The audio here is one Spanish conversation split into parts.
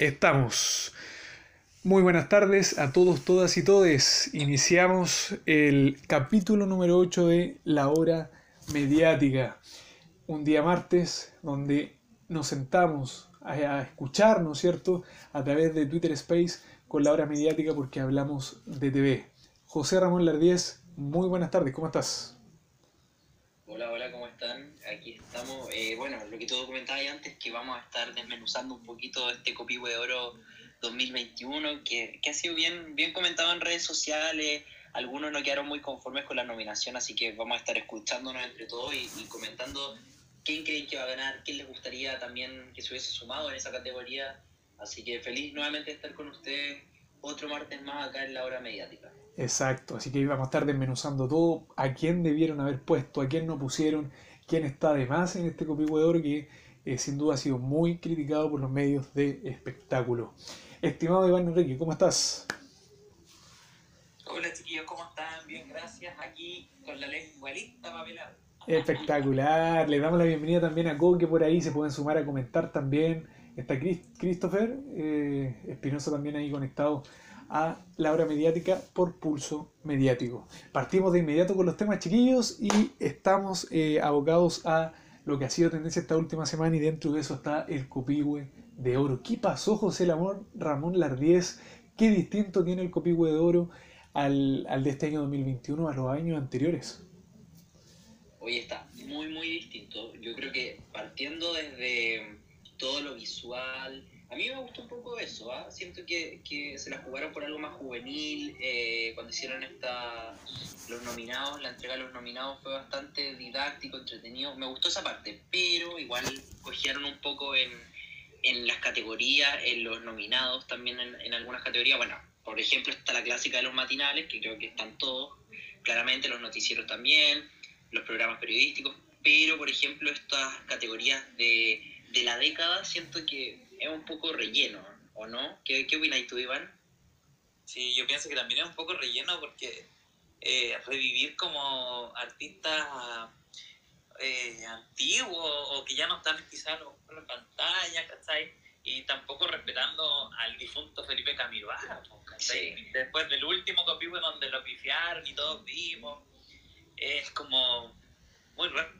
Estamos. Muy buenas tardes a todos, todas y todes. Iniciamos el capítulo número 8 de La Hora Mediática. Un día martes donde nos sentamos a escuchar, ¿no es cierto?, a través de Twitter Space con La Hora Mediática porque hablamos de TV. José Ramón Lardíez, muy buenas tardes, ¿cómo estás? Hola, hola, ¿cómo están? Aquí estamos. Eh, bueno, lo que tú comentabas antes, que vamos a estar desmenuzando un poquito este Copihue de Oro 2021, que, que, ha sido bien, bien comentado en redes sociales. Algunos no quedaron muy conformes con la nominación, así que vamos a estar escuchándonos entre todos y, y comentando quién creen que va a ganar, quién les gustaría también que se hubiese sumado en esa categoría. Así que feliz nuevamente de estar con ustedes otro martes más acá en la hora mediática. Exacto, así que vamos a estar desmenuzando todo, a quién debieron haber puesto, a quién no pusieron, quién está de más en este Copihue de Oro que eh, sin duda ha sido muy criticado por los medios de espectáculo. Estimado Iván Enrique, ¿cómo estás? Hola chiquillos, ¿cómo están? Bien, gracias. Aquí con la lengua lista para Espectacular. Le damos la bienvenida también a Go, que por ahí se pueden sumar a comentar también. Está Christopher eh, Espinosa también ahí conectado a la hora mediática por pulso mediático. Partimos de inmediato con los temas chiquillos y estamos eh, abocados a lo que ha sido tendencia esta última semana y dentro de eso está el copihue de oro. ¿Qué pasó José el Amor Ramón Lardíez? ¿Qué distinto tiene el copihue de oro al, al de este año 2021 a los años anteriores? Hoy está muy muy distinto. Yo creo que partiendo desde todo lo visual, a mí me gustó un poco eso, ¿ah? siento que, que, se la jugaron por algo más juvenil, eh, cuando hicieron esta, los nominados, la entrega de los nominados fue bastante didáctico, entretenido, me gustó esa parte, pero igual cogieron un poco en, en las categorías, en los nominados también en, en, algunas categorías, bueno, por ejemplo está la clásica de los matinales, que creo que están todos, claramente los noticieros también, los programas periodísticos, pero por ejemplo estas categorías de, de la década siento que es un poco relleno, ¿o no? ¿Qué, qué opinas tú, Iván? Sí, yo pienso que también es un poco relleno porque eh, revivir como artistas eh, antiguos o que ya no están quizás en la pantalla, ¿cachai? Y tampoco respetando al difunto Felipe Camiroaga, ¿cachai? Sí. Después del último copihue donde lo pifiaron y todos vimos, es como muy raro.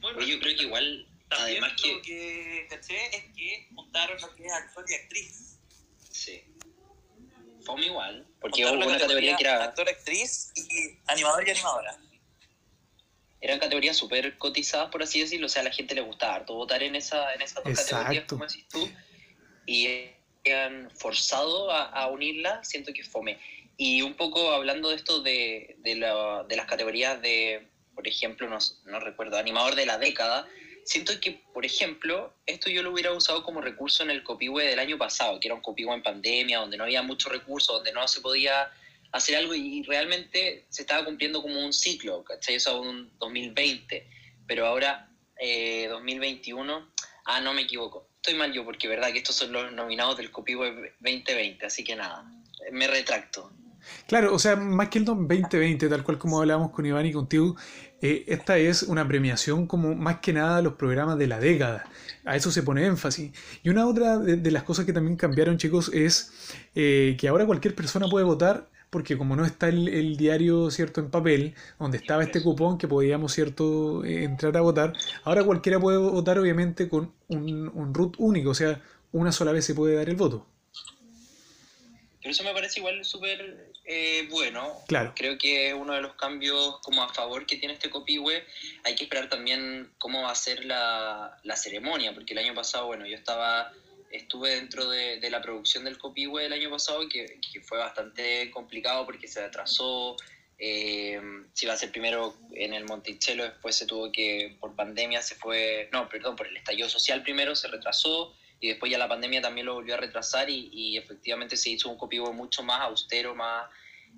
Muy raro. Yo creo que igual también Además lo que... caché es que montaron lo que es actor y actriz. Sí. Fue igual, porque hubo una categoría, que era... Actor, actriz y animador y animadora. Eran categorías súper cotizadas, por así decirlo. O sea, a la gente le gustaba harto votar en, esa, en esas dos Exacto. categorías, como decís tú. Y han forzado a, a unirlas, siento que fome. Y un poco hablando de esto de, de, la, de las categorías de, por ejemplo, no, no recuerdo, animador de la década, siento que, por ejemplo, esto yo lo hubiera usado como recurso en el copihue del año pasado, que era un copihue en pandemia, donde no había muchos recursos, donde no se podía hacer algo y realmente se estaba cumpliendo como un ciclo, ¿cachai? Eso un 2020, pero ahora eh, 2021, ah, no me equivoco, estoy mal yo porque verdad que estos son los nominados del copihue 2020, así que nada, me retracto. Claro, o sea, más que el 2020, tal cual como hablábamos con Iván y contigo, eh, esta es una premiación como más que nada los programas de la década. A eso se pone énfasis. Y una otra de, las cosas que también cambiaron, chicos, es eh, que ahora cualquier persona puede votar porque como no está el, el, diario cierto en papel, donde estaba este cupón que podíamos cierto eh, entrar a votar, ahora cualquiera puede votar obviamente con un, un root único, o sea, una sola vez se puede dar el voto. Pero eso me parece igual súper eh, bueno. Claro. Creo que uno de los cambios como a favor que tiene este copihue. Hay que esperar también cómo va a ser la, la ceremonia, porque el año pasado, bueno, yo estaba estuve dentro de, de la producción del copihue el año pasado, que, que, fue bastante complicado porque se atrasó. Eh, se iba a ser primero en el Monticello, después se tuvo que, por pandemia, se fue, no, perdón, por el estallido social primero, se retrasó y después ya la pandemia también lo volvió a retrasar y, y efectivamente se hizo un copihue mucho más austero, más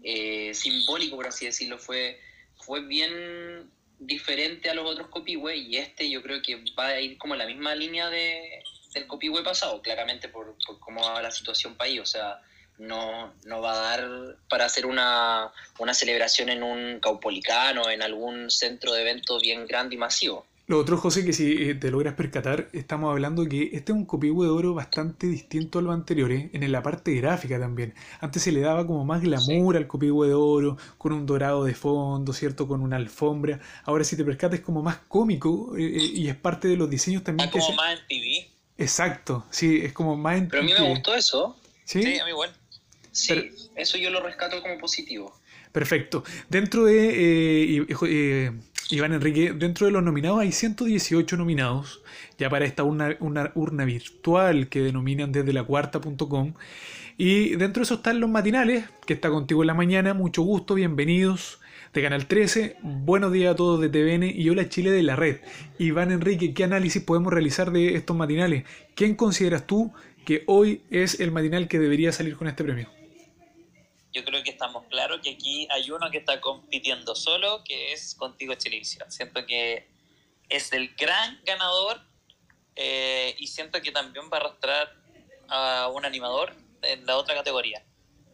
eh, simbólico, por así decirlo, fue, fue bien diferente a los otros copihue y este yo creo que va a ir como en la misma línea de, del copihue pasado, claramente por, por, cómo va la situación país, o sea, no, no va a dar para hacer una, una celebración en un caupolicano, en algún centro de eventos bien grande y masivo. Lo otro, José, que si eh, te logras percatar, estamos hablando que este es un copihue de oro bastante distinto a los anteriores, en la parte gráfica también. Antes se le daba como más glamour al copihue de oro, con un dorado de fondo, ¿cierto? Con una alfombra. Ahora, si te percatas, es como más cómico eh, eh, y es parte de los diseños también. Está como más en TV. Exacto, sí, es como más en Pero a mí me gustó eso. Sí, Sí, a mí igual. Sí, eso yo lo rescato como positivo. perfecto. Dentro de eh, eh, Iván Enrique, dentro de los nominados hay 118 nominados, ya para esta urna, una urna virtual que denominan desde la cuarta.com. Y dentro de eso están los matinales, que está contigo en la mañana. Mucho gusto, bienvenidos de Canal 13. Buenos días a todos de TVN y Hola Chile de la red. Iván Enrique, ¿qué análisis podemos realizar de estos matinales? ¿Quién consideras tú que hoy es el matinal que debería salir con este premio? Yo creo que estamos claros que aquí hay uno que está compitiendo solo, que es Contigo Televisión. Siento que es el gran ganador eh, y siento que también va a arrastrar a un animador en la otra categoría.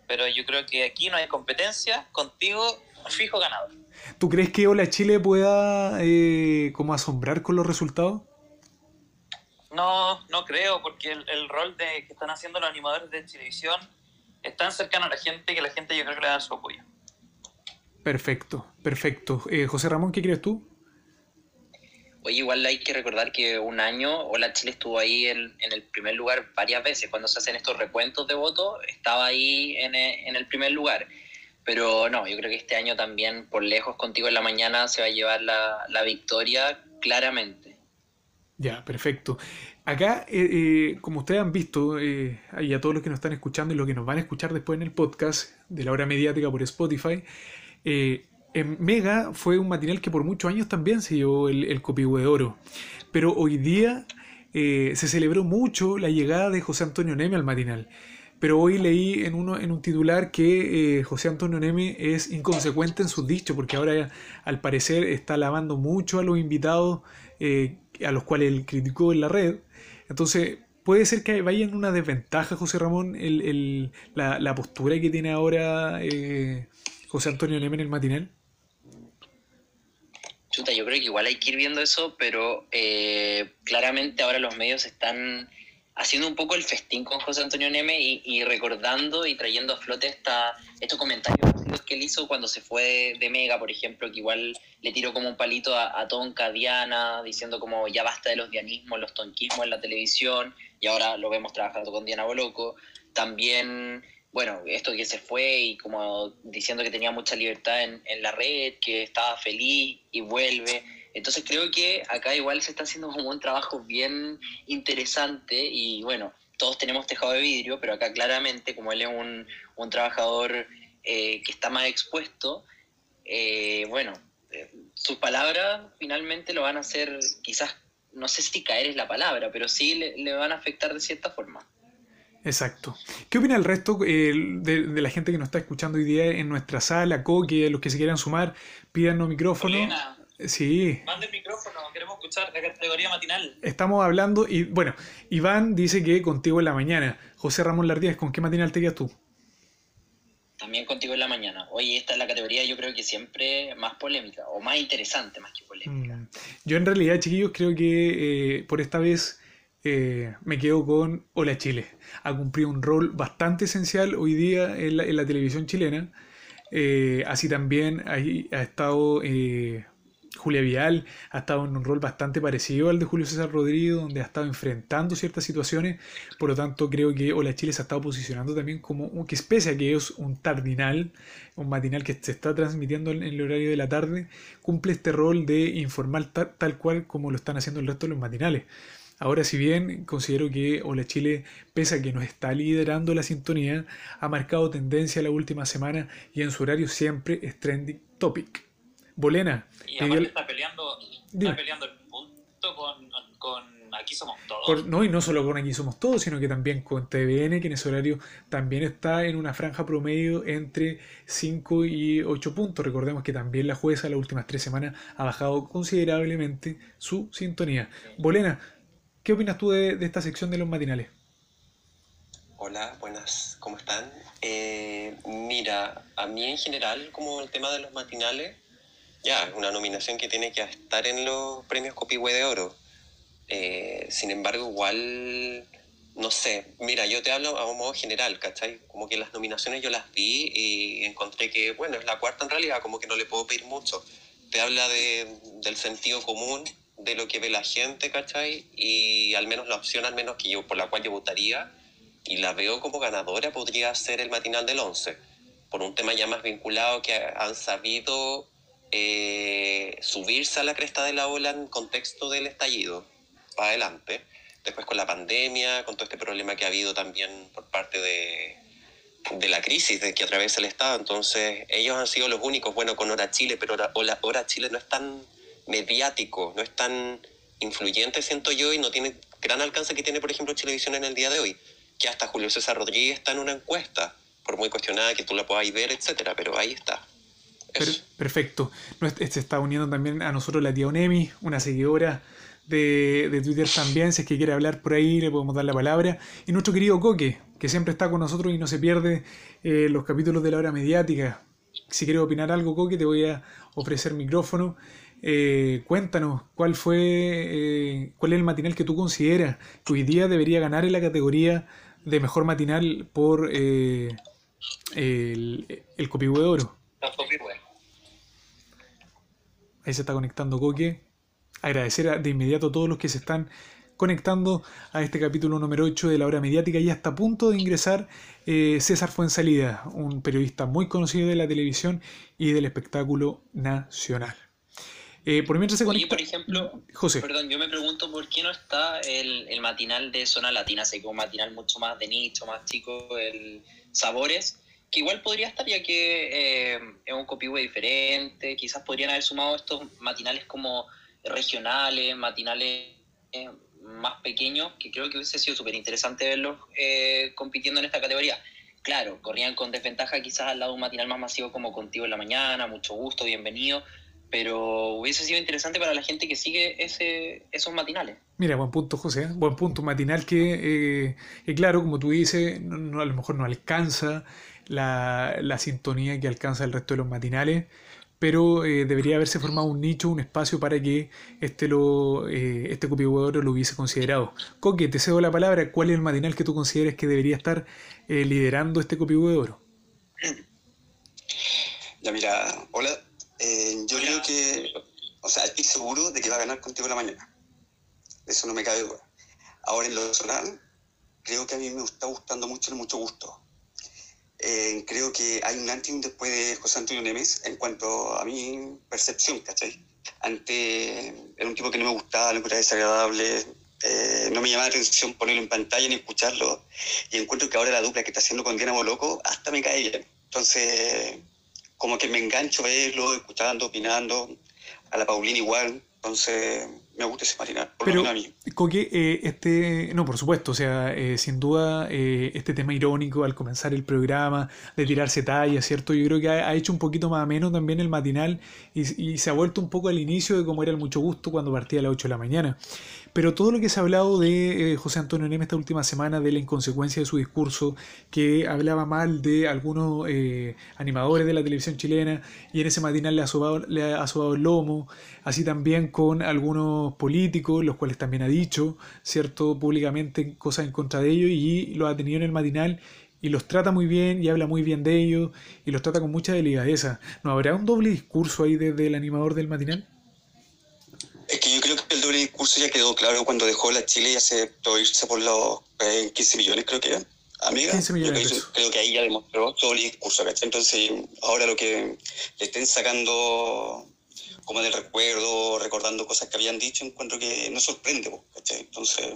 Pero yo creo que aquí no hay competencia, contigo fijo ganador. ¿Tú crees que Hola Chile pueda eh, como asombrar con los resultados? No, no creo, porque el, el rol de que están haciendo los animadores de televisión es tan cercano a la gente que la gente yo creo que le da su apoyo. Perfecto, perfecto. Eh, José Ramón, ¿qué crees tú? Oye, igual hay que recordar que un año Hola Chile estuvo ahí en, en el primer lugar varias veces. Cuando se hacen estos recuentos de votos, estaba ahí en, e- en el primer lugar. Pero no, yo creo que este año también, por lejos, contigo en la mañana, se va a llevar la, la victoria claramente. Ya, perfecto. Acá, eh, eh, como ustedes han visto, eh, y a todos los que nos están escuchando y los que nos van a escuchar después en el podcast de la hora mediática por Spotify, eh, en Mega fue un matinal que por muchos años también se llevó el, el Copihue de Oro. Pero hoy día se celebró mucho la llegada de José Antonio Neme al matinal. Pero hoy leí en, uno, en un titular que José Antonio Neme es inconsecuente en sus dichos, porque ahora al parecer está alabando mucho a los invitados a los cuales él criticó en la red. Entonces, puede ser que vaya en una desventaja, José Ramón, el, el- la, la postura que tiene ahora eh, José Antonio Neme en el matinal. Chuta, yo creo que igual hay que ir viendo eso, pero eh, claramente ahora los medios están haciendo un poco el festín con José Antonio Neme y, recordando y trayendo a flote esta, estos comentarios que él hizo cuando se fue de, Mega, por ejemplo, que igual le tiró como un palito a, a Tonka, Diana, diciendo como ya basta de los dianismos, los tonquismos en la televisión, y ahora lo vemos trabajando con Diana Boloco. También bueno, esto que se fue y como diciendo que tenía mucha libertad en la red, que estaba feliz y vuelve. Entonces creo que acá igual se está haciendo como un trabajo bien interesante y bueno, todos tenemos tejado de vidrio, pero acá claramente como él es un, un trabajador eh, que está más expuesto, eh, bueno, eh, sus palabras finalmente lo van a hacer quizás, no sé si caer es la palabra, pero sí le, le van a afectar de cierta forma. Exacto. ¿Qué opina el resto eh, de, de la gente que nos está escuchando hoy día en nuestra sala, Coque, los que se quieran sumar, pídanos micrófono? Elena, Sí, mande el micrófono, queremos escuchar la categoría matinal. estamos hablando y bueno, Iván dice que contigo en la mañana. José Ramón Lardíez, ¿con qué matinal te quedas tú? También contigo en la mañana. Oye, esta es la categoría yo creo que siempre más polémica, o más interesante más que polémica. Mm, Yo en realidad, chiquillos, creo que eh, por esta vez eh, me quedo con Hola Chile. Ha cumplido un rol bastante esencial hoy día en la, en la televisión chilena. Eh, así también ahí ha estado eh, Julia Vial, ha estado en un rol bastante parecido al de Julio César Rodríguez, donde ha estado enfrentando ciertas situaciones. Por lo tanto, creo que Hola Chile se ha estado posicionando también como, que pese a que es un tardinal, un matinal que se está transmitiendo en el horario de la tarde, cumple este rol de informar ta- tal cual como lo están haciendo el resto de los matinales. Ahora, si bien considero que Hola Chile, pese a que nos está liderando la sintonía, ha marcado tendencia la última semana y en su horario siempre es trending topic. Bolena, Y aparte el- está peleando, Dime. está peleando el punto con, con Aquí Somos Todos. por- no, y no solo con Aquí Somos Todos, sino que también con TVN, que en ese horario también está en una franja promedio entre 5 y 8 puntos. Recordemos que también la jueza las últimas tres semanas ha bajado considerablemente su sintonía. Bolena, ¿qué opinas tú de, de esta sección de los matinales? Hola, buenas, ¿cómo están? Eh, mira, a mí en general, como el tema de los matinales, ya, es una nominación que tiene que estar en los premios Copihue de Oro. Eh, sin embargo, igual, no sé, mira, yo te hablo a un modo general, ¿cachai? Como que las nominaciones yo las vi y encontré que, bueno, es la cuarta en realidad, como que no le puedo pedir mucho. Te habla de, del sentido común, de lo que ve la gente, ¿cachai? Y al menos la opción, al menos que yo, por la cual yo votaría, y la veo como ganadora, podría ser el matinal del 11, por un tema ya más vinculado que han sabido eh, subirse a la cresta de la ola en contexto del estallido, para adelante. Después con la pandemia, con todo este problema que ha habido también por parte de, de la crisis de que atraviesa el Estado. Entonces, ellos han sido los únicos, bueno, con Hora Chile, pero Hora, Hora Chile no es tan mediático, no es tan influyente, siento yo, y no tiene gran alcance que tiene, por ejemplo, Televisión en el día de hoy, que hasta Julio César Rodríguez está en una encuesta, por muy cuestionada que tú la puedas ver, etcétera, pero ahí está. Perfecto. Se está uniendo también a nosotros la tía Onemi, una seguidora de, de, Twitter también, si es que quiere hablar por ahí, le podemos dar la palabra. Y nuestro querido Coque, que siempre está con nosotros y no se pierde eh, los capítulos de la hora mediática. Si quieres opinar algo, Coque, te voy a ofrecer micrófono. Eh, cuéntanos, ¿cuál fue, eh, cuál es el matinal que tú consideras que hoy día debería ganar en la categoría de mejor matinal por eh, el, el Copihue de Oro? Ahí se está conectando Coque. Agradecer de inmediato a todos los que se están conectando a este capítulo número 8 de la hora mediática y hasta a punto de ingresar eh, César Fuensalida, un periodista muy conocido de la televisión y del espectáculo nacional. Eh, por mientras se conecta... por ejemplo, José. Perdón, yo me pregunto por qué no está el, el matinal de Zona Latina, sé que un matinal mucho más de nicho, más chico, el Sabores, que igual podría estar ya que eh, es un copihue diferente, quizás podrían haber sumado estos matinales como regionales, matinales eh, más pequeños, que creo que hubiese sido súper interesante verlos eh, compitiendo en esta categoría. Claro, corrían con desventaja quizás al lado de un matinal más masivo como Contigo en la Mañana, mucho gusto, bienvenido, pero hubiese sido interesante para la gente que sigue ese, esos matinales. Mira, buen punto, José, buen punto. matinal que, eh, claro, como tú dices, no, a lo mejor no alcanza la, la, sintonía que alcanza el resto de los matinales, pero eh, debería haberse formado un nicho, un espacio para que este, lo, eh, este lo hubiese considerado. Coque, te cedo la palabra. ¿Cuál es el matinal que tú consideras que debería estar eh, liderando este copihuevo Ya, mira, hola, eh, yo creo que, o sea, estoy seguro de que va a ganar contigo la mañana. Eso no me cabe duda. Ahora en lo personal, creo que a mí me está gustando mucho el mucho gusto. Eh, creo que hay un antes y un después de José Antonio Nemes en cuanto a mi percepción, ¿cachai? Ante era un tipo que no me gustaba, lo encontraba desagradable, eh, no me llamaba la atención ponerlo en pantalla ni escucharlo, y encuentro que ahora la dupla que está haciendo con Diana Boloco hasta me cae bien. Entonces, como que me engancho a verlo, escuchando, opinando. A la Paulina igual. Entonces, me gusta ese matinal, por Pero, lo menos a mí. Coque, eh, este, no, por supuesto, o sea, eh, sin duda, eh, este tema irónico al comenzar el programa, de tirarse talla, ¿cierto? Yo creo que ha, hecho un poquito más menos también el matinal y, y, se ha vuelto un poco al inicio de cómo era el mucho gusto cuando partía a las 8 de la mañana. Pero todo lo que se ha hablado de eh, José Antonio Neme esta última semana, de la inconsecuencia de su discurso, que hablaba mal de algunos eh, animadores de la televisión chilena y en ese matinal le ha, sobado, el lomo, así también con algunos políticos, los cuales también ha dicho, ¿cierto?, públicamente cosas en contra de ellos y lo ha tenido en el matinal y los trata muy bien y habla muy bien de ellos y los trata con mucha delicadeza. ¿No habrá un doble discurso ahí desde el animador del matinal? Es que yo creo que el doble discurso ya quedó claro cuando dejó la Chile y aceptó irse por los 15 eh, millones, creo que era. Amiga, 15 millones creo, que ahí ya demostró doble discurso, Entonces, ahora lo que le estén sacando como del recuerdo, recordando cosas que habían dicho, encuentro que no sorprende, ¿cachai? Entonces.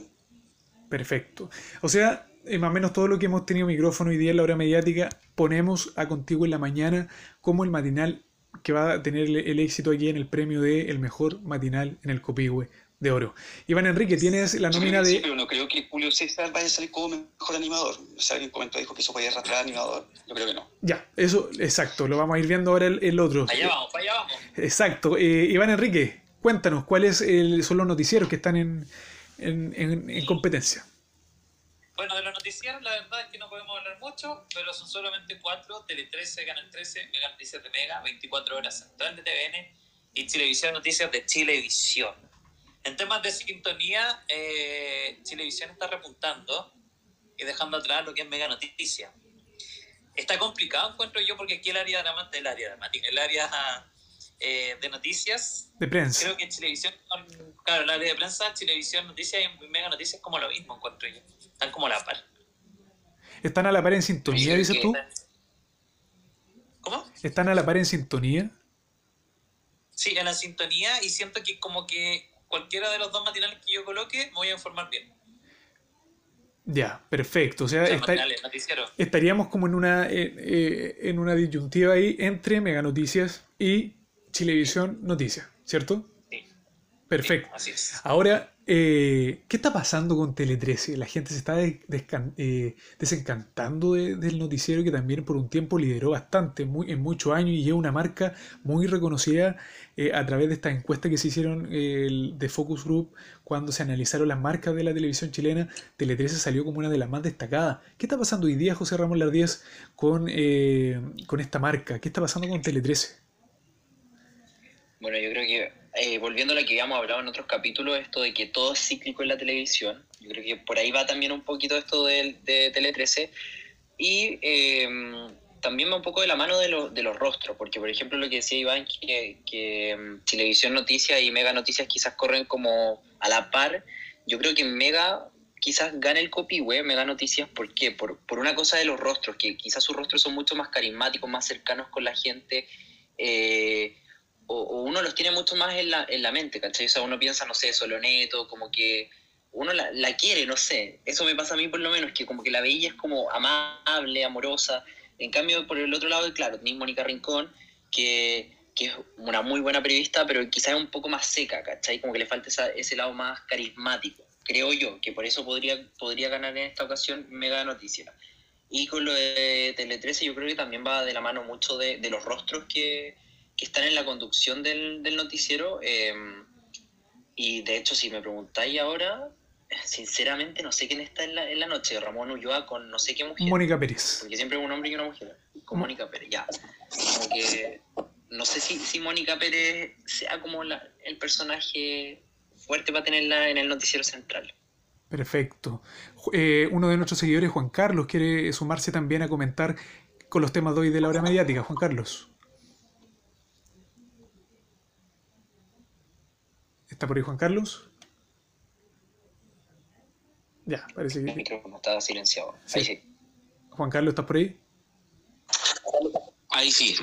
Perfecto. O sea, eh, más o menos todo lo que hemos tenido micrófono hoy día en la hora mediática, ponemos a contigo en la mañana como el matinal que va a tener el éxito aquí en el premio de el mejor matinal en el Copihue de Oro. Iván Enrique, tienes la nómina de... pero no creo que Julio César vaya a salir como mejor animador. O sea, alguien comentó, dijo que eso podía arrastrar animador. Yo creo que no. Ya, eso, exacto, lo vamos a ir viendo ahora el, otro. Allá vamos, allá vamos. Exacto. Eh, Iván Enrique, cuéntanos, ¿cuáles son los noticieros que están en, en, en competencia? Bueno, de los noticieros la verdad es que no podemos hablar mucho, pero son solamente cuatro, Tele 13, Canal 13, Mega Noticias de Mega, 24 horas central de TVN y Chilevisión Noticias de Chilevisión. En temas de sintonía, eh, Chilevisión está repuntando y dejando atrás lo que es Mega Noticia. Está complicado, encuentro yo, porque aquí el área dramática, el área dramática, el área eh, de noticias, De prensa. creo que Chilevisión, con- claro, área de prensa, Chilevisión Noticias y Mega Noticias como lo mismo, encuentro yo. Están como a la par. ¿Están a la par en sintonía, dices tú? ¿Cómo? ¿Están a la par en sintonía? Sí, en la sintonía y siento que como que cualquiera de los dos matinales que yo coloque me voy a informar bien. Ya, perfecto. O sea, O estaríamos como en una, eh, eh, en una disyuntiva ahí entre Mega Noticias y Chilevisión Noticias, ¿cierto? Sí. Perfecto. Así es. Ahora, eh, ¿qué está pasando con Tele 13? La gente se está de- eh, desencantando de- del noticiero que también por un tiempo lideró bastante, muy, en muchos años y lleva una marca muy reconocida eh, a través de estas encuestas que se hicieron el- de Focus Group cuando se analizaron las marcas de la televisión chilena. Tele 13 salió como una de las más destacadas. ¿Qué está pasando hoy día, José Ramón Lardíez, con, eh, con esta marca? ¿Qué está pasando con Tele 13? Bueno, yo creo que, eh, volviendo a lo que habíamos hablado en otros capítulos, esto de que todo es cíclico en la televisión, yo creo que por ahí va también un poquito esto de, de Tele 13, y eh, también va un poco de la mano de, lo- de los rostros, porque por ejemplo lo que decía Iván, que, que mm, Televisión Noticias y Mega Noticias quizás corren como a la par, yo creo que Mega quizás gane el copihue, Mega Noticias, ¿por qué? Por, por una cosa de los rostros, que quizás sus rostros son mucho más carismáticos, más cercanos con la gente, eh, o, o uno los tiene mucho más en la, en la mente, ¿cachai? O sea, uno piensa, no sé, Soloneto, como que uno la, la quiere, no sé. Eso me pasa a mí por lo menos, que como que la veía es como amable, amorosa. En cambio, por el otro lado, claro, tenés Mónica Rincón, que, que es una muy buena periodista, pero quizás es un poco más seca, ¿cachai? Como que le falta esa- ese lado más carismático. Creo yo, que por eso podría, podría ganar en esta ocasión Mega Noticia. Y con lo de Tele 13 yo creo que también va de la mano mucho de, de los rostros que, que están en la conducción del, del noticiero. eh, y de hecho, si me preguntáis ahora, sinceramente no sé quién está en la, en la noche. Ramón Ulloa con no sé qué mujer. Mónica Pérez. Porque siempre un hombre y una mujer. Con Mónica Pérez, ya. Como que no sé si, si Mónica Pérez sea como la- el personaje fuerte para tenerla en el noticiero central. Perfecto. Eh, uno de nuestros seguidores, Juan Carlos, quiere sumarse también a comentar con los temas de hoy de la hora mediática. Juan Carlos. ¿Está por ahí Juan Carlos? Ya, parece El que... micrófono estaba silenciado. Sí. Ahí sí. Juan Carlos, ¿estás por ahí? Ahí sí.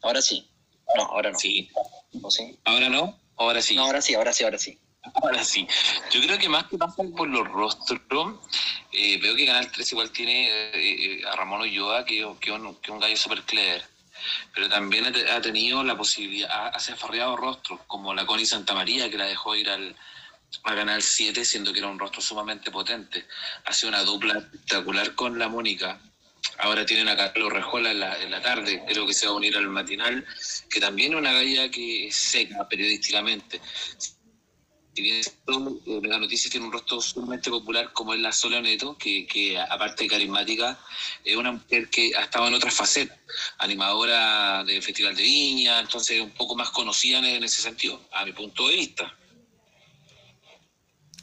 Ahora sí. No, ahora no. Sí. ¿O sí? Ahora no, ahora sí. No, ahora sí, ahora sí, ahora sí. Ahora sí. Yo creo que más que pasa por los rostros, eh, veo que Canal 3 igual tiene eh, eh, a Ramón Ulloa, que, que, un, que un gallo súper clever. Pero también ha, te- ha tenido la posibilidad, ha, ha zafarreado rostros, como la Connie Santa María, que la dejó ir al, Canal 7, siendo que era un rostro sumamente potente. Ha sido una dupla espectacular con la Mónica. Ahora tienen a Carlos Rejola en la, en la tarde, creo que se va a unir al matinal, que también es una galla que seca periodísticamente. Si bien es cierto, eh, la noticia tiene un rostro sumamente popular como es la Sola Neto, que, que aparte de carismática, es una mujer que ha estado en otras facetas, animadora del Festival de Viña, entonces un poco más conocida en, en ese sentido, a mi punto de vista.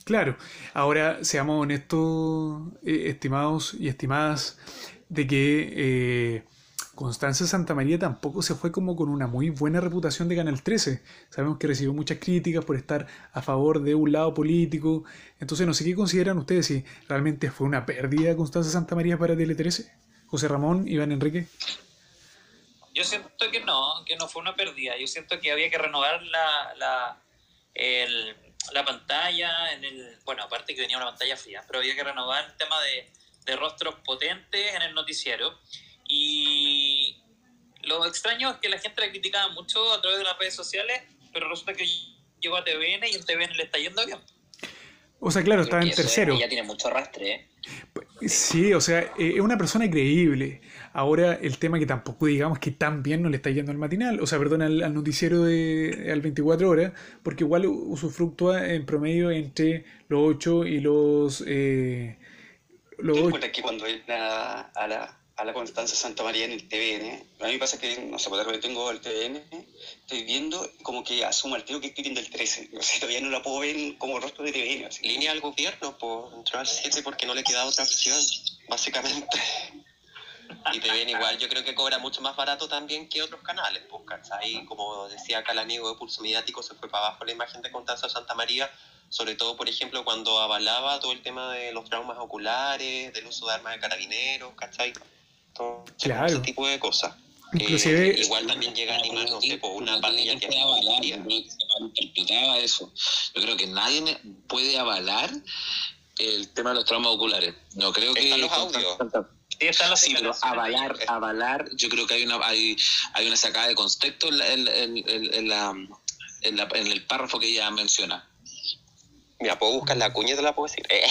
Claro, ahora seamos honestos, eh, estimados y estimadas, de que eh, Constanza Santamaría tampoco se fue como con una muy buena reputación de Canal 13. Sabemos que recibió muchas críticas por estar a favor de un lado político. Entonces, no sé qué consideran ustedes si realmente fue una pérdida Constanza Santamaría para Tele 13. José Ramón, Iván Enrique. Yo siento que no, que no fue una pérdida. Yo siento que había que renovar la, la, la pantalla, en el, bueno, aparte que venía una pantalla fría, pero había que renovar el tema de, de rostros potentes en el noticiero. Y lo extraño es que la gente la criticaba mucho a través de las redes sociales, pero resulta que llegó a TVN y en TVN le está yendo bien. O sea, claro, estaba en tercero. Ella tiene mucho arrastre, ¿eh? Sí, o sea, eh, es una persona creíble. Ahora el tema que tampoco digamos que tan bien no le está yendo al matinal, o sea, perdón, al, al noticiero de al 24 horas, porque igual usufructúa en promedio entre los 8 y los... Eh, los ¿Te que cuando entra a la, a la Constanza Santa María en el TVN. A mí me pasa que, no sé, por pues, tengo el TVN, estoy viendo como que asumo al tío que estoy viendo el 13. O sea, todavía no la puedo ver como rostro de TVN. Línea al gobierno, pues entró al 7 porque no le queda otra opción, básicamente. Y TVN igual yo creo que cobra mucho más barato también que otros canales, pues, ¿cachai? Como decía acá el amigo de Pulso Mediático, se fue para abajo la imagen de Constanza Santa María, sobre todo, por ejemplo, cuando avalaba todo el tema de los traumas oculares, del uso de armas de carabineros, ¿cachai? Todo ese tipo de cosas. Inclusive, eh, igual también llega a animar, no sé, por una parrilla que interpretaba eso. Yo creo que nadie puede avalar el tema de los traumas oculares. No creo que... Están los audios. Sí, pero avalar, avalar, yo creo que hay una hay, hay una sacada de contexto en, en, en, en la, en, la, en el párrafo que ella menciona. Mira, puedo buscar la cuña y te la puedo decir. Eh.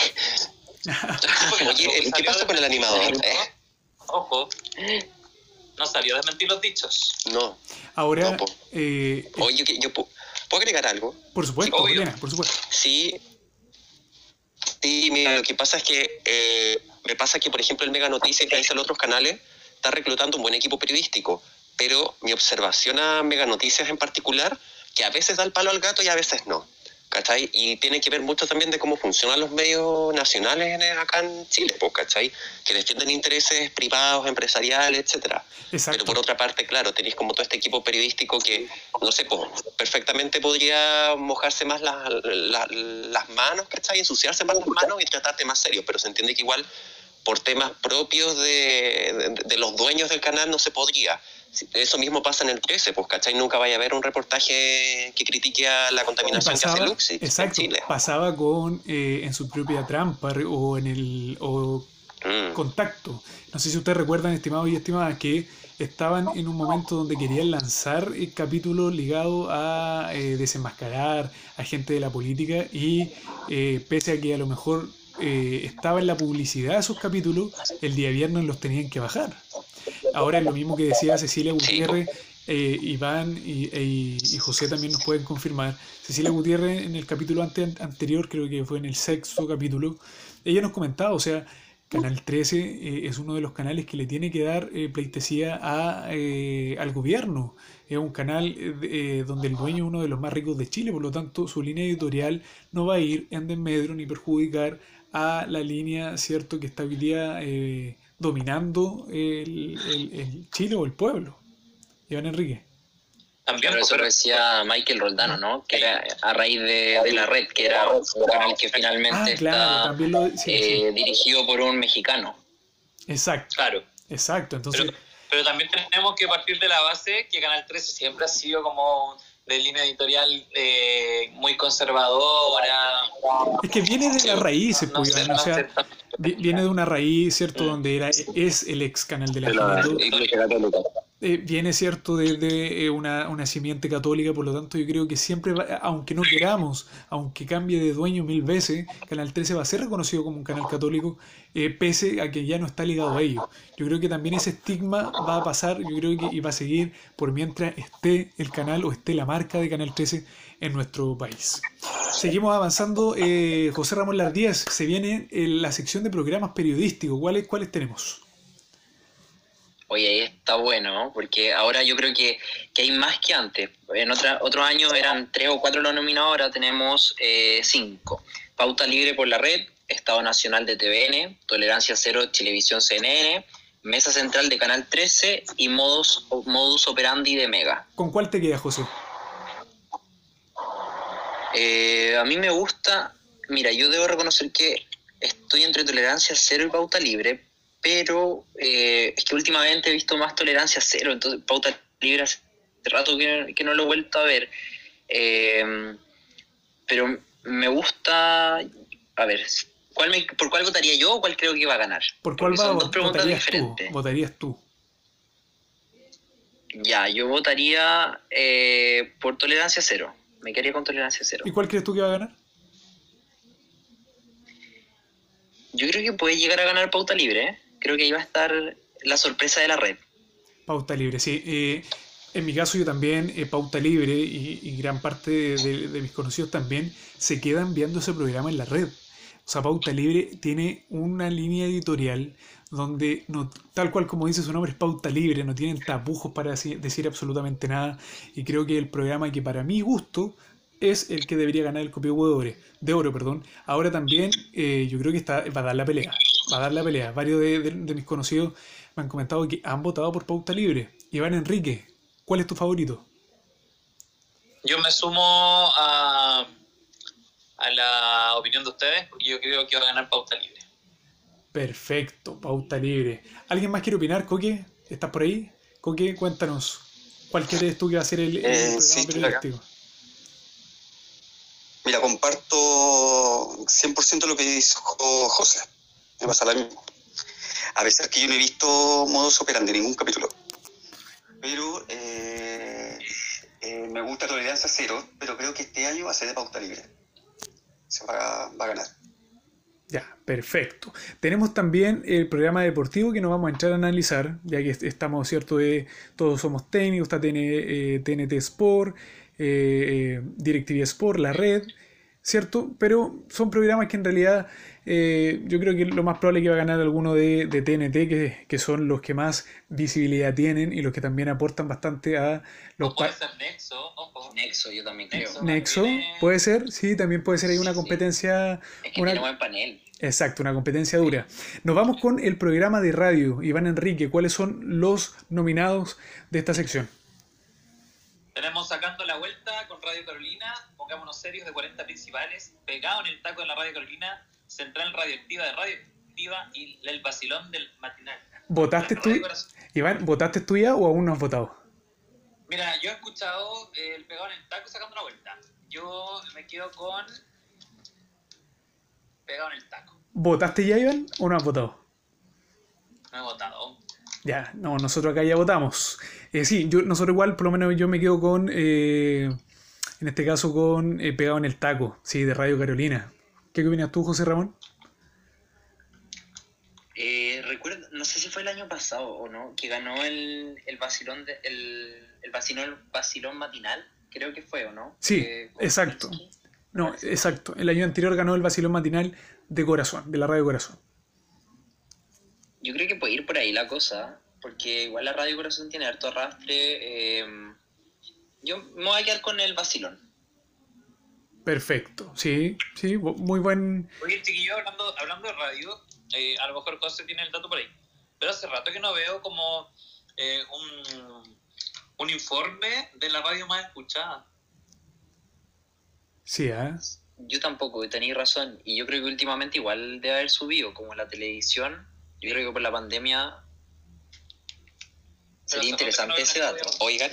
Oye, ¿qué pasa con el animador? Eh. Ojo. No salió a desmentir los dichos. No. Ahora. eh, Oye, yo, yo, ¿puedo agregar algo? Por supuesto, sí, por supuesto. Sí. Sí, mira, lo que pasa es que eh, me pasa que, por ejemplo, el Mega Noticias que en otros canales está reclutando un buen equipo periodístico, pero mi observación a Mega Noticias en particular, que a veces da el palo al gato y a veces no. ¿Cachai? Y tiene que ver mucho también de cómo funcionan los medios nacionales acá en Chile, pues, ¿cachai? Que defienden intereses privados, empresariales, etcétera. Pero por otra parte, claro, tenéis como todo este equipo periodístico que, no sé, pues, perfectamente podría mojarse más las, las, las manos, ¿cachai? Ensuciarse más las manos y tratarte más serio, pero se entiende que igual por temas propios de, de, de los dueños del canal no se podría. Eso mismo pasa en el 13, pues, ¿cachai? Nunca vaya a haber un reportaje que critique a la contaminación pasaba, que hace Luxi exacto, en Chile. Pasaba con, eh, en su propia trampa o en el o Mm. contacto. No sé si ustedes recuerdan, estimados y estimadas, que estaban en un momento donde querían lanzar el capítulo ligado a eh, desenmascarar a gente de la política y eh, pese a que a lo mejor eh, estaba en la publicidad de esos capítulos, el día viernes los tenían que bajar. Ahora es lo mismo que decía Cecilia Gutiérrez, eh, Iván y, y, y, José también nos pueden confirmar. Cecilia Gutiérrez en el capítulo ante, anterior, creo que fue en el sexto capítulo, ella nos comentaba, o sea, Canal 13 eh, es uno de los canales que le tiene que dar eh, pleitesía a, eh, al gobierno. Es un canal donde el dueño es uno de los más ricos de Chile, por lo tanto su línea editorial no va a ir en desmedro ni perjudicar a la línea cierto que estaría dominando el, el, el Chile o el pueblo. Iván Enrique. También, pero eso lo decía Michael Roldano, ¿no? Que era a raíz de, de la red, que era un canal que finalmente ah, claro, está lo, sí, eh, sí. dirigido por un mexicano. Exacto. Claro. Exacto, entonces... Pero, pero, también tenemos que partir de la base que Canal 13 siempre ha sido como de línea editorial eh, muy conservadora. Es que viene de las raíces, no, pues, no o sea, viene de una raíz, ¿cierto? Mm. Donde era, es el ex canal de la, la Iglesia Católica eh, viene cierto de, eh, una, una, simiente católica, por lo tanto yo creo que siempre, va, aunque no queramos, aunque cambie de dueño mil veces, Canal 13 va a ser reconocido como un canal católico, eh, pese a que ya no está ligado a ello. Yo creo que también ese estigma va a pasar, yo creo que y va a seguir por mientras esté el canal o esté la marca de Canal 13 en nuestro país. Seguimos avanzando, José Ramón Lardíez, se viene la sección de programas periodísticos, ¿cuáles, cuáles tenemos? Oye, ahí está bueno, ¿no? porque ahora yo creo que, que hay más que antes. En otra, otros años eran tres o cuatro los nominados, ahora tenemos eh, cinco. Pauta Libre por la Red, Estado Nacional de TVN, Tolerancia Cero Televisión CNN, Mesa Central de Canal 13 y Modus, modus Operandi de Mega. ¿Con cuál te queda, José? Eh, a mí me gusta, mira, yo debo reconocer que estoy entre Tolerancia Cero y Pauta Libre, pero eh, es que últimamente he visto más tolerancia cero, entonces pauta libre hace rato que, que no lo he vuelto a ver. Eh, pero me gusta, a ver, ¿cuál me, ¿por cuál votaría yo o cuál creo que iba a ganar? ¿Por cuál va, son dos preguntas votarías diferentes. Tú, ¿Votarías tú? Ya, yo votaría eh, por tolerancia cero. Me quedaría con tolerancia cero. ¿Y cuál crees tú que va a ganar? Yo creo que puede llegar a ganar pauta libre, ¿eh? Creo que va a estar la sorpresa de la red. Pauta libre, sí. Eh, en mi caso yo también, eh, Pauta Libre y, gran parte de, mis conocidos también se quedan viendo ese programa en la red. O sea, Pauta Libre tiene una línea editorial donde, no, tal cual como dice su nombre, es Pauta Libre, no tienen tapujos para decir absolutamente nada. Y creo que el programa que para mi gusto es el que debería ganar el copio de oro, de oro perdón. Ahora también eh, yo creo que está, va a dar la pelea, a dar la pelea. Varios de, mis conocidos me han comentado que han votado por Pauta Libre. Iván Enrique, ¿cuál es tu favorito? Yo me sumo a, a la opinión de ustedes porque yo creo que va a ganar Pauta Libre. Perfecto, Pauta Libre. ¿Alguien más quiere opinar, Coque? ¿Estás por ahí? Coque, cuéntanos. ¿Cuál crees tú que va a ser el, el eh, programa sí, Mira, comparto 100% lo que dijo José. Me pasa lo mismo. A pesar que yo no he visto modos operandi en ningún capítulo. Pero eh, eh, me gusta Tolerancia Cero, pero creo que este año va a ser de pauta libre. Se va, a ganar. Ya, perfecto. Tenemos también el programa deportivo que nos vamos a entrar a analizar, ya que estamos, ¿cierto? De, todos somos técnicos, está TNT Sport, eh, eh DirecTV Sport, la red, ¿cierto? Pero son programas que en realidad eh, yo creo que lo más probable es que va a ganar alguno de, TNT, que, son los que más visibilidad tienen y los que también aportan bastante a los... puede ser Nexo, Nexo, yo también creo. Nexo, puede ser, sí, también puede ser ahí una competencia... Es que una... tiene buen panel. Exacto, una competencia dura. Nos vamos con el programa de radio. Iván Enrique, ¿cuáles son los nominados de esta sección? Tenemos sacando la vuelta con Radio Carolina, pongámonos serios de 40 principales, pegado en el taco de la Radio Carolina, Central Radioactiva de Radioactiva y el vacilón del matinal. ¿Votaste tú? Iván, ¿votaste tú ya o aún no has votado? Mira, yo he escuchado el pegado en el taco sacando la vuelta. Yo me quedo con pegado en el taco. ¿Votaste ya, Iván, o no has votado? No he votado. Ya, no, nosotros acá ya votamos. Eh, sí, yo, nosotros igual, por lo menos yo me quedo con, eh, en este caso con eh, Pegado en el Taco, sí, de Radio Carolina. ¿Qué opinas tú, José Ramón? Eh, recuerdo, no sé si fue el año pasado o no, que ganó el, el vacilón, de, el, el, vacilón, vacilón matinal, creo que fue, ¿o no? Sí, exacto. No, exacto. El año anterior ganó el vacilón matinal de Corazón, de la Radio Corazón. Yo creo que puede ir por ahí la cosa, porque igual la Radio Corazón tiene harto arrastre. Eh, yo me voy a quedar con el vacilón. Perfecto, sí, sí, muy buen... Oye, chiquillo, hablando, hablando de radio, eh, a lo mejor José tiene el dato por ahí, pero hace rato que no veo como eh, un, un informe de la radio más escuchada. Sí, ¿eh? Yo tampoco, tenéis razón, y yo creo que últimamente igual debe haber subido, como la televisión, yo creo que por la pandemia sería interesante ese dato. Oigan,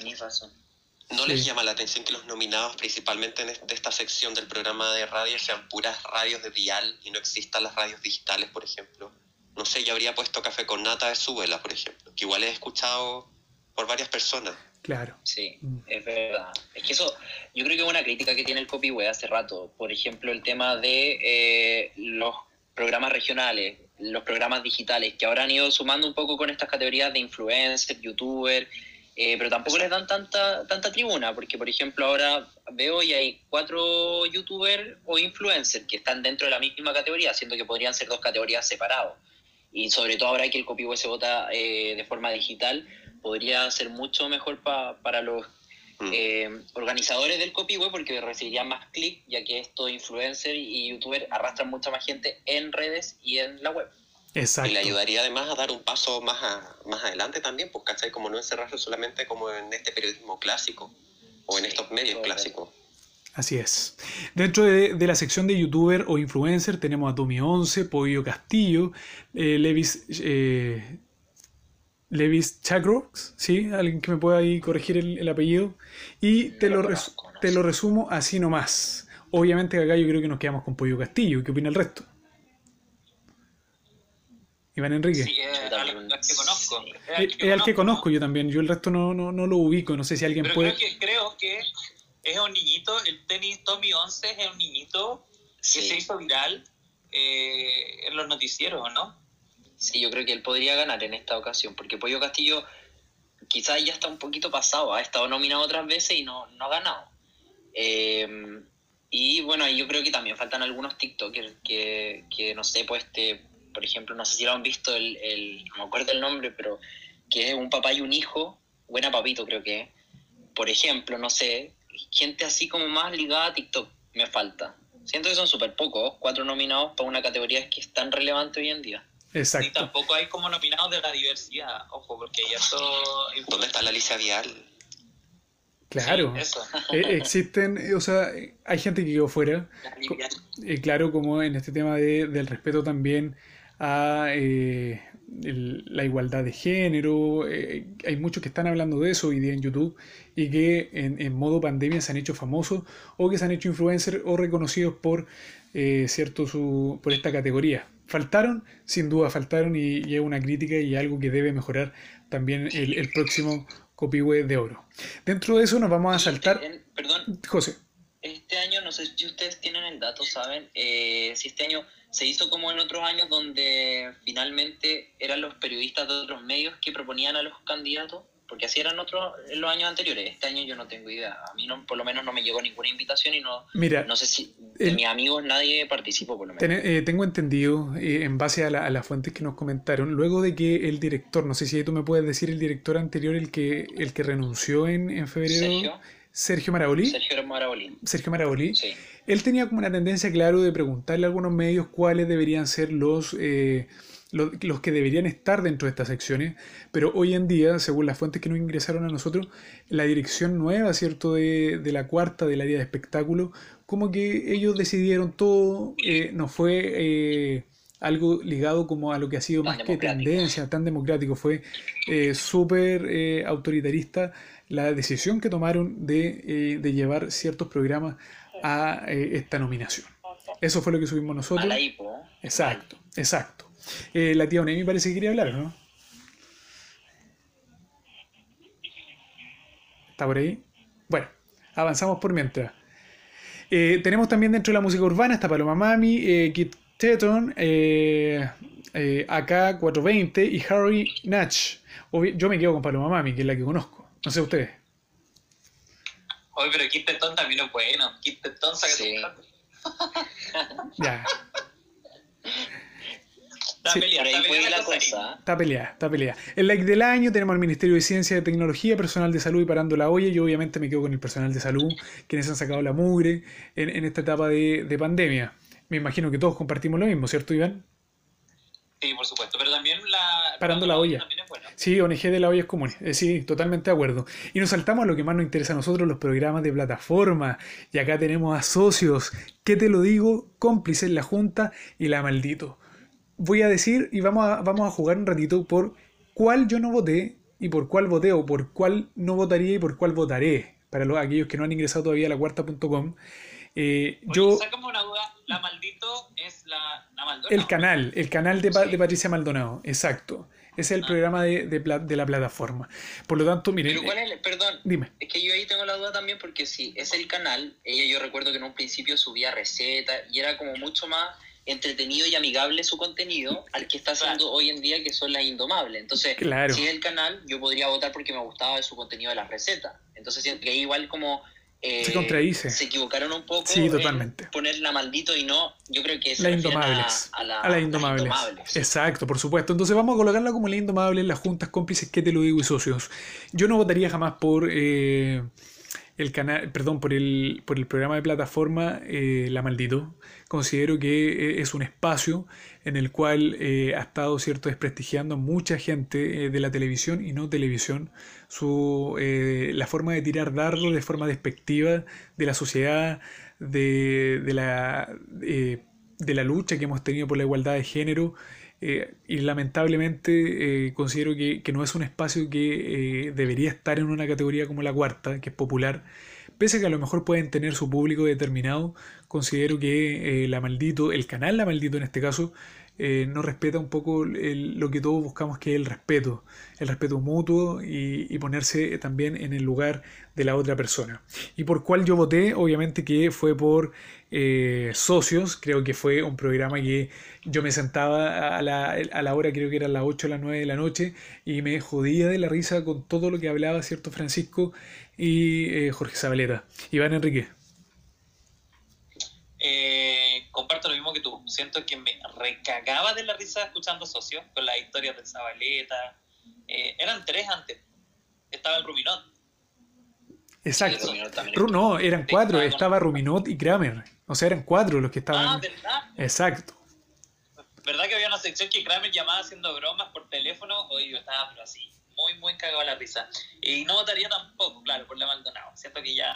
¿no les llama la atención que los nominados principalmente en esta sección del programa de radio sean puras radios de dial y no existan las radios digitales, por ejemplo? No sé, yo habría puesto Café con Nata de Suela, por ejemplo, que igual he escuchado por varias personas. Claro. Sí, mm. es verdad. Es que eso, yo creo que es una crítica que tiene el copyweb hace rato. Por ejemplo, el tema de eh, los programas regionales, los programas digitales, que ahora han ido sumando un poco con estas categorías de influencer, youtuber, eh, pero tampoco les dan tanta, tanta tribuna, porque por ejemplo ahora veo y hay cuatro youtubers o influencers que están dentro de la misma categoría, siendo que podrían ser dos categorías separadas. Y sobre todo ahora que el copy se vota eh, de forma digital, podría ser mucho mejor para los Mm. Eh, organizadores del copy web porque recibirían más clics, ya que estos influencers y youtubers arrastran mucha más gente en redes y en la web. Exacto. Y le ayudaría además a dar un paso más, más adelante también, pues, ¿cachai? Como no encerrarse solamente como en este periodismo clásico o en estos medios clásicos. Así es. Dentro de, la sección de youtuber o influencer tenemos a Tommy11, Pollo Castillo, eh, Levis eh, Levis Chagrox, ¿sí? Alguien que me pueda ahí corregir el, apellido. Y te lo, te lo resumo así nomás. Obviamente acá yo creo que nos quedamos con Pollo Castillo. ¿Qué opina el resto? Iván Enrique. Sí, es al, que conozco. Es al que, conozco. yo también. Yo el resto no, no, no lo ubico. No sé si alguien puede... Creo que, creo que es un niñito, el tenis Tommy 11 es un niñito que se hizo viral eh, en los noticieros, ¿no? Sí, yo creo que él podría ganar en esta ocasión, porque Pollo Castillo quizás ya está un poquito pasado, ha estado nominado otras veces y no, no ha ganado. Eh, Y bueno, ahí yo creo que también faltan algunos TikTokers que, que no sé, pues este, por ejemplo, no sé si lo han visto, el, el, no me acuerdo el nombre, pero que es un papá y un hijo, buena papito creo que es. Por ejemplo, no sé, gente así como más ligada a TikTok me falta. Siento que son súper pocos, cuatro nominados para una categoría que es tan relevante hoy en día. Y Exacto. tampoco hay como nominados de la diversidad, ojo, porque hay harto... ¿Dónde está la Alicia Vial? Claro. Sí, eso. Eh, existen, eh, o sea, eh, hay gente que quedó fuera. Eh, claro, como en este tema de- del respeto también a eh, el- la igualdad de género. eh, hay muchos que están hablando de eso hoy día en YouTube y que en, en modo pandemia se han hecho famosos o que se han hecho influencers o reconocidos por, eh, cierto, su, por esta categoría. Faltaron, sin duda faltaron y, y es una crítica y algo que debe mejorar también el, el próximo Copihue de Oro. Dentro de eso nos vamos a saltar... Perdón, José. Este año, no sé si ustedes tienen el dato, ¿saben? Eh, si este año se hizo como en otros años donde finalmente eran los periodistas de otros medios que proponían a los candidatos, porque así eran otros en los años anteriores. Este año yo no tengo idea. A mí no, por lo menos no me llegó ninguna invitación y no, Mira, no sé si de el- mis amigos nadie participó por lo menos. Ten- eh, tengo entendido, eh, en base a, la- a las fuentes que nos comentaron, luego de que el director, no sé si tú me puedes decir el director anterior, el que, el que renunció en, en febrero, Sergio, Sergio Maraoli, Sergio Marabolí. Sergio Sí. él tenía como una tendencia, claro, de preguntarle a algunos medios cuáles deberían ser los, eh, los, los que deberían estar dentro de estas secciones, pero hoy en día, según las fuentes que nos ingresaron a nosotros, la dirección nueva, ¿cierto?, de, de la cuarta del área de espectáculo, como que ellos decidieron todo, eh, no fue eh, algo ligado como a lo que ha sido Tan más que tendencia, tan democrático, fue súper autoritarista la decisión que tomaron de, eh, de llevar ciertos programas a eh, esta nominación. Eso fue lo que subimos A nosotros. la hipo. Exacto, exacto. Eh, la tía Onemi parece que quería hablar, ¿no? ¿Está por ahí? Bueno, avanzamos por mientras. Eh, tenemos también dentro de la música urbana está Paloma Mami, eh, Kit Teton, eh, eh, AK420 y Harry Natch. Yo me quedo con Paloma Mami, que es la que conozco. No sé ustedes. Oye, pero Kid Tetón también es bueno. Kid Tetón saca Sí. tu Ya, Está Sí. peleada, está peleada la cosa está peleada, está peleada. El like del año tenemos al Ministerio de Ciencia y Tecnología, personal de salud y parando la olla. Yo obviamente me quedo con el personal de salud, quienes han sacado la mugre en, en esta etapa de, de pandemia. Me imagino que todos compartimos lo mismo, ¿cierto, Iván? Sí, por supuesto. Pero también la. Parando la olla. También es bueno. Sí, ONG de la olla es común. Eh, sí, totalmente de acuerdo. Y nos saltamos a lo que más nos interesa a nosotros, los programas de plataforma. Y acá tenemos a socios. ¿Qué te lo digo? Cómplices, la Junta y la Maldito. Voy a decir y vamos a, vamos a jugar un ratito por cuál yo no voté y por cuál voté o por cuál no votaría y por cuál votaré. Para los, aquellos que no han ingresado todavía a la cuarta.com. Eh, yo, sácame una duda. La maldito es la. La Maldona. el canal, el canal de, Sí. de Patricia Maldonado, exacto. Ese es el Ah. programa de, de de la plataforma. Por lo tanto, miren, Pero ¿cuál eh, es el, perdón, dime. es que yo ahí tengo la duda también porque si es el canal, ella yo recuerdo que en un principio subía recetas y era como mucho más entretenido y amigable su contenido al que está haciendo hoy en día que son las indomables. Entonces, Claro. si es el canal, yo podría votar porque me gustaba su contenido de las recetas. Entonces que igual como eh, Se contradice. se equivocaron un poco Sí, en totalmente. ponerla maldito y no, yo creo que se Las refieren a- indomables. a, la- A las las indomables. indomables. Exacto, por supuesto. Entonces vamos a colocarla como la indomable en las juntas cómplices que te lo digo y socios. Yo no votaría jamás por eh, el canal, perdón, por el, por el programa de plataforma eh, La Maldito. Considero que eh, es un espacio en el cual eh, ha estado cierto desprestigiando a mucha gente eh, de la televisión y no televisión su eh, la forma de tirar dardos de forma despectiva de la sociedad de, de la eh, de la lucha que hemos tenido por la igualdad de género. Eh, y lamentablemente considero que, que no es un espacio que debería estar en una categoría como la cuarta, que es popular, pese a que a lo mejor pueden tener su público determinado, considero que la maldito, el canal la maldito en este caso, eh, no respeta un poco lo que todos buscamos que es el respeto, el respeto mutuo y, ponerse también en el lugar de la otra persona. Y por cuál yo voté, obviamente que fue por eh, Socios, creo que fue un programa que yo me sentaba a la, a la hora, creo que eran las 8 o las 9 de la noche, y me jodía de la risa con todo lo que hablaba, ¿cierto? Francisco y eh, Jorge Zabaleta. Iván Enrique. Siento que me recagaba de la risa escuchando socios con las historias de Zabaleta. Eh, eran tres antes. Estaba el Ruminot. Exacto. Ruminot también Ru- no, eran cuatro. Estaba- Ruminot y Kramer. O sea, eran cuatro los que Ah, estaban. ¿verdad? Exacto. ¿Verdad que había una sección que Kramer llamaba haciendo bromas por teléfono? Oye, yo estaba pero así, muy, muy cagado a la risa. Y no votaría tampoco, claro, por la Maldonado. Siento que ya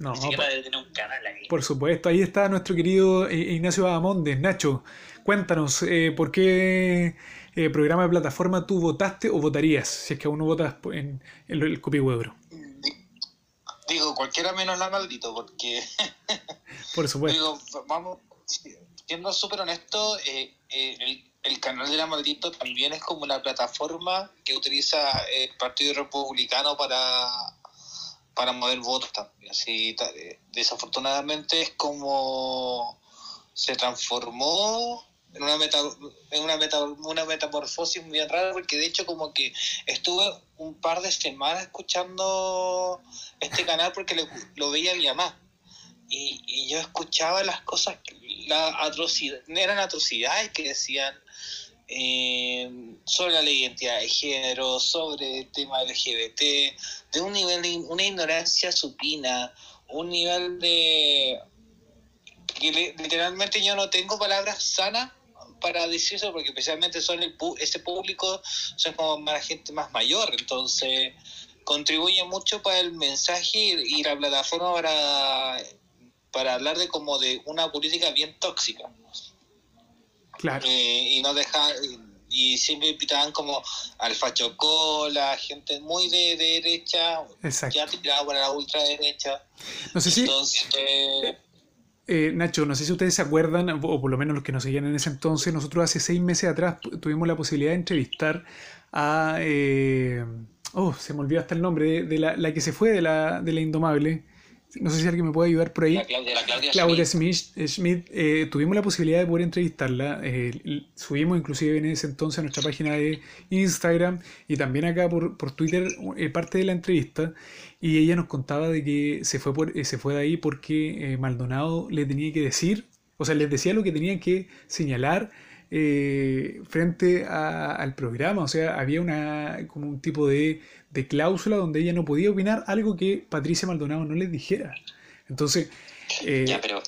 No, ni siquiera pa- debe tener un canal aquí. Por supuesto, ahí está nuestro querido eh, Ignacio Bahamondes. Nacho, cuéntanos, eh, ¿por qué eh, programa de plataforma tú votaste o votarías si es que aún no votas en, en el copihuebro? Digo, cualquiera menos la maldito, porque Por supuesto. Digo, vamos, siendo súper honesto, eh, eh, el, el canal de la Maldito también es como una plataforma que utiliza el Partido Republicano para, para mover votos también. Así, desafortunadamente es como se transformó en una, meta, en una, meta, una metamorfosis bien rara, porque de hecho como que estuve un par de semanas escuchando este canal porque le- lo veía mi mamá y, yo escuchaba las cosas, la atrocidad, eran atrocidades que decían eh, sobre la identidad de género, sobre el tema LGBT, de un nivel de una ignorancia supina, un nivel de que literalmente yo no tengo palabras sanas para decir eso porque especialmente son el pu- ese público son como más gente más mayor entonces contribuye mucho para el mensaje y, y la plataforma para para hablar de como de una política bien tóxica Claro. eh, y no dejar y siempre invitaban como al fachocola gente muy de, de derecha Exacto. ya tirada para la ultraderecha No sé si, entonces eh, eh, Nacho, no sé si ustedes se acuerdan, o por lo menos los que nos seguían en ese entonces, nosotros hace seis meses atrás tuvimos la posibilidad de entrevistar a... eh, oh, se me olvidó hasta el nombre, de, de la, la que se fue de la, de la Indomable. No sé si alguien me puede ayudar por ahí. La Claudia, la Claudia Claudia Schmidt. Eh, Schmidt, eh, tuvimos la posibilidad de poder entrevistarla. eh, subimos inclusive en ese entonces a nuestra página de Instagram y también acá por, por Twitter eh, parte de la entrevista. Y ella nos contaba de que se fue, por, se fue de ahí porque Maldonado le tenía que decir, o sea, les decía lo que tenían que señalar frente a- al programa. O sea, había una como un tipo de, de cláusula donde ella no podía opinar algo que Patricia Maldonado no les dijera. Entonces, eh, Ya, pero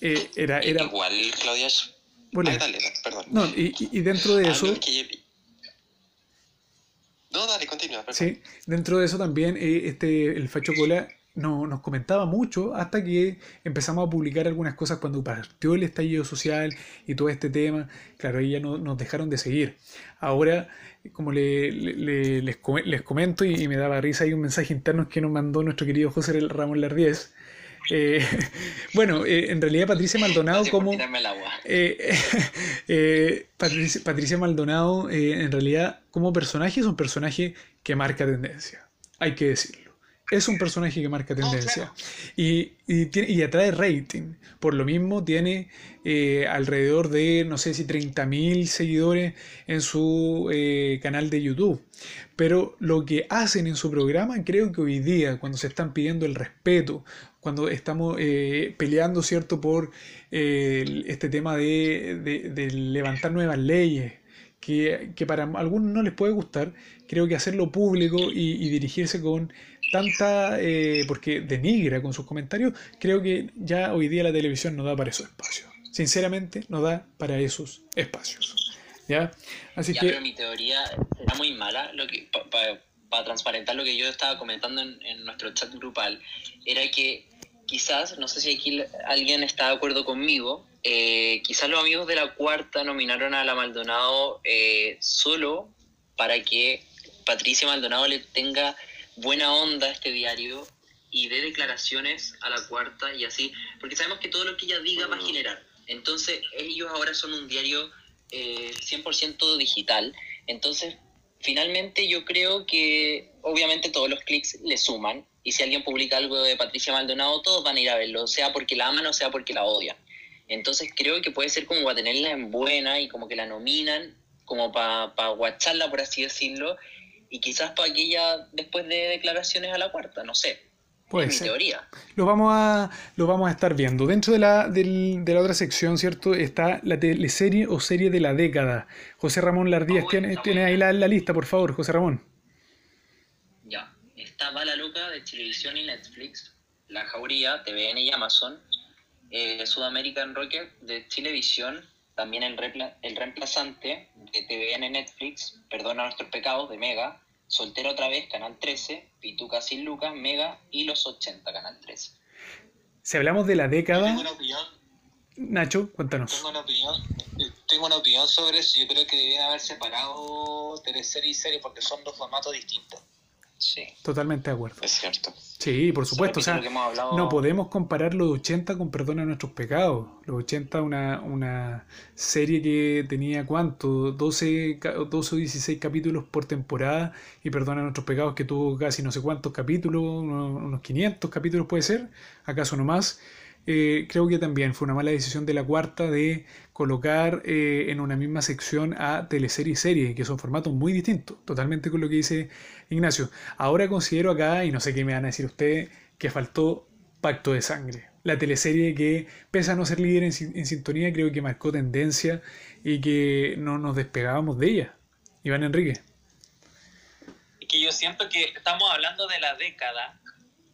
eh, era, era igual, Claudia. es- bueno, Ay, dale, perdón. no, y, y- dentro de Ah, eso, no, es que yo- No, dale, continúa. perdón. sí, dentro de eso también eh, este, el Facho Cola no, nos comentaba mucho hasta que empezamos a publicar algunas cosas cuando partió el estallido social y todo este tema. Claro, ahí ya no, nos dejaron de seguir. Ahora, como le- le- le- les, les comento y, y me daba risa, hay un mensaje interno que nos mandó nuestro querido José Ramón Lardíez. Eh, bueno, eh, en realidad Patricia Maldonado como... Eh, eh, Patricia, Patricia Maldonado, en realidad, como personaje, es un personaje que marca tendencia. Hay que decirlo. Es un personaje que marca tendencia. Y, y, tiene- y atrae rating. Por lo mismo, tiene eh, alrededor de, no sé si 30.000 seguidores en su eh, canal de YouTube. Pero lo que hacen en su programa, creo que hoy día, cuando se están pidiendo el respeto, cuando estamos eh, peleando, ¿cierto?, por este tema de, de- de levantar nuevas leyes, que, que para algunos no les puede gustar, creo que hacerlo público y, y dirigirse con tanta, eh, porque denigra con sus comentarios, creo que ya hoy día la televisión no da para esos espacios. Sinceramente, no da para esos espacios. ¿Ya? Así Ya, que... pero mi teoría será muy mala. Lo que para transparentar lo que yo estaba comentando en, en nuestro chat grupal era que quizás, no sé si aquí alguien está de acuerdo conmigo, eh, quizás los amigos de la cuarta nominaron a la Maldonado eh, solo para que Patricia Maldonado le tenga buena onda este diario y dé declaraciones a la cuarta y así, porque sabemos que todo lo que ella diga va a generar. Entonces, ellos ahora son un diario eh, 100% digital. Entonces, finalmente yo creo que obviamente todos los clics le suman. Y si alguien publica algo de Patricia Maldonado, todos van a ir a verlo, sea porque la aman o sea porque la odian. Entonces creo que puede ser como para tenerla en buena y como que la nominan, como para pa guacharla, por así decirlo, y quizás para que ella después de declaraciones a la cuarta, no sé. Puede mi teoría. Lo vamos a, lo vamos a estar viendo. Dentro de la, del- de la otra sección, ¿cierto? Está la teleserie o serie de la década. José Ramón Lardíez, Está buena, tiene, ahí la, la lista, por favor, José Ramón. Ya. Está Bala Loca de Televisión y Netflix. La Jauría, TVN y Amazon. Eh, Sudamerican Rocket de Televisión. También el, repla- el Reemplazante de TVN Netflix. Perdona nuestros pecados de Mega. Soltera otra vez, Canal 13. Pituca sin Lucas, Mega. Y Los 80, Canal 13. Si hablamos de la década, tengo una opinión, Nacho, cuéntanos. tengo una opinión, tengo una opinión sobre eso. Yo creo que deberían haber separado teleserie y serie porque son dos formatos distintos. Sí. Totalmente de acuerdo. Es cierto. Sí, por supuesto. O sea, hablado- no podemos comparar los 80 con Perdona nuestros pecados. Los 80, una, una serie que tenía cuánto, 12, ca- 12 o 16 capítulos por temporada y Perdona nuestros pecados que tuvo casi no sé cuántos capítulos, unos, unos 500 capítulos puede ser, acaso no más. Eh, creo que también fue una mala decisión de la cuarta de colocar eh, en una misma sección a teleserie y serie, que son formatos muy distintos, totalmente con lo que dice Ignacio. Ahora considero acá, y no sé qué me van a decir ustedes, que faltó Pacto de Sangre. La teleserie que, pese a no ser líder en, sin- en sintonía, creo que marcó tendencia y que no nos despegábamos de ella. Iván Enrique. Que yo siento que estamos hablando de la década,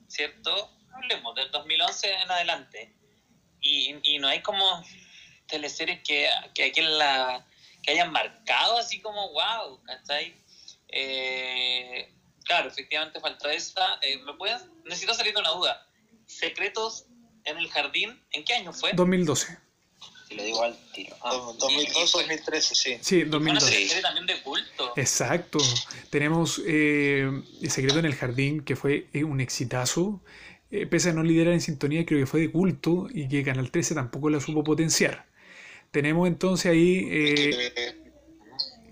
¿cierto? Hablemos del 2011 en adelante. Y, y no hay como teleseries que, que, aquí en la, que hayan marcado así como wow, ¿cachai? Eh, claro, efectivamente faltó esa. Eh, ¿Me puedes? Necesito salir de una duda. Secretos en el jardín, ¿en qué año fue? 2012. Te lo digo al tiro. Ah, Dos- 2002 o 2013, sí. Sí, Una 2012. teleserie también de culto. Exacto. Tenemos eh, El secreto en el jardín, que fue eh, un exitazo. Eh, pese a no liderar en sintonía, creo que fue de culto y que Canal 13 tampoco la supo potenciar. Tenemos entonces ahí, eh,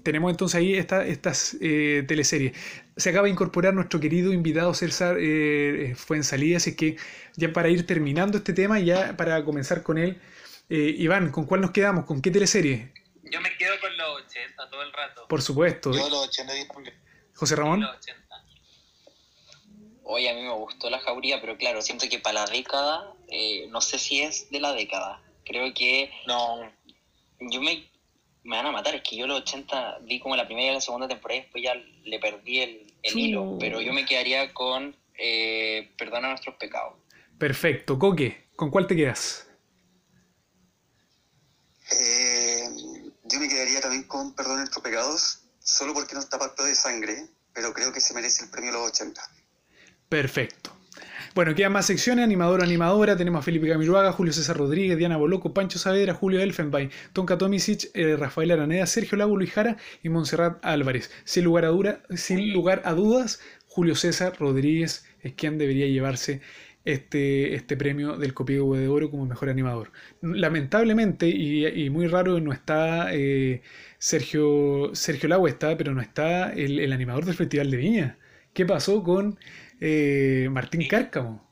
tenemos entonces ahí esta, estas eh, teleseries. Se acaba de incorporar nuestro querido invitado César eh, Fuensalida, así que ya para ir terminando este tema, ya para comenzar con él, eh, Iván, ¿con cuál nos quedamos? ¿Con qué teleserie? Yo me quedo con los 80 todo el rato. Por supuesto. yo los 80 también. José Ramón. Los 80. Hoy a mí me gustó la jauría, pero claro, siento que para la década, eh, no sé si es de la década. Creo que No, yo me, me van a matar, es que yo los 80 vi como la primera y la segunda temporada y después ya le perdí el, el hilo, pero yo me quedaría con eh, Perdona nuestros pecados. Perfecto. Coque, ¿con cuál te quedas? Eh, yo me quedaría también con Perdón nuestros pecados, solo porque no está pacto de sangre, pero creo que se merece el premio de los 80. Perfecto. Bueno, quedan más secciones, animador animadora, tenemos a Felipe Camiroaga, Julio César Rodríguez, Diana Boloco, Pancho Saavedra, Julio Elfenbein, Tonka Tomisic, eh, Rafael Araneda, Sergio Lago, Luis y Montserrat Álvarez. Sin lugar a, sin lugar a dudas, Julio César Rodríguez es quien debería llevarse este, este premio del Copigo de Oro como mejor animador. Lamentablemente, y, y muy raro, no está eh, Sergio, Sergio Lago, está, pero no está el, el animador del Festival de Viña. ¿Qué pasó con eh, Martín Cárcamo?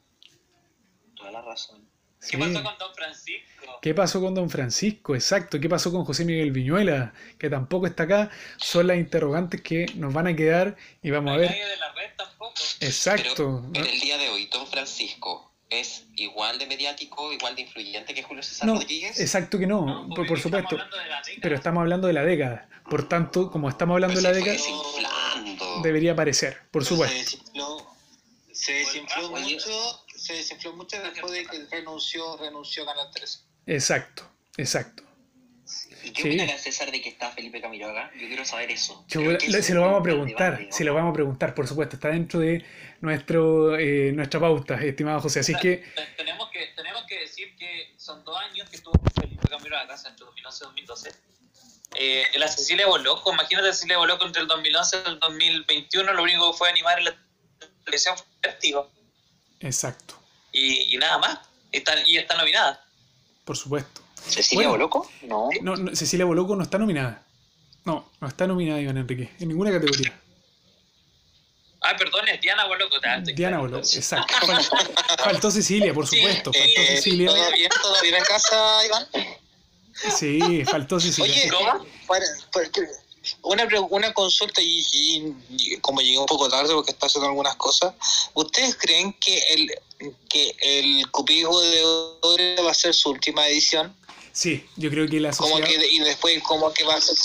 Toda la razón. ¿Qué Sí. pasó con Don Francisco? ¿Qué pasó con Don Francisco? Exacto. ¿Qué pasó con José Miguel Viñuela? Que tampoco está acá. Son las interrogantes que nos van a quedar y vamos a ver. Nadie de la red tampoco. Exacto. Pero en el día de hoy, Don Francisco es igual de mediático, igual de influyente que Julio César No, Rodríguez. exacto que no, No, por, supuesto. Pero estamos hablando de la década. Por tanto, como estamos hablando de Pues la década, debería aparecer, por Se supuesto. Se desinfló mucho, se desinfló mucho después de que renunció, renunció Canal 13. Exacto, exacto. ¿Y qué Sí. opinará César de que está Felipe Camiroaga? Yo quiero saber eso. Yo- que se lo vamos a preguntar, debate, se lo vamos a preguntar, por supuesto. Está dentro de nuestro, eh, nuestra pauta, estimado José. Así que, Te- Tenemos que, tenemos que decir que son dos años que estuvo Felipe Camilo a casa entre 2011 y 2012. Eh, la Cecilia Boloco, imagínate a Cecilia Boloco entre el 2011 y el 2021, lo único que fue animar en fue Vertigo. exacto, Y, y nada más. Y está, y está nominada. por supuesto. ¿Cecilia Bueno. Boloco? No. No, no, Cecilia Boloco no está nominada. No, no está nominada Iván Enrique, en ninguna categoría. Ah, perdón, es Diana Boloco. Diana. Boloco, exacto. Fal- Faltó Cecilia, por supuesto. Faltó Eh, Cecilia. ¿Todo bien? ¿Todo bien en casa, Iván? Sí, faltó Cecilia. Oye, ¿Cómo? Una, una consulta y, y- y como llegué un poco tarde porque está haciendo algunas cosas, ¿ustedes creen que el que el cupismo de oro va a ser su última edición? Sí, yo creo que la Como sociedad... que y después como que va a ser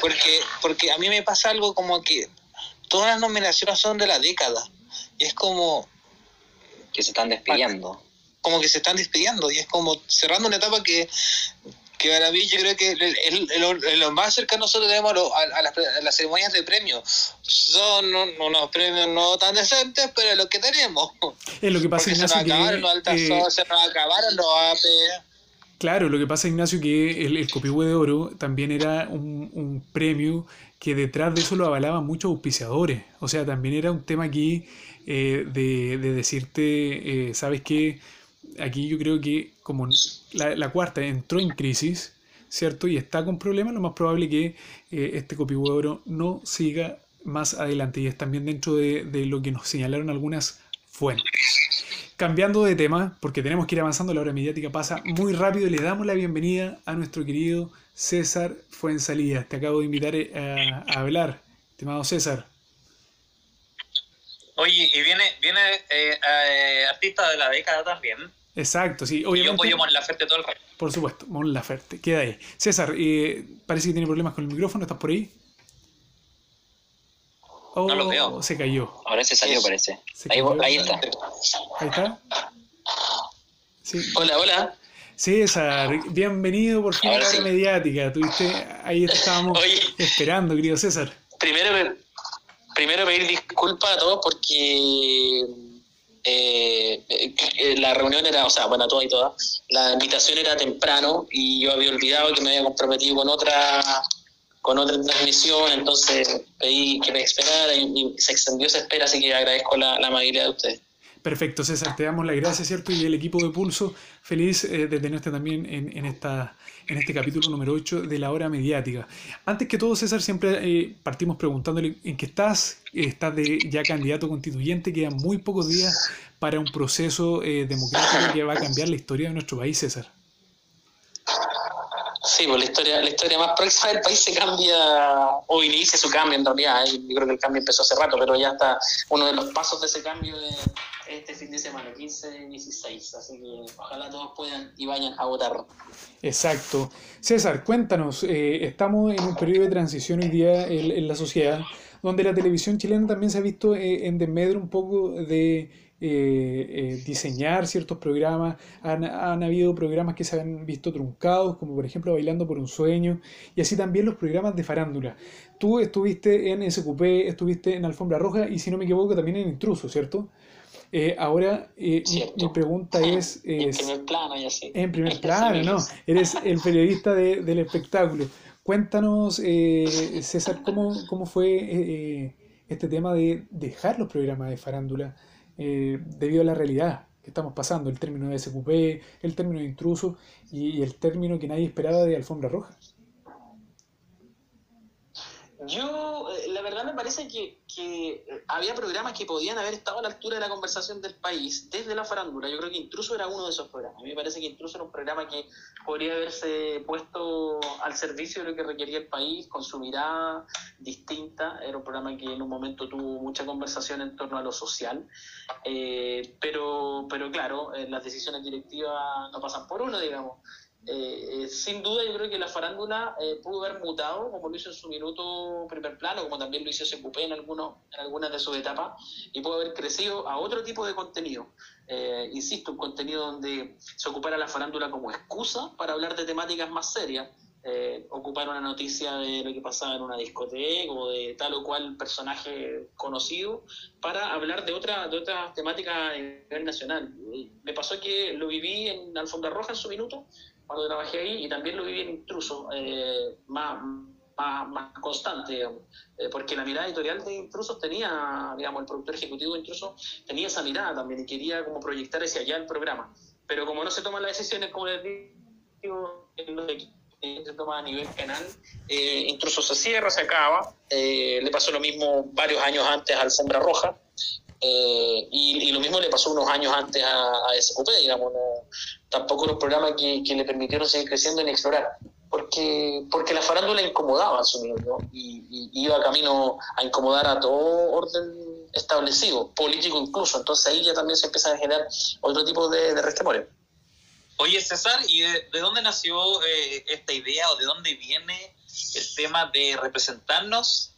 porque porque a mí me pasa algo como que todas las nominaciones son de la década y es como Que se están despidiendo. como que se están despidiendo y es como cerrando una etapa que que para mí yo creo que el, el- el- el- lo más cercano nosotros tenemos a, a- a las, a las ceremonias de premios son un- unos premios no tan decentes pero lo que tenemos Es lo que pasa, porque se nos Ignacio, acabaron los altas eh, se nos acabaron los AP Claro, lo que pasa, Ignacio, que el, el Copihue de Oro también era un, un premio que detrás de eso lo avalaban muchos auspiciadores. O sea, también era un tema aquí eh, de, de decirte, eh, ¿sabes qué? Aquí yo creo que como la, cuarta entró en crisis, ¿cierto? Y está con problemas, lo más probable que eh, este Copihue de Oro no siga más adelante. Y es también dentro de, de lo que nos señalaron algunas fuentes. Cambiando de tema, porque tenemos que ir avanzando, la hora mediática pasa muy rápido, le damos la bienvenida a nuestro querido César Fuensalida. Te acabo de invitar eh, a, a hablar, estimado César. Oye, y viene, viene eh, eh, artista de la década también. Exacto, sí, Y yo obviamente. apoyo Mon Laferte todo el rato. Por supuesto, Mon Laferte, queda ahí. César, eh, parece que tiene problemas con el micrófono, ¿estás por ahí? Oh, No lo veo. Se cayó. Ahora se salió, parece. Se Ahí, está. Ahí está. Sí. Hola, hola. César, bienvenido por fin a la sí. mediática. Tuviste, ahí estábamos Oye. esperando, querido César. Primero, primero pedir disculpas a todos porque eh, eh, la reunión era, o sea, bueno, a todas y todas, la invitación era temprano y yo había olvidado que me había comprometido con otra con otra transmisión, entonces pedí que me esperara y, y se extendió esa espera, así que agradezco la, la amabilidad de ustedes. Perfecto, César, te damos las gracias, ¿cierto? Y el equipo de Pulso, feliz eh, de tenerte también en, en, esta, en este capítulo número 8 de la hora mediática. Antes que todo, César, siempre eh, partimos preguntándole en qué estás. Eh, Estás de ya candidato constituyente, quedan muy pocos días para un proceso eh, democrático que va a cambiar la historia de nuestro país, César. Sí, pues la historia, la historia más próxima del país se cambia, o inicia su cambio en realidad. Yo creo que el cambio empezó hace rato, pero ya está uno de los pasos de ese cambio de este fin de semana, 15 y 16. Así que ojalá todos puedan y vayan a votar. Exacto. César, cuéntanos, eh, estamos en un periodo de transición hoy día en, en la sociedad, donde la televisión chilena también se ha visto eh, en desmedro un poco de eh, eh, diseñar ciertos programas. Han, han habido programas que se han visto truncados, como por ejemplo Bailando por un Sueño, y así también los programas de farándula. Tú estuviste en SQP, estuviste en Alfombra Roja y si no me equivoco también en Intruso, ¿cierto? Eh, ahora, eh, mi, pregunta es... En primer plano y así. en primer plano, ¿no? Eres el periodista de- del espectáculo. Cuéntanos, eh, César, ¿cómo, cómo fue este tema de dejar los programas de farándula eh, debido a la realidad que estamos pasando, el término de SQP, el término de intruso y, y el término que nadie esperaba de alfombra roja? Yo, eh, verdad me parece que, que eh, había programas que podían haber estado a la altura de la conversación del país desde la farándula. Yo creo que Intruso era uno de esos programas. A mí me parece que Intruso era un programa que podría haberse puesto al servicio de lo que requería el país, con su mirada distinta. Era un programa que en un momento tuvo mucha conversación en torno a lo social. Eh, pero, pero claro, eh, las decisiones directivas no pasan por uno, digamos. Eh, eh, sin duda yo creo que la farándula eh, pudo haber mutado como lo hizo en su minuto primer plano como también lo hizo SQP en, algunos, en algunas de sus etapas y pudo haber crecido a otro tipo de contenido Eh, insisto, un contenido donde se ocupara la farándula como excusa para hablar de temáticas más serias ocupar una noticia de lo que pasaba en una discoteca o de tal o cual personaje conocido para hablar de otra de otras temáticas a nivel nacional. Me pasó que lo viví en Alfombra Roja en su minuto, cuando trabajé ahí, y también lo viví en Intruso, eh, más, más, constante, digamos. Eh, porque la mirada editorial de Intrusos tenía, digamos, el productor ejecutivo de Intrusos tenía esa mirada también y quería como proyectar hacia allá el programa. Pero como no se toman las decisiones, como les digo, en los equipos se toma a nivel penal, eh, Intruso se cierra, se acaba. Eh, le pasó lo mismo varios años antes a Alfombra Roja. Eh, y, lo mismo le pasó unos años antes a, a SQP, digamos, no, tampoco era un programa que, que le permitieron seguir creciendo ni explorar. porque, porque la farándula incomodaba a su ¿no? y, iba camino a incomodar a todo orden establecido, político incluso. Entonces ahí ya también se empieza a generar otro tipo de, de. Oye, César, ¿y de, de dónde nació eh, esta idea o de dónde viene el tema de representarnos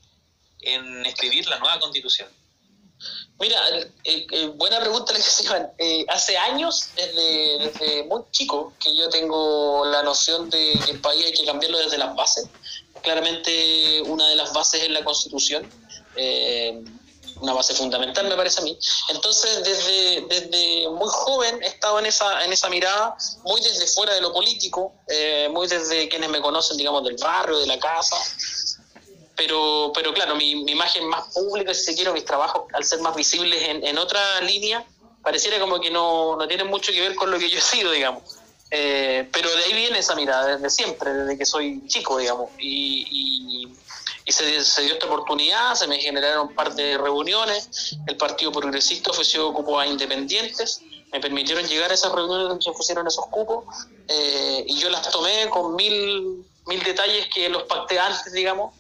en escribir la nueva constitución? Mira, eh, eh, buena pregunta la que se iban. Eh, hace años, desde, desde, muy chico, que yo tengo la noción de que el país hay que cambiarlo desde las bases. Claramente una de las bases es la constitución. Eh, una base fundamental, me parece a mí. Entonces, desde, desde muy joven he estado en esa, en esa mirada, muy desde fuera de lo político, eh, muy desde quienes me conocen, digamos, del barrio, de la casa. Pero, pero claro, mi, imagen más pública, si se quiere, mis trabajos, al ser más visibles en, en otra línea, pareciera como que no, no tienen mucho que ver con lo que yo he sido, digamos. Eh, pero de ahí viene esa mirada, desde siempre, desde que soy chico, digamos. Y, y, se, dio esta oportunidad, se me generaron un par de reuniones, el Partido Progresista ofreció cupos a independientes, me permitieron llegar a esas reuniones donde se ofrecieron esos cupos, eh, y yo las tomé con mil, mil detalles que los pacté antes, digamos,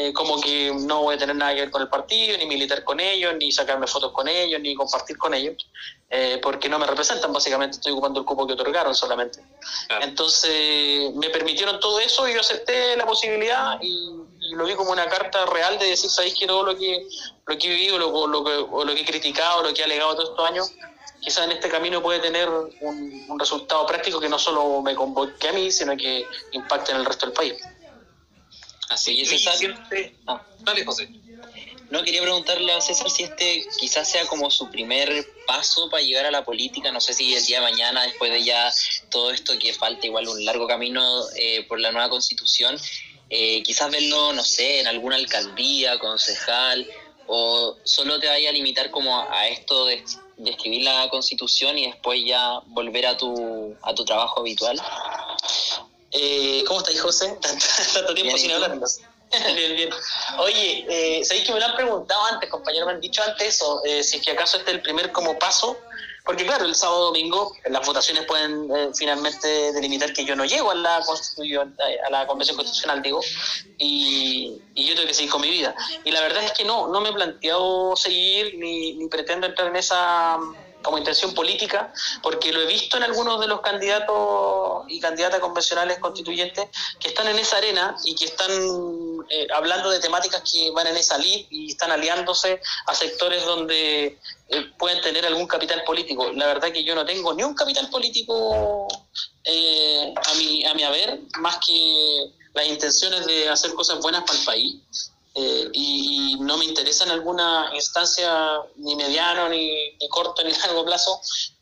eh, como que no voy a tener nada que ver con el partido, ni militar con ellos, ni sacarme fotos con ellos, ni compartir con ellos, eh, porque no me representan, básicamente estoy ocupando el cupo que otorgaron solamente. Claro. Entonces me permitieron todo eso y yo acepté la posibilidad y, y, lo vi como una carta real de decir, sabéis que todo lo que, lo que he vivido, lo, lo, que, o lo que he criticado, lo que he alegado todos estos años, quizás en este camino puede tener un, un resultado práctico que no solo me convoque a mí, sino que impacte en el resto del país. Así es, César. Siempre... Ah, dale, José. No, quería preguntarle a César si este quizás sea como su primer paso para llegar a la política. No sé si el día de mañana, después de ya todo esto que falta, igual un largo camino eh, por la nueva constitución, eh, quizás verlo, no sé, en alguna alcaldía, concejal, o solo te vaya a limitar como a esto de, de escribir la constitución y después ya volver a tu, a tu trabajo habitual. Eh, ¿Cómo estáis, José? Tanto, tanto tiempo bien, sin hablar. bien, bien. Oye, eh, ¿sabéis que me lo han preguntado antes, compañero? Me han dicho antes eso, eh, si es que acaso este es el primer como paso. Porque claro, el sábado domingo las votaciones pueden eh, finalmente delimitar que yo no llego a la constitución, a la convención constitucional, digo, y, y, yo tengo que seguir con mi vida. Y la verdad es que no, no me he planteado seguir ni, ni pretendo entrar en esa como intención política, porque lo he visto en algunos de los candidatos y candidatas convencionales constituyentes que están en esa arena y que están eh, hablando de temáticas que van en esa lid y están aliándose a sectores donde eh, pueden tener algún capital político. La verdad que yo no tengo ni un capital político eh, a, mi, a mi haber, más que las intenciones de hacer cosas buenas para el país. Eh, y, no me interesa en alguna instancia ni mediano, ni, ni corto, ni largo plazo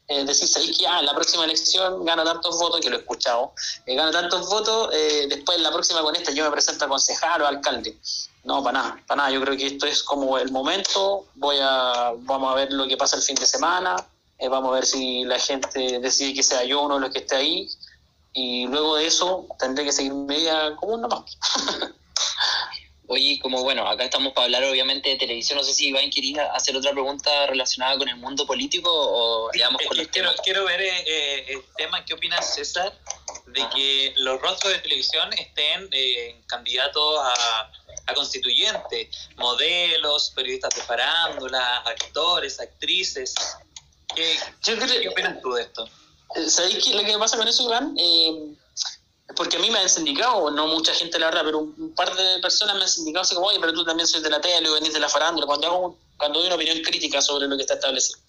eh, decir, sabéis que ah, la próxima elección gana tantos votos, que lo he escuchado, eh, gana tantos votos, eh, después en la próxima con esta yo me presento a concejal o alcalde. No, para nada, para nada. Yo creo que esto es como el momento, voy a, vamos a ver lo que pasa el fin de semana, eh, vamos a ver si la gente decide que sea yo uno de los que esté ahí, y luego de eso tendré que seguir media común nomás. Oye, como bueno, acá estamos para hablar obviamente de televisión, no sé si Iván quería hacer otra pregunta relacionada con el mundo político o digamos con los quiero, quiero ver eh, el tema, ¿qué opinas César? De Ajá. que los rostros de televisión estén eh, candidatos a, a constituyentes, modelos, periodistas de farándula, actores, actrices. ¿Qué, Yo creo, ¿qué opinas tú de esto? ¿Sabéis qué lo que pasa con eso, Iván? Eh, porque a mí me han sindicado, no mucha gente la verdad, pero un par de personas me han sindicado así como, oye, pero tú también sois de la tele venís de la farándula, cuando hago, cuando doy una opinión crítica sobre lo que está establecido.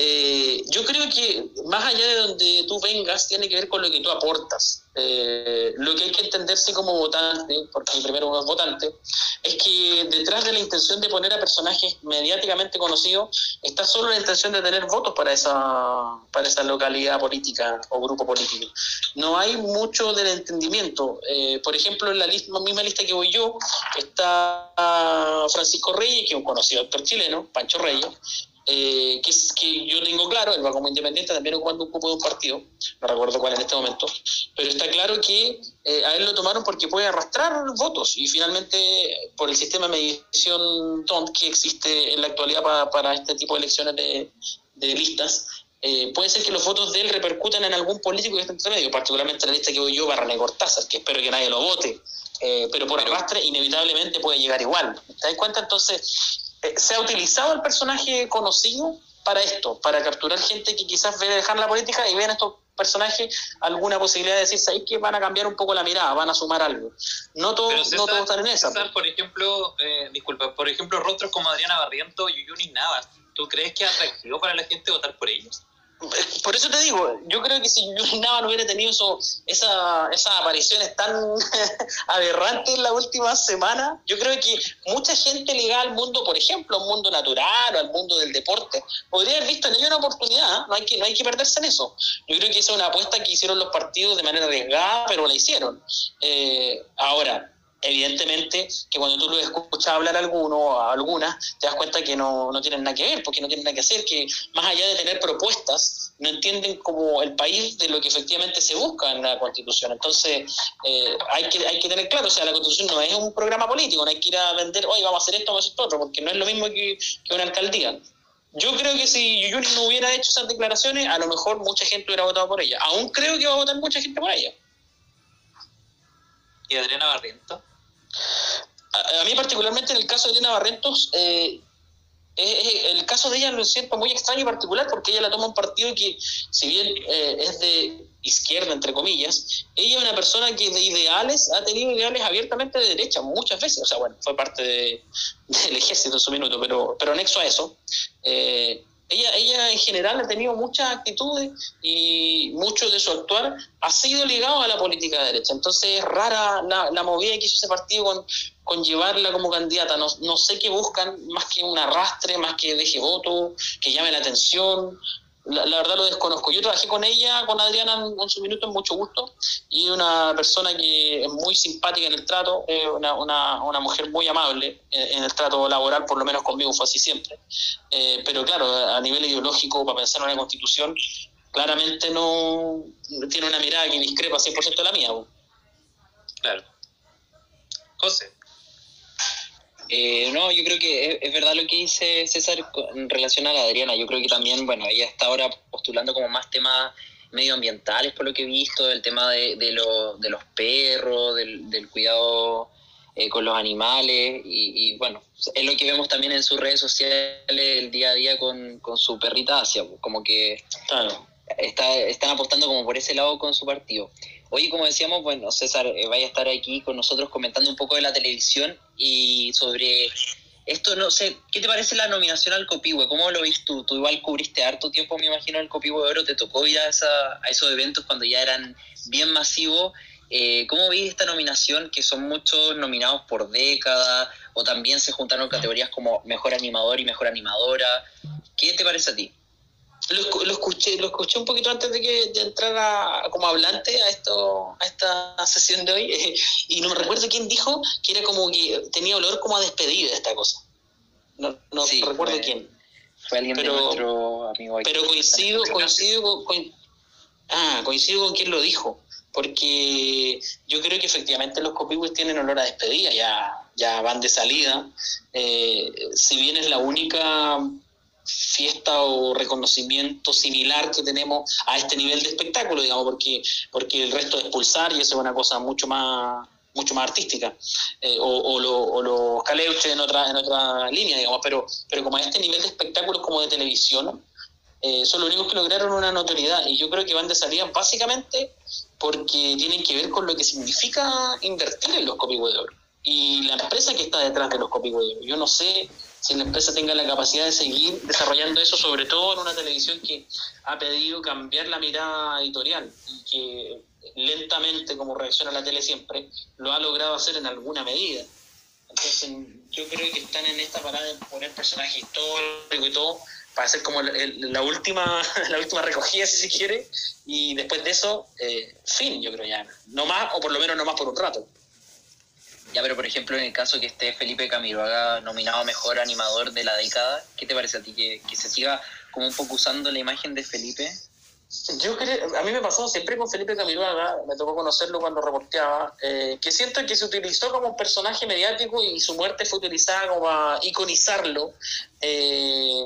Eh, yo creo que más allá de donde tú vengas, tiene que ver con lo que tú aportas. Eh, lo que hay que entenderse como votante, porque primero uno es votante, es que detrás de la intención de poner a personajes mediáticamente conocidos está solo la intención de tener votos para esa, para esa localidad política o grupo político. No hay mucho del entendimiento. Eh, por ejemplo, en la lista, misma lista que voy yo está Francisco Reyes, que es un conocido actor chileno, Pancho Reyes, eh, que, es, que yo tengo claro, él va como independiente también ocupando un cupo de un partido, no recuerdo cuál en este momento, pero está claro que eh, a él lo tomaron porque puede arrastrar votos y finalmente por el sistema de medición TONT que existe en la actualidad para, para este tipo de elecciones de, de listas, eh, puede ser que los votos de él repercutan en algún político que esté entre medio, particularmente la lista que voy yo, Barra Cortázar, que espero que nadie lo vote, eh, pero por arrastre inevitablemente puede llegar igual. ¿Te das cuenta? Entonces, eh, se ha utilizado el personaje conocido para esto, para capturar gente que quizás ve dejar la política y vean estos personajes alguna posibilidad de decir, ¿sabéis que van a cambiar un poco la mirada, van a sumar algo? No todos, no todos están en esa. César, por ejemplo, eh, disculpa, por ejemplo, rostros como Adriana Barriento, Yuyuni Navas, ¿tú crees que atractivo para la gente votar por ellos? Por eso te digo, yo creo que si Nava no hubiera tenido eso, esa, esas apariciones tan aberrantes en la última semana, yo creo que mucha gente ligada al mundo, por ejemplo, al mundo natural o al mundo del deporte, podría haber visto en ello una oportunidad, ¿eh? no hay que, no hay que perderse en eso. Yo creo que esa es una apuesta que hicieron los partidos de manera arriesgada, pero la hicieron. Eh, ahora, evidentemente que cuando tú lo escuchas hablar a alguno o a algunas, te das cuenta que no, no tienen nada que ver, porque no tienen nada que hacer, que más allá de tener propuestas, no entienden como el país de lo que efectivamente se busca en la Constitución. Entonces, eh, hay, que, hay que tener claro, o sea, la Constitución no es un programa político, no hay que ir a vender, oye, vamos a hacer esto, vamos a hacer esto otro, porque no es lo mismo que, que una alcaldía. Yo creo que si Yuyuni no hubiera hecho esas declaraciones, a lo mejor mucha gente hubiera votado por ella. Aún creo que va a votar mucha gente por ella. ¿Y Adriana Barriento? A, mí particularmente en el caso de Adriana Barrientos, eh, el caso de ella lo siento muy extraño y particular porque ella la toma un partido que, si bien eh, es de izquierda, entre comillas, ella es una persona que de ideales ha tenido ideales abiertamente de derecha muchas veces. O sea, bueno, fue parte del ejército en su minuto, pero, pero anexo a eso. Eh, ella, ella en general ha tenido muchas actitudes y mucho de su actuar ha sido ligado a la política de derecha. Entonces es rara la, movida que hizo ese partido con, con llevarla como candidata. No, no, sé qué buscan, más que un arrastre, más que deje voto, que llame la atención la, verdad lo desconozco. Yo trabajé con ella, con Adriana en, su minuto, en mucho gusto, y una persona que es muy simpática en el trato, una, una, una, mujer muy amable en, el trato laboral, por lo menos conmigo fue así siempre. Eh, pero claro, a nivel ideológico, para pensar en una constitución, claramente no tiene una mirada que discrepa 100% de la mía. Claro. José. Eh, no, yo creo que es, verdad lo que dice César en relación a la Adriana. Yo creo que también, bueno, ella está ahora postulando como más temas medioambientales, por lo que he visto, el tema de, de, de los perros, del, cuidado eh, con los animales, y, bueno, es lo que vemos también en sus redes sociales el día a día con, con su perrita Asia, como que está, están apostando como por ese lado con su partido. Hoy, como decíamos, bueno, César eh, vaya a estar aquí con nosotros comentando un poco de la televisión y sobre esto, no sé, ¿qué te parece la nominación al Copihue? ¿Cómo lo viste tú? Tú igual cubriste harto tiempo, me imagino, el Copihue de Oro, te tocó ir a, esa, a esos eventos cuando ya eran bien masivos. Eh, ¿Cómo viste esta nominación? Que son muchos nominados por década, o también se juntaron categorías como mejor animador y mejor animadora. ¿Qué te parece a ti? Lo, lo, escuché lo escuché un poquito antes de que de entrar como hablante a esto a esta sesión de hoy y no me recuerdo quién dijo que era como que tenía olor como a despedida esta cosa. No, no recuerdo quién. fue alguien pero, de nuestro amigo pero coincido coincido con, ah coincido con quien lo dijo porque yo creo que efectivamente los copihues tienen olor a despedida ya ya van de salida. Eh, si bien es la única fiesta o reconocimiento similar que tenemos a este nivel de espectáculo, digamos, porque, porque el resto es pulsar y eso es una cosa mucho más mucho más artística, eh, o, los caleuches en otra, en otra línea, digamos, pero, pero como a este nivel de espectáculos como de televisión, eh, son los únicos que lograron una notoriedad, y yo creo que van de salida básicamente porque tienen que ver con lo que significa invertir en los oro, y la empresa que está detrás de los oro. Yo no sé si la empresa tenga la capacidad de seguir desarrollando eso, sobre todo en una televisión que ha pedido cambiar la mirada editorial y que lentamente, como reacciona la tele siempre, lo ha logrado hacer en alguna medida. Entonces, yo creo que están en esta parada de poner personajes históricos y todo, para hacer como la última la última recogida, si se quiere, y después de eso, eh, fin, yo creo ya. No más, o por lo menos no más por un rato. Ya, pero por ejemplo, en el caso que esté Felipe Camiroaga nominado mejor animador de la década, ¿qué te parece a ti? ¿Que, se siga como un poco usando la imagen de Felipe? Yo creo, a mí me pasó siempre con Felipe Camiroaga, me tocó conocerlo cuando reporteaba, eh, que siento que se utilizó como un personaje mediático y su muerte fue utilizada como a iconizarlo. Eh,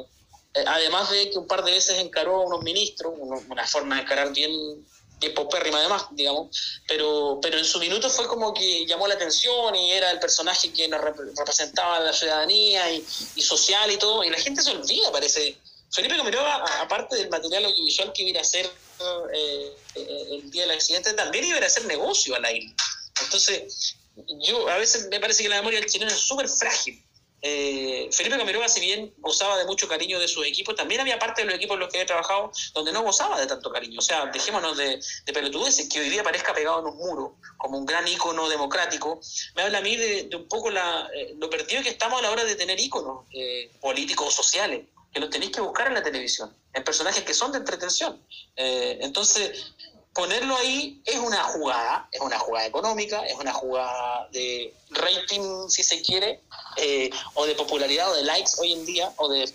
eh, además de que un par de veces encaró a unos ministros, una forma de encarar bien popérrima además, digamos, pero, pero en su minuto fue como que llamó la atención y era el personaje que nos representaba la ciudadanía y, social y todo, y la gente se olvida, parece. Felipe Camiroga, aparte del material audiovisual que iba a hacer eh, eh, el día del accidente, también iba a hacer negocio a la isla. Entonces, yo a veces me parece que la memoria del chileno es súper frágil. Eh, Felipe Camiroga, si bien gozaba de mucho cariño de sus equipos, también había parte de los equipos en los que había trabajado donde no gozaba de tanto cariño. O sea, dejémonos de, de pelotudeces, que hoy día parezca pegado en un muro, como un gran ícono democrático. Me habla a mí de, un poco la, eh, lo perdido que estamos a la hora de tener íconos eh, políticos o sociales, que los tenéis que buscar en la televisión, en personajes que son de entretención. entonces, ponerlo ahí es una jugada, es una jugada económica, es una jugada de rating, si se quiere, eh, o de popularidad o de likes hoy en día, o de,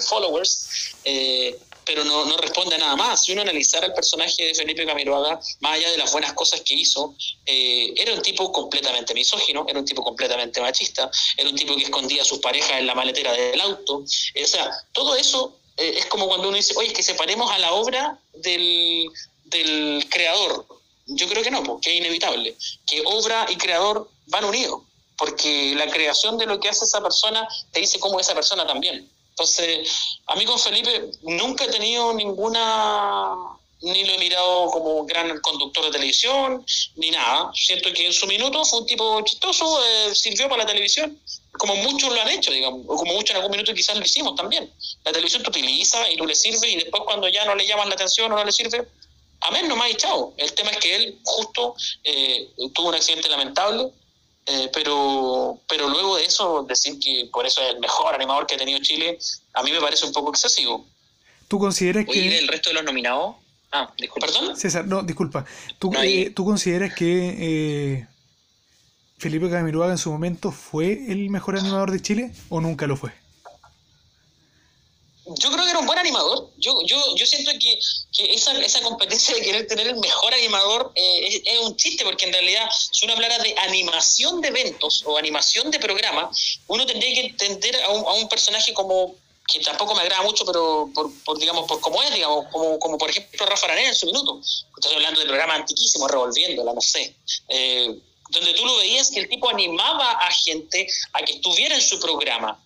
followers, eh, pero no, no, responde a nada más. Si uno analizara el personaje de Felipe Camiroaga, más allá de las buenas cosas que hizo, eh, era un tipo completamente misógino, era un tipo completamente machista, era un tipo que escondía a sus parejas en la maletera del auto. o sea, todo eso es como cuando uno dice, oye, es que separemos a la obra del, del creador. Yo creo que no, porque es inevitable. Que obra y creador van unidos, porque la creación de lo que hace esa persona te dice cómo es esa persona también. Entonces, a mí con Felipe nunca he tenido ninguna, ni lo he mirado como gran conductor de televisión, ni nada. Siento que en su minuto fue un tipo chistoso, eh, sirvió para la televisión, como muchos lo han hecho, digamos, o como muchos en algún minuto quizás lo hicimos también. La televisión te utiliza y tú le sirve y después cuando ya no le llaman la atención o no le sirve, Amén, nomás y chao. El tema es que él justo eh, tuvo un accidente lamentable, eh, pero, pero luego de eso, decir que por eso es el mejor animador que ha tenido Chile, a mí me parece un poco excesivo. ¿Tú consideras que... el resto de los nominados? Ah, disculpa. ¿Perdón? César, no, disculpa. ¿Tú, eh, ¿tú consideras que Felipe Camiruaga en su momento fue el mejor animador de Chile o nunca lo fue? Yo creo que era un buen animador. Yo, yo, yo siento que, que esa, esa competencia de querer tener el mejor animador eh, es, un chiste, porque en realidad, si uno hablara de animación de eventos o animación de programas, uno tendría que entender a un, a un personaje como que tampoco me agrada mucho, pero por, por digamos, por cómo es, digamos, como, como por ejemplo Rafa Araneda en su minuto. Estoy hablando de programa antiquísimo, revolviéndola, no sé. Eh, donde tú lo veías que el tipo animaba a gente a que estuviera en su programa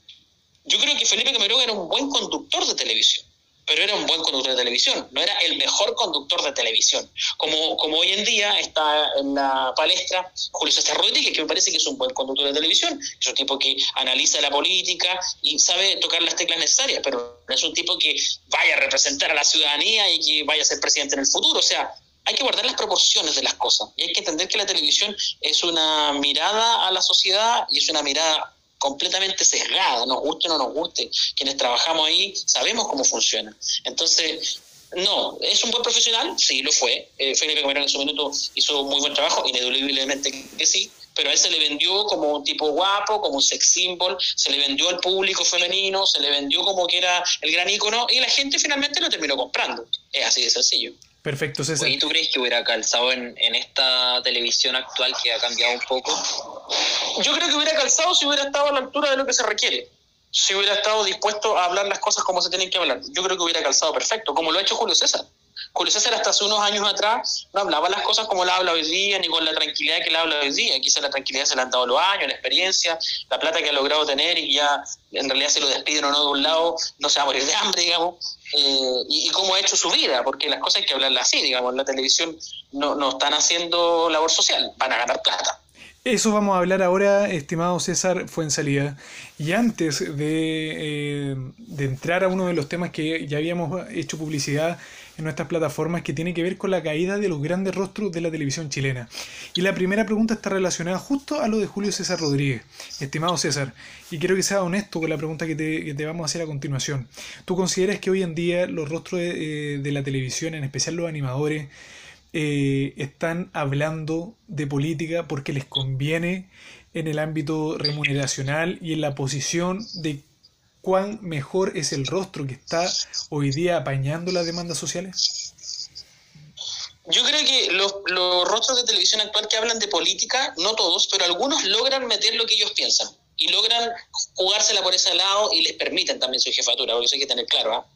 yo creo que Felipe Camiroga era un buen conductor de televisión, pero era un buen conductor de televisión, no era el mejor conductor de televisión. Como, como hoy en día está en la palestra Julio César Rodríguez, que me parece que es un buen conductor de televisión, es un tipo que analiza la política y sabe tocar las teclas necesarias, pero no es un tipo que vaya a representar a la ciudadanía y que vaya a ser presidente en el futuro. O sea, hay que guardar las proporciones de las cosas y hay que entender que la televisión es una mirada a la sociedad y es una mirada completamente sesgada, nos guste o no nos guste. Quienes trabajamos ahí sabemos cómo funciona. Entonces, no, ¿es un buen profesional? Sí, lo fue. Eh, Felipe Cameron en su minuto hizo muy buen trabajo, ineludiblemente que sí, pero a él se le vendió como un tipo guapo, como un sex symbol, se le vendió al público femenino, se le vendió como que era el gran ícono y la gente finalmente lo terminó comprando. Es así de sencillo. Perfecto, César. ¿Y tú crees que hubiera calzado en, esta televisión actual que ha cambiado un poco? Yo creo que hubiera calzado si hubiera estado a la altura de lo que se requiere. Si hubiera estado dispuesto a hablar las cosas como se tienen que hablar. Yo creo que hubiera calzado perfecto, como lo ha hecho Julio César. Julio César hasta hace unos años atrás no hablaba las cosas como la habla hoy día, ni con la tranquilidad que la habla hoy día. Quizás la tranquilidad se le han dado los años, la experiencia, la plata que ha logrado tener y ya en realidad se lo despiden o no de un lado, no se va a morir de hambre, digamos. Eh, y, cómo ha hecho su vida, porque las cosas hay que hablarlas así, digamos. En la televisión no, no están haciendo labor social, van a ganar plata. Eso vamos a hablar ahora, estimado César Fuensalida. Y antes de, eh, de entrar a uno de los temas que ya habíamos hecho publicidad en nuestras plataformas que tiene que ver con la caída de los grandes rostros de la televisión chilena. Y la primera pregunta está relacionada justo a lo de Julio César Rodríguez. Estimado César, y quiero que sea honesto con la pregunta que te, vamos a hacer a continuación. ¿Tú consideras que hoy en día los rostros de, eh, la televisión, en especial los animadores, eh, están hablando de política porque les conviene en el ámbito remuneracional y en la posición de cuán mejor es el rostro que está hoy día apañando las demandas sociales? Yo creo que los, rostros de televisión actual que hablan de política, no todos, pero algunos logran meter lo que ellos piensan. y logran jugársela por ese lado y les permiten también su jefatura, porque eso hay que tener claro. ¿ah?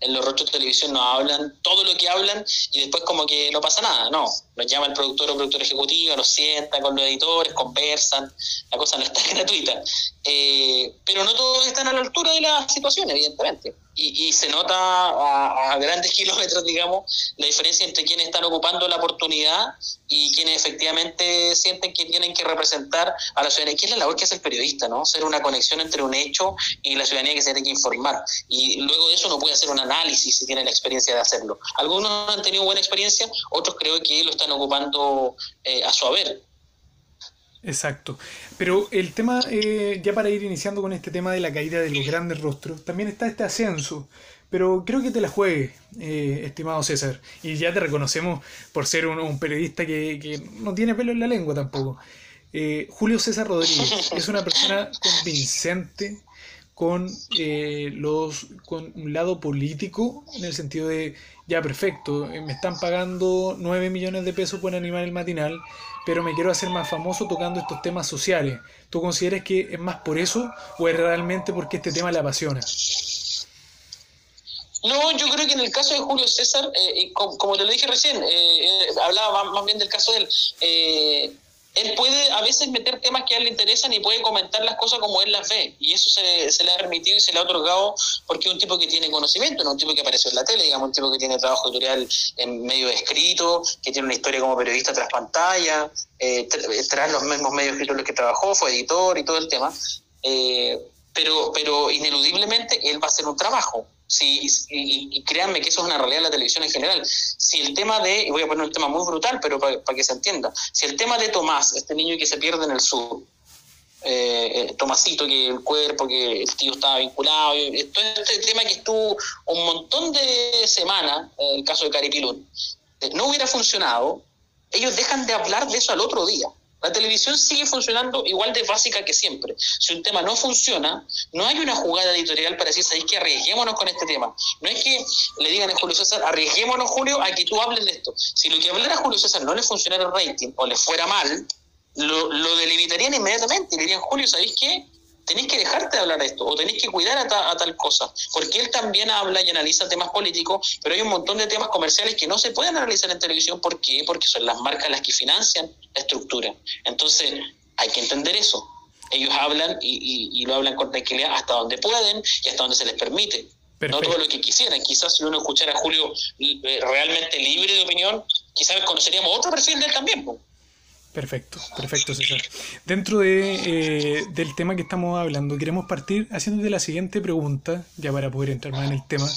En los rostros de televisión no hablan todo lo que hablan y después como que no pasa nada, no. Los llama el productor o productor ejecutivo, los sienta con los editores, conversan, la cosa no está gratuita. Eh, pero no todos están a la altura de la situación, evidentemente. Y, se nota a, grandes kilómetros, digamos, la diferencia entre quienes están ocupando la oportunidad y quienes efectivamente sienten que tienen que representar a la ciudadanía, que es la labor que hace el periodista, ¿no? Ser una conexión entre un hecho y la ciudadanía que se tiene que informar. Y luego de eso no puede hacer un análisis si tiene la experiencia de hacerlo. Algunos han tenido buena experiencia, otros creo que lo están ocupando eh, a su haber. Exacto. Pero el tema, eh, ya para ir iniciando con este tema de la caída de los grandes rostros, también está este ascenso. Pero creo que te la juegue, eh, estimado César. Y ya te reconocemos por ser un, un periodista que, que, no tiene pelo en la lengua tampoco. Eh, Julio César Rodríguez es una persona convincente con, eh, los, con un lado político, en el sentido de, ya perfecto, me están pagando 9 millones de pesos por animar el matinal, pero me quiero hacer más famoso tocando estos temas sociales. ¿Tú consideras que es más por eso o es realmente porque este tema le apasiona? No, yo creo que en el caso de Julio César, eh, como, te lo dije recién, eh, eh, hablaba más, bien del caso de él. Él puede a veces meter temas que a él le interesan y puede comentar las cosas como él las ve. Y eso se, se le ha permitido y se le ha otorgado porque es un tipo que tiene conocimiento, no un tipo que apareció en la tele, digamos, un tipo que tiene trabajo editorial en medio escrito, que tiene una historia como periodista tras pantalla, tras los mismos medios escritos en los que trabajó, fue editor y todo el tema. pero, pero ineludiblemente él va a hacer un trabajo. Sí, y, créanme que eso es una realidad de la televisión en general. Si el tema de, y voy a poner un tema muy brutal, pero para, que se entienda, si el tema de Tomás, este niño que se pierde en el sur, eh, Tomasito, que el cuerpo, que el tío estaba vinculado, todo este tema que estuvo un montón de semanas, eh, el caso de Caripilún, eh, no hubiera funcionado, ellos dejan de hablar de eso al otro día. La televisión sigue funcionando igual de básica que siempre. Si un tema no funciona, no hay una jugada editorial para decir, ¿sabéis que arriesguémonos con este tema? No es que le digan a Julio César, arriesguémonos, Julio, a que tú hables de esto. Si lo que hablara Julio César no le funcionara el rating o le fuera mal, lo, lo delimitarían inmediatamente le dirían, Julio, ¿sabéis qué? Tenéis que dejarte de hablar de esto o tenéis que cuidar a, ta, a, tal cosa, porque él también habla y analiza temas políticos, pero hay un montón de temas comerciales que no se pueden analizar en televisión, ¿por qué? Porque son las marcas las que financian la estructura. Entonces, hay que entender eso. Ellos hablan y, y, y lo hablan con tranquilidad hasta donde pueden y hasta donde se les permite. Perfecto. No todo lo que quisieran. Quizás si uno escuchara a Julio eh, realmente libre de opinión, quizás conoceríamos otro perfil de él también. ¿no? Perfecto, perfecto César. Dentro de, eh, del tema que estamos hablando, queremos partir haciéndote la siguiente pregunta, ya para poder entrar más en el tema.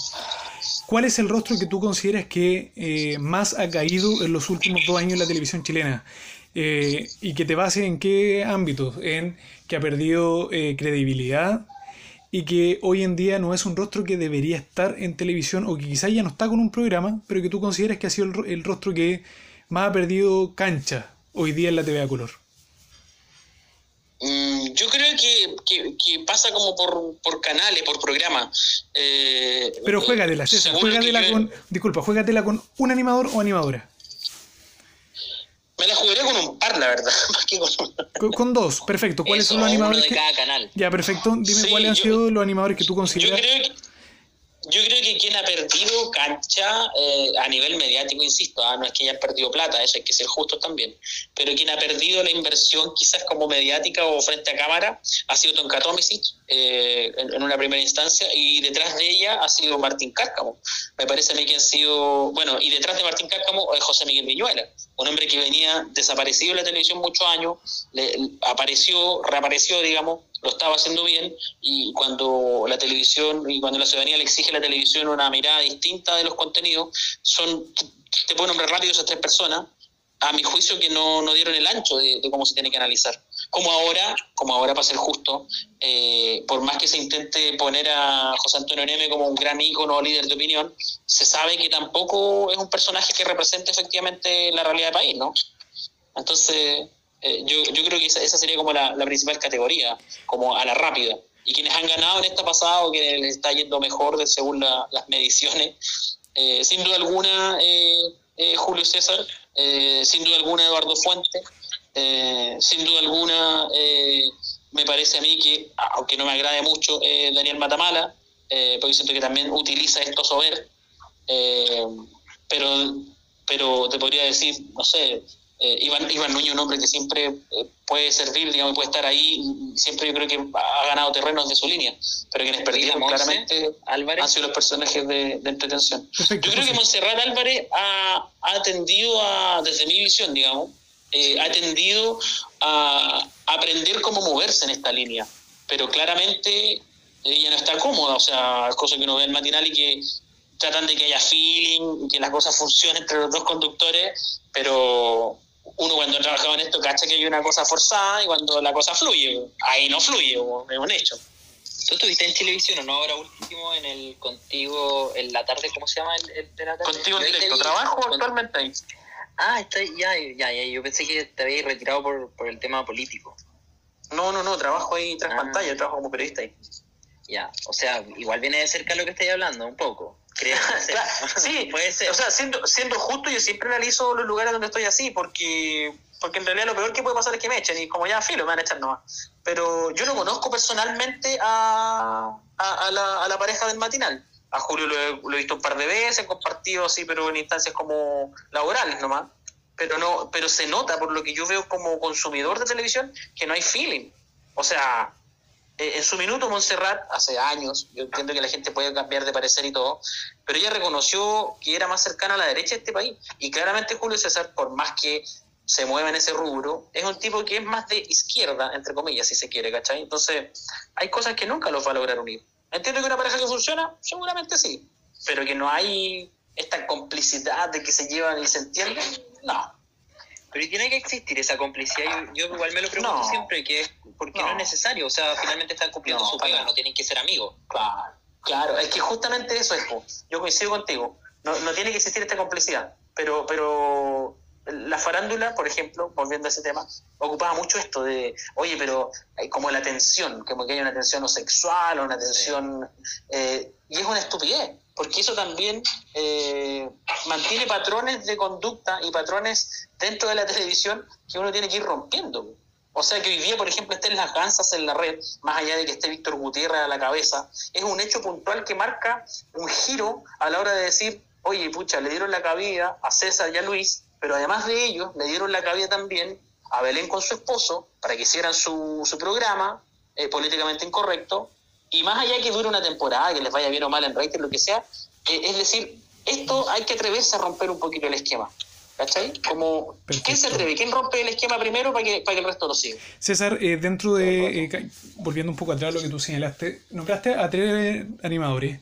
¿Cuál es el rostro que tú consideras que eh, más ha caído en los últimos dos años en la televisión chilena? Eh, y que te base en qué ámbitos, en que ha perdido credibilidad y que hoy en día no es un rostro que debería estar en televisión o que quizás ya no está con un programa, pero que tú consideras que ha sido el, el rostro que más ha perdido cancha hoy día en la TV a color? Mm, yo creo que, que, que, pasa como por, por canales, por programas. Eh, Pero juégatela, César, juégatela con. Disculpa, juégatela con un animador o animadora. Me la jugaría con un par, la verdad. Más que con, dos, perfecto. ¿Cuáles Eso, son los animadores? Uno de que... cada canal. Ya, perfecto. Dime Sí, cuáles han sido los animadores que tú consideras. Yo creo que, yo creo que quien ha perdido cancha eh, a nivel mediático, insisto, ah, no es que hayan perdido plata, eso hay que ser justos también, pero quien ha perdido la inversión quizás como mediática o frente a cámara ha sido Tonka Tomisic eh, en, una primera instancia y detrás de ella ha sido Martín Cárcamo. Me parece a mí que han sido, bueno, y detrás de Martín Cárcamo eh, José Miguel Viñuela, un hombre que venía desaparecido en la televisión muchos años, apareció, reapareció, digamos, lo estaba haciendo bien y cuando la televisión y cuando la ciudadanía le exige a la televisión una mirada distinta de los contenidos, son, te puedo nombrar rápido esas tres personas, a mi juicio que no, no dieron el ancho de cómo se tiene que analizar. Como ahora, como ahora para ser justo, eh, por más que se intente poner a José Antonio Neme como un gran ícono o líder de opinión, se sabe que tampoco es un personaje que represente efectivamente la realidad del país, ¿no? Entonces, eh, yo, yo creo que esa, sería como la, principal categoría, como a la rápida. Y quienes han ganado en esta pasada o que les está yendo mejor de, según la, las mediciones, eh, sin duda alguna Julio César, sin duda alguna Eduardo Fuente, sin duda alguna me, me parece a mí que, aunque no me agrade mucho eh, Daniel Matamala, eh, porque siento que también utiliza esto sober, eh, pero, pero te podría decir, no sé, eh, Iván, Iván Nuño, un hombre que siempre eh, puede servir, digamos, puede estar ahí, siempre yo creo que ha ganado terrenos de su línea, pero quienes perdieron claramente Álvarez. han sido los personajes de, de entretención. Perfecto, Yo creo que José. Monserrat Álvarez ha, ha tendido a, desde mi visión, digamos, eh, ha tendido a aprender cómo moverse en esta línea, pero claramente ella no está cómoda, o sea, cosa que uno ve en matinal y que tratan de que haya feeling, que las cosas funcionen entre los dos conductores, pero uno cuando ha trabajado en esto cacha que hay una cosa forzada y cuando la cosa fluye, ahí no fluye, es un hecho. ¿Tú estuviste en televisión o no? Ahora último en el Contigo, en la tarde, ¿cómo se llama el, el de la tarde? Contigo en directo, vi- trabajo con- actualmente ahí. Ah, está, ya, ya, ya, yo pensé que te habías retirado por, por el tema político. No, no, no, trabajo ahí tras Ah. pantalla, trabajo como periodista ahí. Ya, o sea, igual viene de cerca lo que estáis hablando, un poco. Creo. no sé. Claro, sí, puede ser. O sea, siendo, siendo justo, yo siempre analizo los lugares donde estoy así, porque porque en realidad lo peor que puede pasar es que me echen, y como ya filo, me van a echar nomás. Pero yo no conozco personalmente a, a, a la, a la pareja del matinal. A Julio lo he, visto un par de veces, compartido así, pero en instancias como laborales nomás. Pero no pero se nota, por lo que yo veo como consumidor de televisión, que no hay feeling. O sea, eh, en su minuto Montserrat, hace años, yo entiendo que la gente puede cambiar de parecer y todo, pero ella reconoció que era más cercana a la derecha de este país. Y claramente Julio César, por más que se mueva en ese rubro, es un tipo que es más de izquierda, entre comillas, si se quiere, ¿cachai? Entonces, hay cosas que nunca los va a lograr unir. Entiendo que una pareja que funciona, seguramente sí, pero que no hay esta complicidad de que se llevan y se entienden, no. Pero tiene que existir esa complicidad. Yo, yo igual me lo pregunto No. siempre, que es porque no. No. es necesario. O sea, finalmente están cumpliendo No, su pega, no tienen que ser amigos. Claro, claro, es que justamente eso es, yo coincido contigo, no, no tiene que existir esta complicidad, pero, pero la farándula, por ejemplo, volviendo a ese tema, ocupaba mucho esto de, oye, pero hay como la tensión, como que hay una tensión o sexual o una tensión, eh, y es una estupidez, porque eso también eh, mantiene patrones de conducta y patrones dentro de la televisión que uno tiene que ir rompiendo. O sea que hoy día, por ejemplo, estén las gansas en la red, más allá de que esté Víctor Gutiérrez a la cabeza, es un hecho puntual que marca un giro a la hora de decir, oye, pucha, le dieron la cabida a César y a Luis, pero además de ellos, le dieron la cabida también a Belén con su esposo para que hicieran su, su programa eh, políticamente incorrecto, y más allá que dure una temporada, que les vaya bien o mal en rating, lo que sea, eh, es decir, esto hay que atreverse a romper un poquito el esquema. ¿Cachai? Como, ¿quién se atreve? ¿Quién rompe el esquema primero para que, para que el resto lo siga? César, eh, dentro de, eh, volviendo un poco atrás a lo que tú señalaste, nombraste a tres animadores,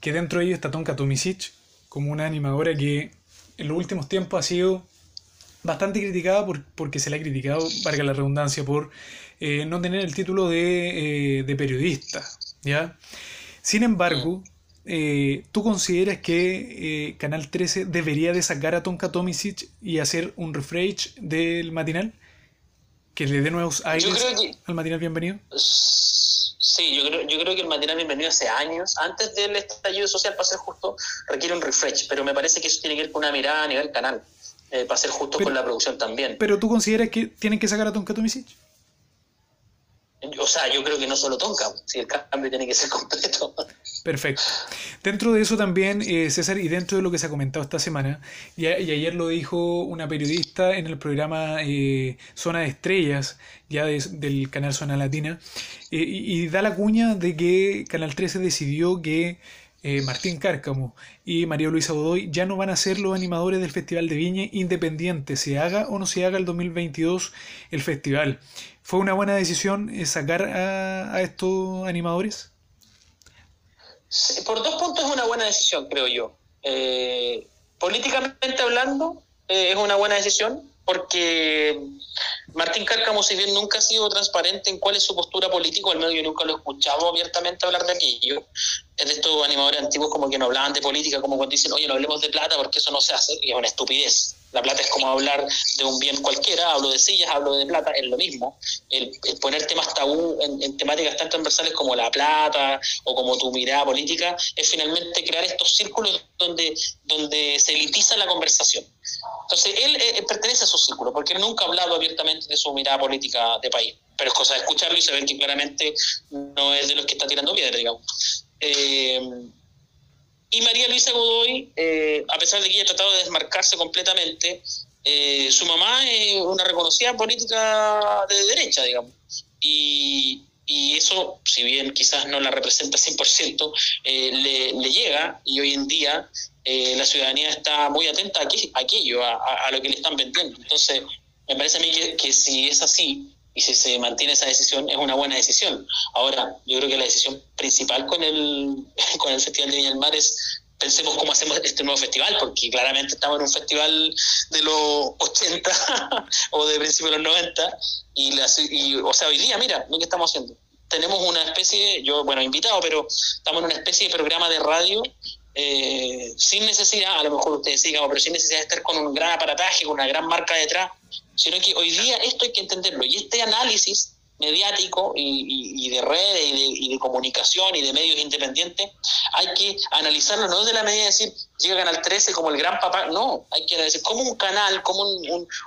que dentro de ellos está Tonka Tomisic, como una animadora que en los últimos tiempos ha sido bastante criticada por, porque se le ha criticado, valga la redundancia, por eh, no tener el título de, eh, de periodista, ¿ya? Sin embargo, eh, ¿tú consideras que eh, Canal 13 debería de sacar a Tonka Tomisic y hacer un refresh del matinal? Que le dé nuevos aires que- al matinal bienvenido. Sí, yo creo, yo creo que el matinal bienvenido hace años, antes del estallido social, para ser justo, requiere un refresh, pero me parece que eso tiene que ver con una mirada a nivel canal, eh, para ser justo Pero- con la producción también. Pero tú consideras que tienen que sacar a Tonka Tomisic? o sea, yo creo que no solo Tonka, si el cambio tiene que ser completo. Perfecto. Dentro de eso también, eh, César, y dentro de lo que se ha comentado esta semana, y, y ayer lo dijo una periodista en el programa eh, Zona de Estrellas, ya de- del canal Zona Latina, eh, y, da la cuña de que Canal 13 decidió que eh, Martín Cárcamo y María Luisa Godoy ya no van a ser los animadores del Festival de Viña, independiente se haga o no se haga el 2022 el festival. ¿Fue una buena decisión sacar a estos animadores? Por dos puntos es una buena decisión, creo yo. Eh, políticamente hablando, eh, es una buena decisión porque Martín Cárcamo, si bien nunca ha sido transparente en cuál es su postura política, al menos yo nunca lo he escuchado abiertamente hablar de aquello. Es de estos animadores antiguos como que no hablaban de política, como cuando dicen, oye, no hablemos de plata porque eso no se hace, y es una estupidez. La plata es como hablar de un bien cualquiera, hablo de sillas, hablo de plata, es lo mismo. El, poner temas tabú en, temáticas tan transversales como la plata o como tu mirada política es finalmente crear estos círculos donde, donde se elitiza la conversación. Entonces, él eh, pertenece a esos círculos, porque él nunca ha hablado abiertamente de su mirada política de país. Pero es cosa de escucharlo y se ven que claramente no es de los que está tirando piedra, digamos. Eh, y María Luisa Godoy, eh, a pesar de que ella ha tratado de desmarcarse completamente, eh, su mamá es una reconocida política de derecha, digamos. Y, y eso, si bien quizás no la representa 100%, eh, le, le, llega y hoy en día eh, la ciudadanía está muy atenta a, aquello, a, a, lo que le están vendiendo. Entonces, me parece a mí que, que si es así, y si se mantiene esa decisión es una buena decisión. Ahora, yo creo que la decisión principal con el, con el Festival de Viña del Mar es pensemos cómo hacemos este nuevo festival, porque claramente estamos en un festival de los 80 o de principios de los 90, y, y o sea, hoy día, mira, lo que estamos haciendo. Tenemos una especie, yo, bueno, invitado, pero estamos en una especie de programa de radio eh, sin necesidad, a lo mejor ustedes sigan, pero sin necesidad de estar con un gran aparataje, con una gran marca detrás, sino que hoy día esto hay que entenderlo. Y este análisis mediático y, de redes y de, comunicación y de medios independientes, hay que analizarlo no de la medida de decir, llega Canal 13 como el gran papá, no, hay que decir como un canal, como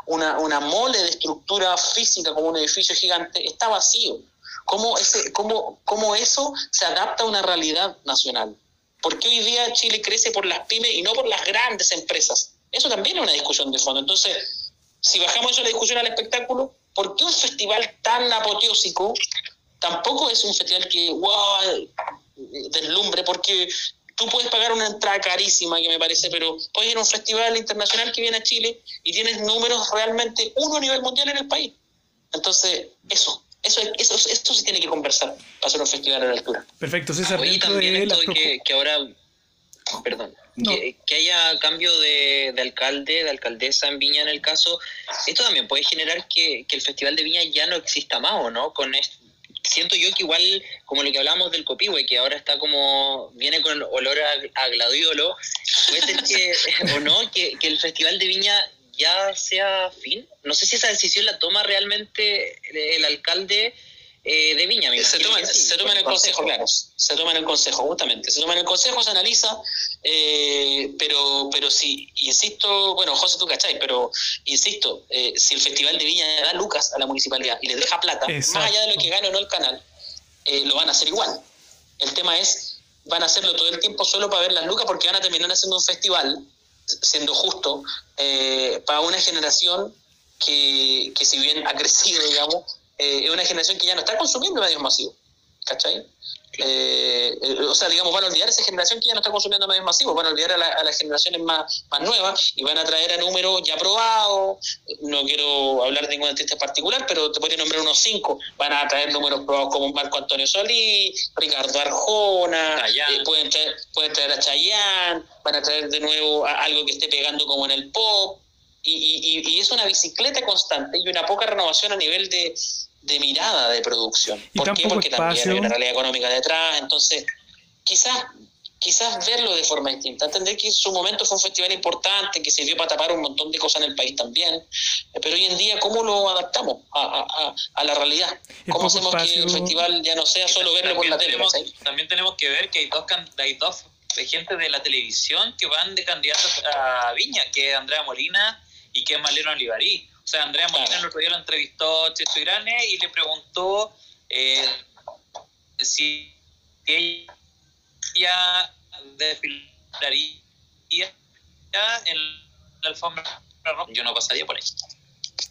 una, una mole de estructura física, como un edificio gigante, está vacío. ¿Cómo, ese, cómo, cómo eso se adapta a una realidad nacional? ¿Por qué hoy día Chile crece por las pymes y no por las grandes empresas? Eso también es una discusión de fondo. Entonces, si bajamos eso a la discusión al espectáculo, ¿por qué un festival tan apoteósico tampoco es un festival que, wow, deslumbre? Porque tú puedes pagar una entrada carísima, que me parece, pero puedes ir a un festival internacional que viene a Chile y tienes números realmente uno a nivel mundial en el país. Entonces, eso, eso, eso, esto se tiene que conversar para hacer un festival a la altura. Perfecto, César. Oye, también esto de que, que ahora perdón, que, haya cambio de, alcalde, de alcaldesa en Viña en el caso, esto también puede generar que, el Festival de Viña ya no exista más, ¿o no? Con siento yo que igual, como lo que hablamos del Copihue, que ahora está como, viene con olor a, gladiolo, puede ser que, o no, que, que el Festival de Viña ya sea fin. No sé si esa decisión la toma realmente el alcalde eh, de Viña. se, toma, se toma en el consejo, claro. Se toma en el consejo, justamente. Se toma en el consejo, se analiza, eh, pero, pero si, insisto, bueno, José, tú cacháis, pero insisto, eh, si el Festival de Viña da lucas a la municipalidad y le deja plata, más allá de lo que gane o no el canal, lo van a hacer igual. El tema es, van a hacerlo todo el tiempo solo para ver las lucas porque van a terminar haciendo un festival, siendo justo, para una generación que, que si bien ha crecido, digamos, eh, es una generación que ya no está consumiendo medios masivos. ¿Cachai? Eh, eh, o sea, digamos, van a olvidar esa generación que ya no está consumiendo medios masivos, van a olvidar a, las generaciones más, más nuevas y van a traer a números ya probados. No quiero hablar de ningún artista particular, pero te podría nombrar unos cinco. Van a traer números probados como Marco Antonio Solís, Ricardo Arjona, pueden, traer, pueden traer a Chayanne, van a traer de nuevo algo que esté pegando como en el pop. Y, y, y, es una bicicleta constante y una poca renovación a nivel de, de mirada de producción. ¿Por qué? Porque también hay una realidad económica detrás. Entonces, quizás quizás verlo de forma distinta, entender que en su momento fue un festival importante, que sirvió para tapar un montón de cosas en el país también, pero hoy en día, ¿cómo lo adaptamos a, a, la realidad? ¿Cómo hacemos que el festival ya no sea solo verlo por la tele? También tenemos que ver que hay dos, hay dos gente de la televisión que van de candidatos a Viña, que es Andrea Molina y que es Maleno Olivarí. O sea, Andrea Molina el otro día lo entrevistó Checho Irane y le preguntó eh, si ella desfilaría en la alfombra roja. Yo no pasaría por ahí.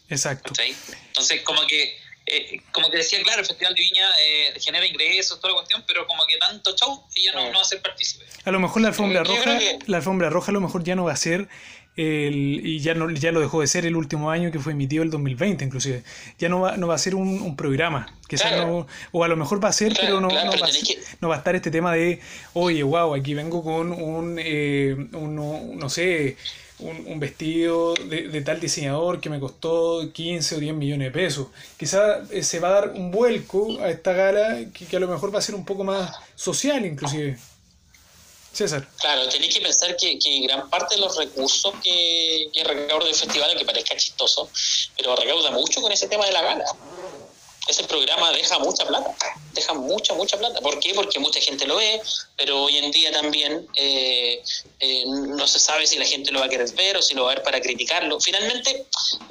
Exacto. Entonces, como que eh, como que decía, claro, el Festival de Viña eh, genera ingresos, toda la cuestión, pero como que tanto show, ella no, no va a ser partícipe. A lo mejor la alfombra roja, la alfombra roja a lo mejor ya no va a ser el, y ya, no, ya lo dejó de ser el último año que fue emitido el 2020 inclusive. Ya no va, no va a ser un, programa, que o a lo mejor va a ser, pero no, no, va, no, va, a estar este tema de, oye, wow, aquí vengo con un, eh, no sé, un, vestido de, tal diseñador que me costó 15 o 10 millones de pesos. Quizá eh, se va a dar un vuelco a esta gala que, que a lo mejor va a ser un poco más social inclusive. Claro, tenéis que pensar que, que, gran parte de los recursos que, que recauda el festival, que parezca chistoso, pero recauda mucho con ese tema de la gala. Ese programa deja mucha plata, deja mucha, mucha plata. ¿Por qué? Porque mucha gente lo ve, pero hoy en día también eh, eh, no se sabe si la gente lo va a querer ver o si lo va a ver para criticarlo. Finalmente,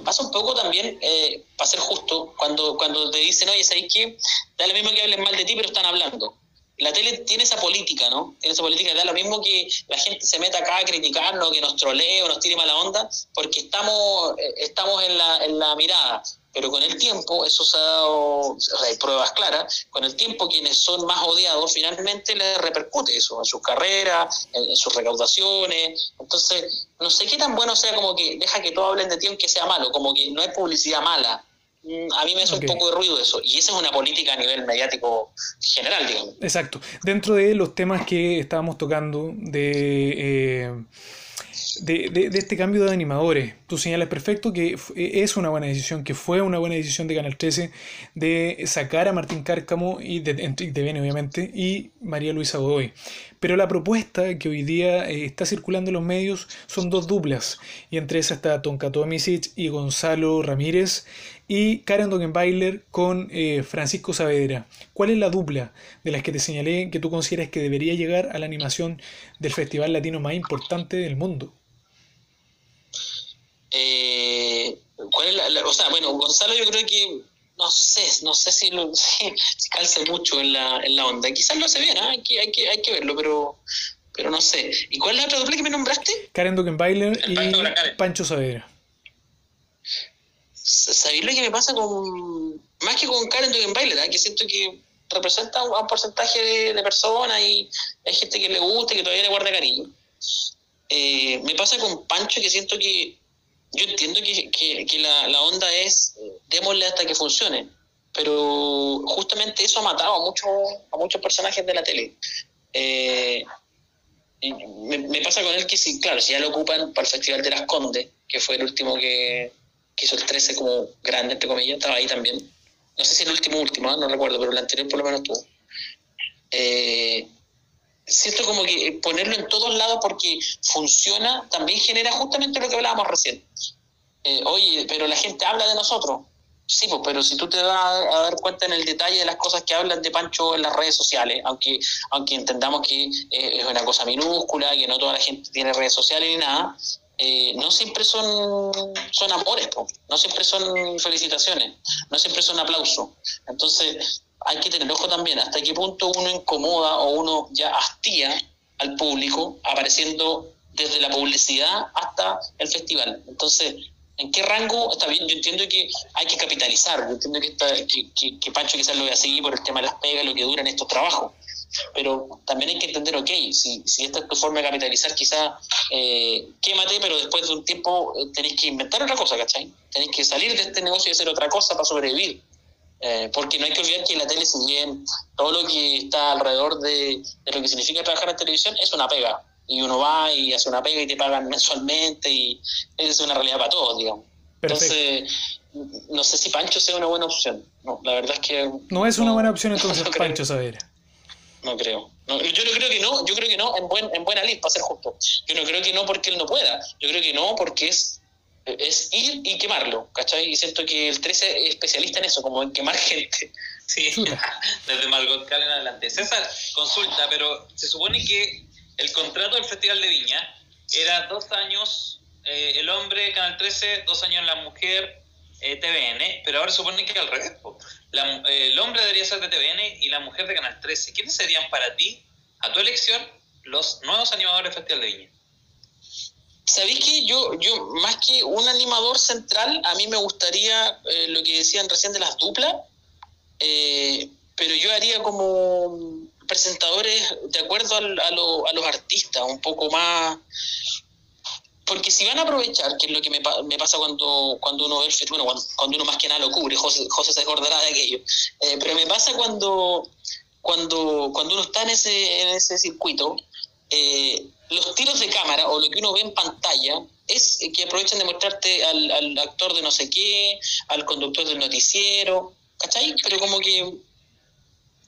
pasa un poco también, eh, para ser justo, cuando, cuando te dicen, oye, ¿sabes qué? Da lo mismo que hablen mal de ti, pero están hablando la tele tiene esa política, ¿no? Tiene esa política, da lo mismo que la gente se meta acá a criticarnos, que nos trolee o nos tire mala onda, porque estamos, eh, estamos en, la, en la mirada. Pero con el tiempo, eso se ha dado, hay pruebas claras, con el tiempo quienes son más odiados finalmente les repercute eso en sus carreras, en, sus recaudaciones. Entonces, no sé qué tan bueno sea como que deja que todos hablen de ti aunque sea malo, como que no hay publicidad mala a mí me hace un poco de ruido eso. Y esa es una política a nivel mediático general, digamos. Exacto. Dentro de los temas que estábamos tocando de... Eh, de, de, este cambio de animadores. Tú señalas perfecto que es una buena decisión, que fue una buena decisión de Canal 13 de sacar a Martín Cárcamo y de, de obviamente y María Luisa Godoy. Pero la propuesta que hoy día eh, está circulando en los medios son dos duplas, y entre esas está Tonka Tomisic y Gonzalo Ramírez, y Karen Dogenbailer con eh, Francisco Saavedra. ¿Cuál es la dupla de las que te señalé que tú consideras que debería llegar a la animación del festival latino más importante del mundo? Eh, ¿cuál es la, o sea, bueno, Gonzalo yo creo que no sé, no sé si, lo, si, calce mucho en la, en la onda. Quizás lo hace bien, ¿eh? hay, que, hay, que, hay que verlo, pero, pero no sé. ¿Y cuál es la otra dupla que me nombraste? Karen Dogenbailer y Pancho Saavedra. ¿Sabéis lo que me pasa con. Más que con Karen Dugenbailer, ¿eh? que siento que representa un, porcentaje de, personas y hay gente que le gusta y que todavía le guarda cariño. Eh, me pasa con Pancho que siento que. Yo entiendo que, que, la, la, onda es démosle hasta que funcione, pero justamente eso ha matado a, muchos a muchos personajes de la tele. Eh, me, me, pasa con él que, si, claro, si ya lo ocupan para el Festival de las Condes, que fue el último que, que hizo el 13 como grande, entre comillas, estaba ahí también. No sé si el último, último, ¿eh? no recuerdo, pero el anterior por lo menos tuvo. Eh, siento como que ponerlo en todos lados porque funciona también genera justamente lo que hablábamos recién. Eh, oye, pero la gente habla de nosotros. Sí, pues, pero si tú te vas a dar cuenta en el detalle de las cosas que hablan de Pancho en las redes sociales, aunque, aunque entendamos que es una cosa minúscula, que no toda la gente tiene redes sociales ni nada, eh, no siempre son, son amores, no siempre son felicitaciones, no siempre son aplausos. Entonces hay que tener ojo también hasta qué punto uno incomoda o uno ya hastía al público apareciendo desde la publicidad hasta el festival. Entonces, ¿en qué rango está bien? Yo entiendo que hay que capitalizar, yo entiendo que, está, que, que, Pancho quizás lo vea así por el tema de las pegas, lo que duran estos trabajos pero también hay que entender, ok, si, si esta es tu forma de capitalizar, quizá eh, quémate, pero después de un tiempo eh, tenéis que inventar otra cosa, ¿cachai? Tenéis que salir de este negocio y hacer otra cosa para sobrevivir. Eh, porque no hay que olvidar que la tele, si bien todo lo que está alrededor de, de, lo que significa trabajar en televisión es una pega. Y uno va y hace una pega y te pagan mensualmente y es una realidad para todos, digamos. Entonces, no sé si Pancho sea una buena opción. No, la verdad es que... No es una buena opción entonces Pancho Saber no creo. yo no creo que no, yo creo que no en, buen, en buena lid, para ser justo. Yo no creo que no porque él no pueda, yo creo que no porque es, es ir y quemarlo, ¿cachai? Y siento que el 13 es especialista en eso, como en quemar gente. Sí, desde Margot Cal en adelante. César, consulta, pero se supone que el contrato del Festival de Viña era dos años eh, el hombre, Canal 13, dos años la mujer, eh, TVN, pero ahora supone que al revés. el hombre debería ser de TVN y la mujer de Canal 13. ¿Quiénes serían para ti, a tu elección, los nuevos animadores del Festival de Viña? ¿Sabéis que yo, yo, más que un animador central, a mí me gustaría eh, lo que decían recién de las duplas, eh, pero yo haría como presentadores de acuerdo a los artistas, un poco más porque si van a aprovechar, que es lo que me, me pasa cuando, cuando uno ve el bueno, cuando, uno más que nada lo cubre, José, José se acordará de aquello, eh, pero me pasa cuando, cuando, cuando uno está en ese, en ese circuito, eh, los tiros de cámara o lo que uno ve en pantalla es que aprovechan de mostrarte al, actor de no sé qué, al conductor del noticiero, ¿cachai? Pero como que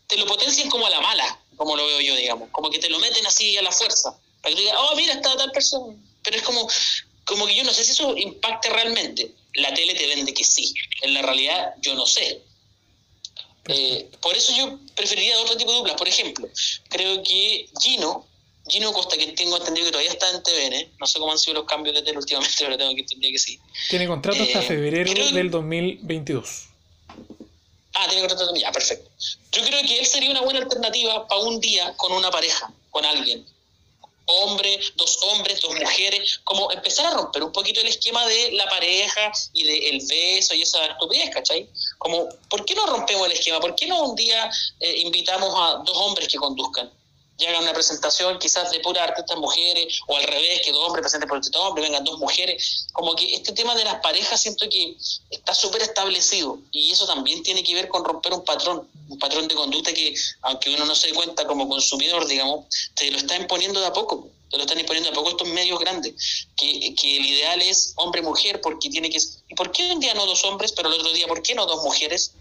te lo potencian como a la mala, como lo veo yo, digamos. Como que te lo meten así a la fuerza. Para que digas, oh, mira, está tal persona. Pero es como, como que yo no sé si eso impacte realmente. La tele te vende que sí. En la realidad, yo no sé. Eh, por eso yo preferiría otro tipo de duplas. Por ejemplo, creo que Gino, Gino Costa, que tengo entendido que todavía está en TVN, no sé cómo han sido los cambios de tele últimamente, pero tengo que entender que sí. Tiene contrato hasta Eh, febrero creo- del 2022. Ah, tiene contrato también, ya, perfecto. Yo creo que él sería una buena alternativa para un día con una pareja, con alguien. Hombre, dos hombres, dos mujeres, como empezar a romper un poquito el esquema de la pareja y del beso y esa estupidez, ¿cachai? Como, ¿por qué no rompemos el esquema? ¿Por qué no un día eh, invitamos a dos hombres que conduzcan? Y hagan una presentación quizás de pura artistas mujeres, o al revés, que dos hombres presenten por este hombre, vengan dos mujeres. Como que este tema de las parejas siento que está súper establecido y eso también tiene que ver con romper un patrón, un patrón de conducta que, aunque uno no se dé cuenta como consumidor, digamos, te lo está imponiendo de a poco, te lo están imponiendo de a poco estos medios grandes, que, que el ideal es hombre-mujer porque tiene que... ¿Y por qué un día no dos hombres, pero el otro día por qué no dos mujeres?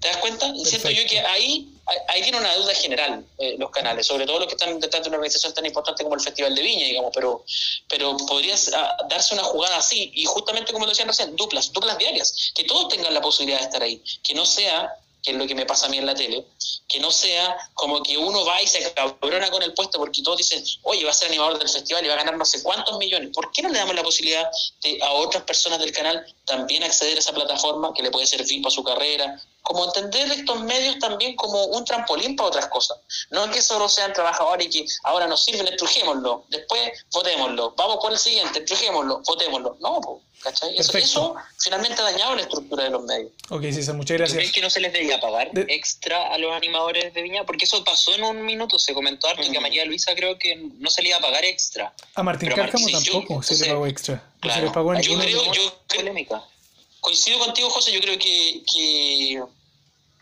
¿Te das cuenta? Siento yo Perfecto. que ahí, ahí tiene una deuda general eh, los canales, sobre todo los que están detrás de una organización tan importante como el Festival de Viña, digamos, pero, pero podría ah, darse una jugada así, y justamente como lo decían recién, duplas, duplas diarias, que todos tengan la posibilidad de estar ahí, que no sea, que es lo que me pasa a mí en la tele, que no sea como que uno va y se cabrona con el puesto porque todos dicen, oye, va a ser animador del festival y va a ganar no sé cuántos millones. ¿Por qué no le damos la posibilidad de a otras personas del canal también acceder a esa plataforma que le puede servir para su carrera? Como entender estos medios también como un trampolín para otras cosas. No que solo sean trabajadores y que ahora nos sirven, estrujémoslo, después votémoslo, vamos por el siguiente, estrujémoslo, votémoslo. No, po, ¿cachai? Eso, eso finalmente ha dañado la estructura de los medios. Ok, César, muchas ¿Tú crees gracias. que no se les debería pagar De- extra a los animadores de Viña? Porque eso pasó en un minuto, se comentó harto que a Mm. María Luisa creo que no se le iba a pagar extra. A Martín Pero Cárcamo Martín, yo- tampoco se le pagó extra. No se claro, le pagó yo creo- yo creo- polémica. coincido contigo, José, yo creo que, que,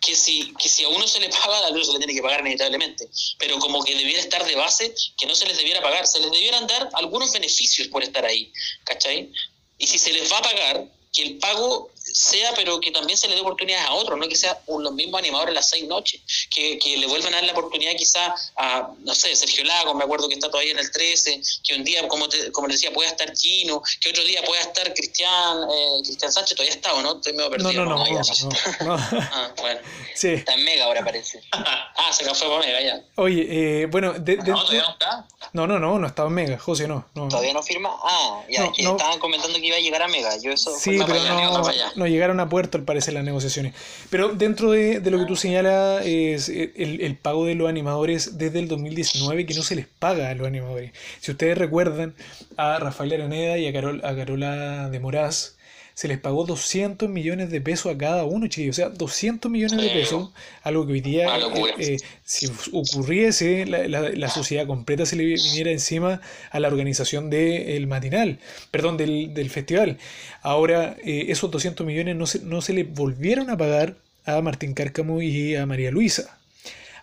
que, si, que si a uno se le paga, a otro se le tiene que pagar inevitablemente. Pero como que debiera estar de base, que no se les debiera pagar, se les debieran dar algunos beneficios por estar ahí, ¿cachai? Y si se les va a pagar, que el pago sea, pero que también se le dé oportunidades a otros, no que sea un- los mismos animadores las seis noches, que, que le vuelvan a dar la oportunidad quizá a, no sé, Sergio Lago, me acuerdo que está todavía en el 13, que un día, como, te, como decía, pueda estar Gino, que otro día pueda estar Cristian, eh, Cristian Sánchez, todavía está, ¿o no? Estoy medio No, perdido. no, no, no, no. no. Ah, bueno. Sí. Está en Mega ahora parece. Ah, se fue para Mega ya. Oye, eh, bueno, de- No, dentro- todavía no está. no, no, no, no estaba en Mega, José, no. no. ¿Todavía no firma? Ah, ya, No, que no. estaban comentando que iba a llegar a Mega. Yo eso Sí, pero no, para allá. No llegaron a puerto al parecer las negociaciones. Pero dentro de, de lo que tú señalas es eh, el, el pago de los animadores desde el 2019 que no se les paga a los animadores. Si ustedes recuerdan a Rafael Araneda y a, Carol, a Carola de Moraz, se les pagó 200 millones de pesos a cada uno. O sea, 200 millones de pesos, algo que hoy día, eh, eh, si ocurriese, la, la- la sociedad completa se le viniera encima a la organización del matinal, perdón, del, del festival. Ahora, eh, esos 200 millones no se, no se le volvieron a pagar a Martín Cárcamo y a María Luisa.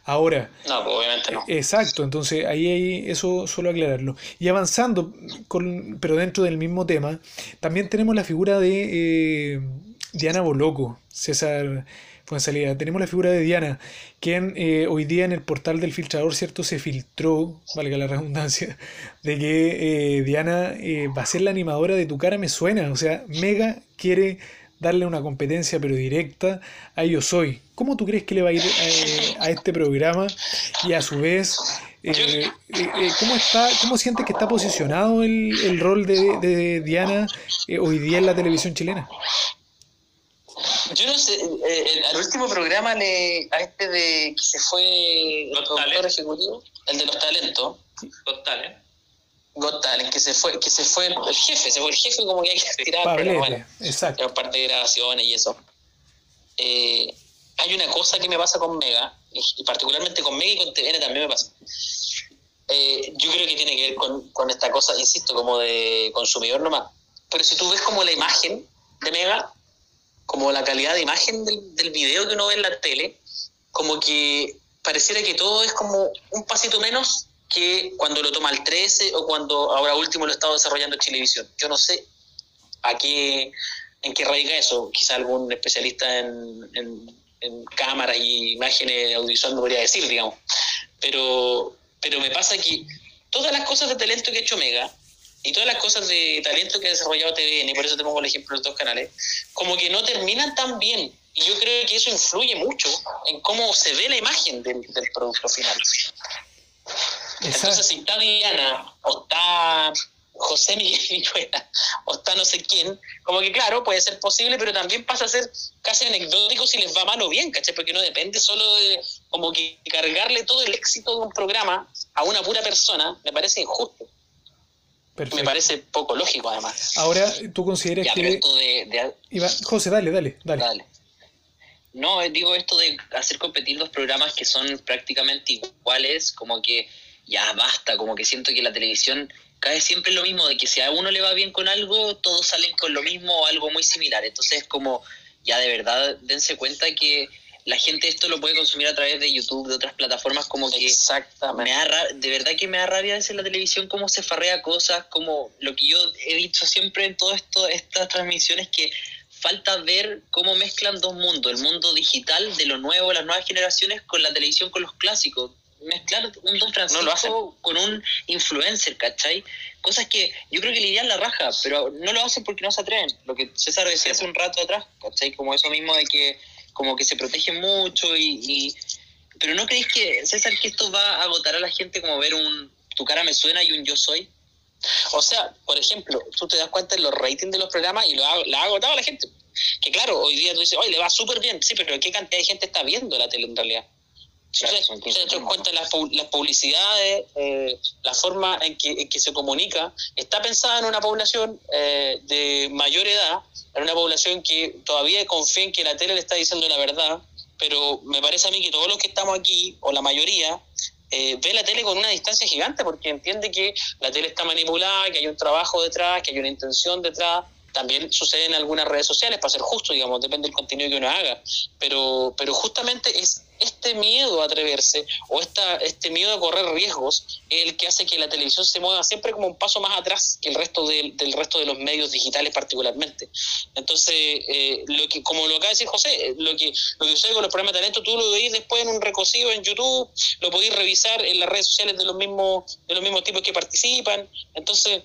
Ahora, No, pues obviamente no. Exacto, entonces ahí hay eso solo aclararlo. Y avanzando, con, pero dentro del mismo tema, también tenemos la figura de eh, Diana Boloco, César Fuenzalida. Tenemos la figura de Diana, quien eh, hoy día en el portal del filtrador, ¿cierto? Se filtró, valga la redundancia, de que eh, Diana eh, va a ser la animadora de Tu cara me suena. O sea, Mega quiere darle una competencia pero directa a Yo Soy. ¿Cómo tú crees que le va a ir eh, a este programa? Y a su vez, eh, eh, eh, ¿cómo, está, ¿cómo sientes que está posicionado el, el rol de, de Diana eh, hoy día en la televisión chilena? Yo no sé, eh, el- al último programa le, a este de que se fue el productor ejecutivo, el de los talentos, Total, ¿eh? Got Talent, que se fue, que se fue el, el jefe, se fue el jefe como que hay que tirar, pero bueno, exacto. parte de grabaciones y eso. Eh, hay una cosa que me pasa con Mega, y particularmente con Mega y con TVN también me pasa. Eh, yo creo que tiene que ver con, esta cosa, insisto, como de consumidor nomás. Pero si tú ves como la imagen de Mega, como la calidad de imagen del, del video que uno ve en la tele, como que pareciera que todo es como un pasito menos que cuando lo toma el 13 o cuando ahora último lo estaba desarrollando Chilevisión. Yo no sé a qué, en qué radica eso. Quizá algún especialista en, en, en cámaras y imágenes audiovisual, no podría decir, digamos. Pero, pero me pasa que todas las cosas de talento que ha hecho Mega y todas las cosas de talento que ha desarrollado TVN, y por eso te pongo el ejemplo de los dos canales, como que no terminan tan bien. Y yo creo que eso influye mucho en cómo se ve la imagen del, del producto final. Entonces, si está Diana o está José Miguel Viñuela o está no sé quién, como que claro, puede ser posible, pero también pasa a ser casi anecdótico si les va mal o bien, ¿cachai? Porque no depende solo de como que cargarle todo el éxito de un programa a una pura persona, me parece injusto. Me parece poco lógico, además. Ahora, ¿tú consideras que...? José, dale, dale, dale. No, digo esto de hacer competir dos programas que son prácticamente iguales, como que ya basta, como que siento que la televisión cae siempre lo mismo, de que si a uno le va bien con algo, todos salen con lo mismo o algo muy similar. Entonces, como ya de verdad dense cuenta que la gente esto lo puede consumir a través de YouTube, de otras plataformas, como que Exactamente. Me de verdad que me da rabia veces la televisión cómo se farrea cosas, como lo que yo he dicho siempre en todo esto, estas transmisiones que falta ver cómo mezclan dos mundos, el mundo digital de lo nuevo, las nuevas generaciones, con la televisión, con los clásicos. Mezclar un Don Francisco con un influencer, ¿cachai? Cosas que yo creo que le irían la raja, pero no lo hacen porque no se atreven. Lo que César decía hace un rato atrás, ¿cachai? Como eso mismo de que como que se protege mucho y, pero no creéis que César que esto va a agotar a la gente como ver un tu cara me suena y un yo soy o sea por ejemplo tú te das cuenta de los ratings de los programas y lo ha, ha agotado a la gente que claro hoy día tú dices oye le va súper bien sí pero qué cantidad de gente está viendo la tele en realidad se das cuenta las, las publicidades, eh, la forma en que, en que, se comunica, está pensada en una población eh, de mayor edad en una población que todavía confía en que la tele le está diciendo la verdad, pero me parece a mí que todos los que estamos aquí, o la mayoría, eh, ve la tele con una distancia gigante porque entiende que la tele está manipulada, que hay un trabajo detrás, que hay una intención detrás. También sucede en algunas redes sociales, para ser justo, digamos, depende del contenido que uno haga. Pero, pero justamente es este miedo a atreverse o esta, este miedo a correr riesgos es el que hace que la televisión se mueva siempre como un paso más atrás que el resto del resto de los medios digitales particularmente. Entonces, eh, lo que, como lo acaba de decir José, eh, lo que, lo que sucede con los programas de talento, tú lo veis después en un recocido en YouTube, lo podéis revisar en las redes sociales de los mismos, de los mismos tipos que participan. Entonces,